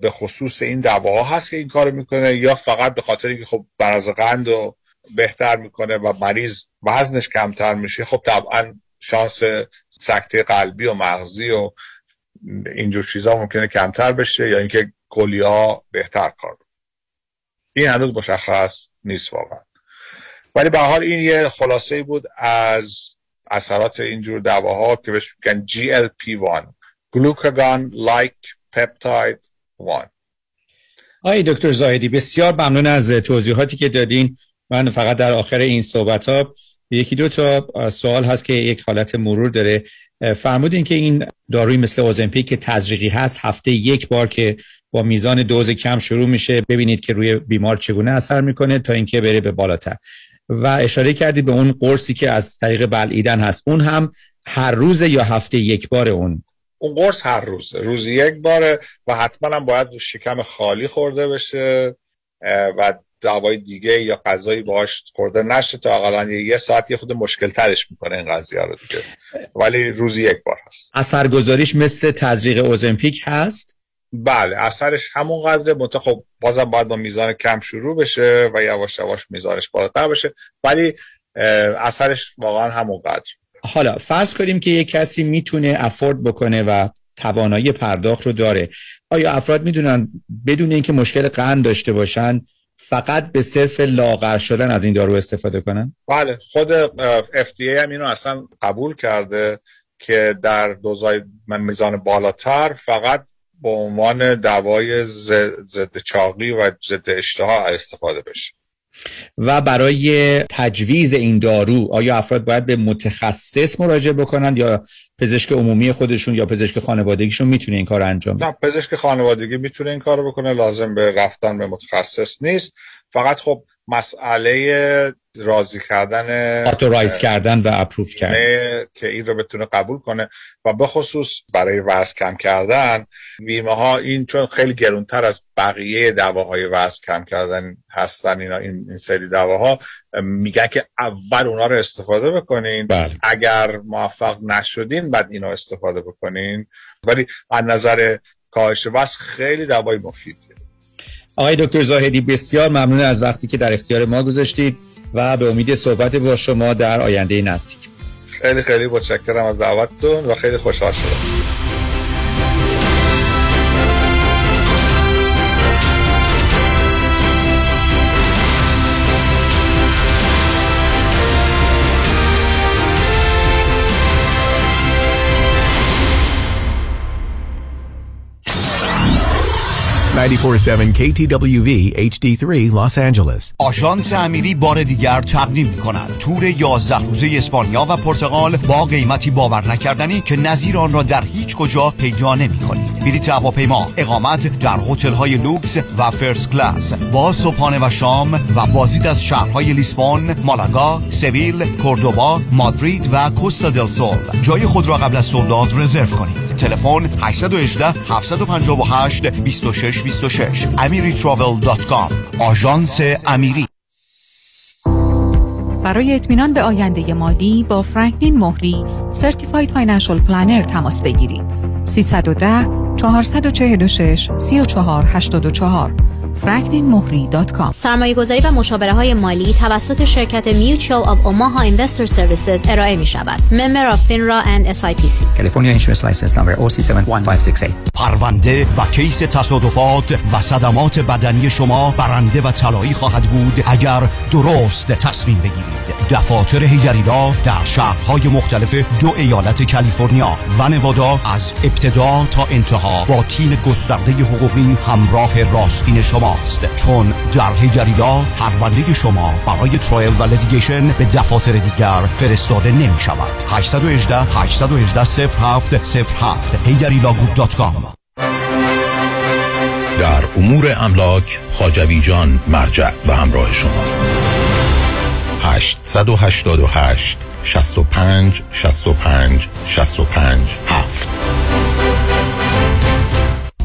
به خصوص این دواها هست که این کار می‌کنه یا فقط به خاطر اینکه خب برز قند رو بهتر می‌کنه و مریض وزنش کمتر میشه؟ خب طبعا شانس سکته قلبی و مغزی و اینجور چیزها ممکنه کمتر بشه یا اینکه ها بهتر کار این هنوز مشخص نیست واقعا. ولی به حال این یه خلاصه بود از اثرات اینجور دواها که بهش میگن GLP-1 glucagon like peptide 1 آقای دکتر زاهدی بسیار ممنون از توضیحاتی که دادین. من فقط در آخر این صحبت ها یکی دو تا سوال هست که یک حالت مرور داره. فرمودین که این داروی مثل اوزمپیک که تزریقی هست هفته یک بار که با میزان دوز کم شروع میشه. ببینید که روی بیمار چگونه اثر می‌کنه تا اینکه بره به بالاتر. و اشاره کردید به اون قرصی که از طریق بلعیدن هست. اون هم هر روز یا هفته یک بار اون؟ اون قرص هر روز. روز یک باره و حتما هم باید شکم خالی خورده بشه. و دوای دیگه یا غذایی باش خورده نشه تا اقلا یه ساعت یه خود مشکل ترش می‌کنه این قضیه رو دیگه. ولی روزی یک بار هست. اثرگذاریش مثل تزریق اوزمپیک هست؟ بله اثرش همون قدره منتها خب بازم باید با میزان کم شروع بشه و یواش یواش میزانش بالاتر بشه. ولی اثرش واقعا همون قدر حالا فرض کنیم که یک کسی می‌تونه افورد بکنه و توانایی پرداخت رو داره. آیا افراد می‌دونن بدون اینکه مشکل قند داشته باشن فقط به صرف لاغر شدن از این دارو استفاده کنن؟ بله خود FDA هم اینو اصلا قبول کرده که در دوزای میزان بالاتر فقط به عنوان دوای ضد چاقی و ضد اشتها استفاده بشه و برای تجویز این دارو آیا افراد باید به متخصص مراجعه بکنند یا پزشک عمومی خودشون یا پزشک خانوادگیشون می‌تونه این کار انجام بده؟ نه پزشک خانوادگی می‌تونه این کار بکنه لازم به رفتن به متخصص نیست فقط خب مسئله راضی کردن آتورایز کردن و اپروف کردن. که این رو بتونه قبول کنه و به خصوص برای وزن کم کردن بیمه ها این چون خیلی گرونتر از بقیه دواهای وزن کم کردن هستن اینا این, این سری دواها میگن که اول اونا رو استفاده بکنین. بله. اگر موفق نشدین بعد اینا استفاده بکنین. ولی از نظر کاهش وزن خیلی دوای مفیدیه. آقای دکتر زاهدی بسیار ممنون از وقتی که در اختیار ما گذاشتید و به امید صحبت با شما در آینده نزدیک. خیلی خیلی متشکرم از دعوتتون و خیلی خوشحال شدم. 947 KTWV HD3 Los Angeles. آژانس امیری بار دیگر تقدیم می کند تور 11 روزه اسپانیا و پرتغال با قیمتی باور نکردنی که نظیر آن را در هیچ کجا پیدا نمی کنید بلیت هواپیما اقامت در هتل های لوکس و first class. با صبحانه و شام و بازدید از شهرهای لیسبون مالاگا سویل کوردوبا مادرید و کوستا دل سول. جای خود را قبل از sold out رزرو کنید. تلفن 818 758 2626 amiritravel.com آژانس امیری. برای اطمینان به آینده مالی با فرانکلین مهری Certified Financial Planner تماس بگیرید. 310 446 3484 franklinmohri.com سرمایه گذاری و مشاوره های مالی توسط شرکت Mutual of Omaha Investor Services ارائه می شود. Member of FINRA and SIPC. California Insurance License Number OC71568 پرونده و case تصادفات و صدمات بدنی شما برنده و طلایی خواهد بود اگر درست تصمیم بگیرید دفاتر هیگریلا در شهرهای مختلف دو ایالت کالیفرنیا و نوادا از ابتدا تا انتها با تیم گسترده حقوقی همراه راستین شماست. چون در هیگریلا پرونده شما برای trial و litigation به دفاتر دیگر فرستاده نمی شود 818 818 0707 هیگریلاگروپ.com در امور املاک خاجوی جان مرجع و همراه شماست. 888 65 65 65 7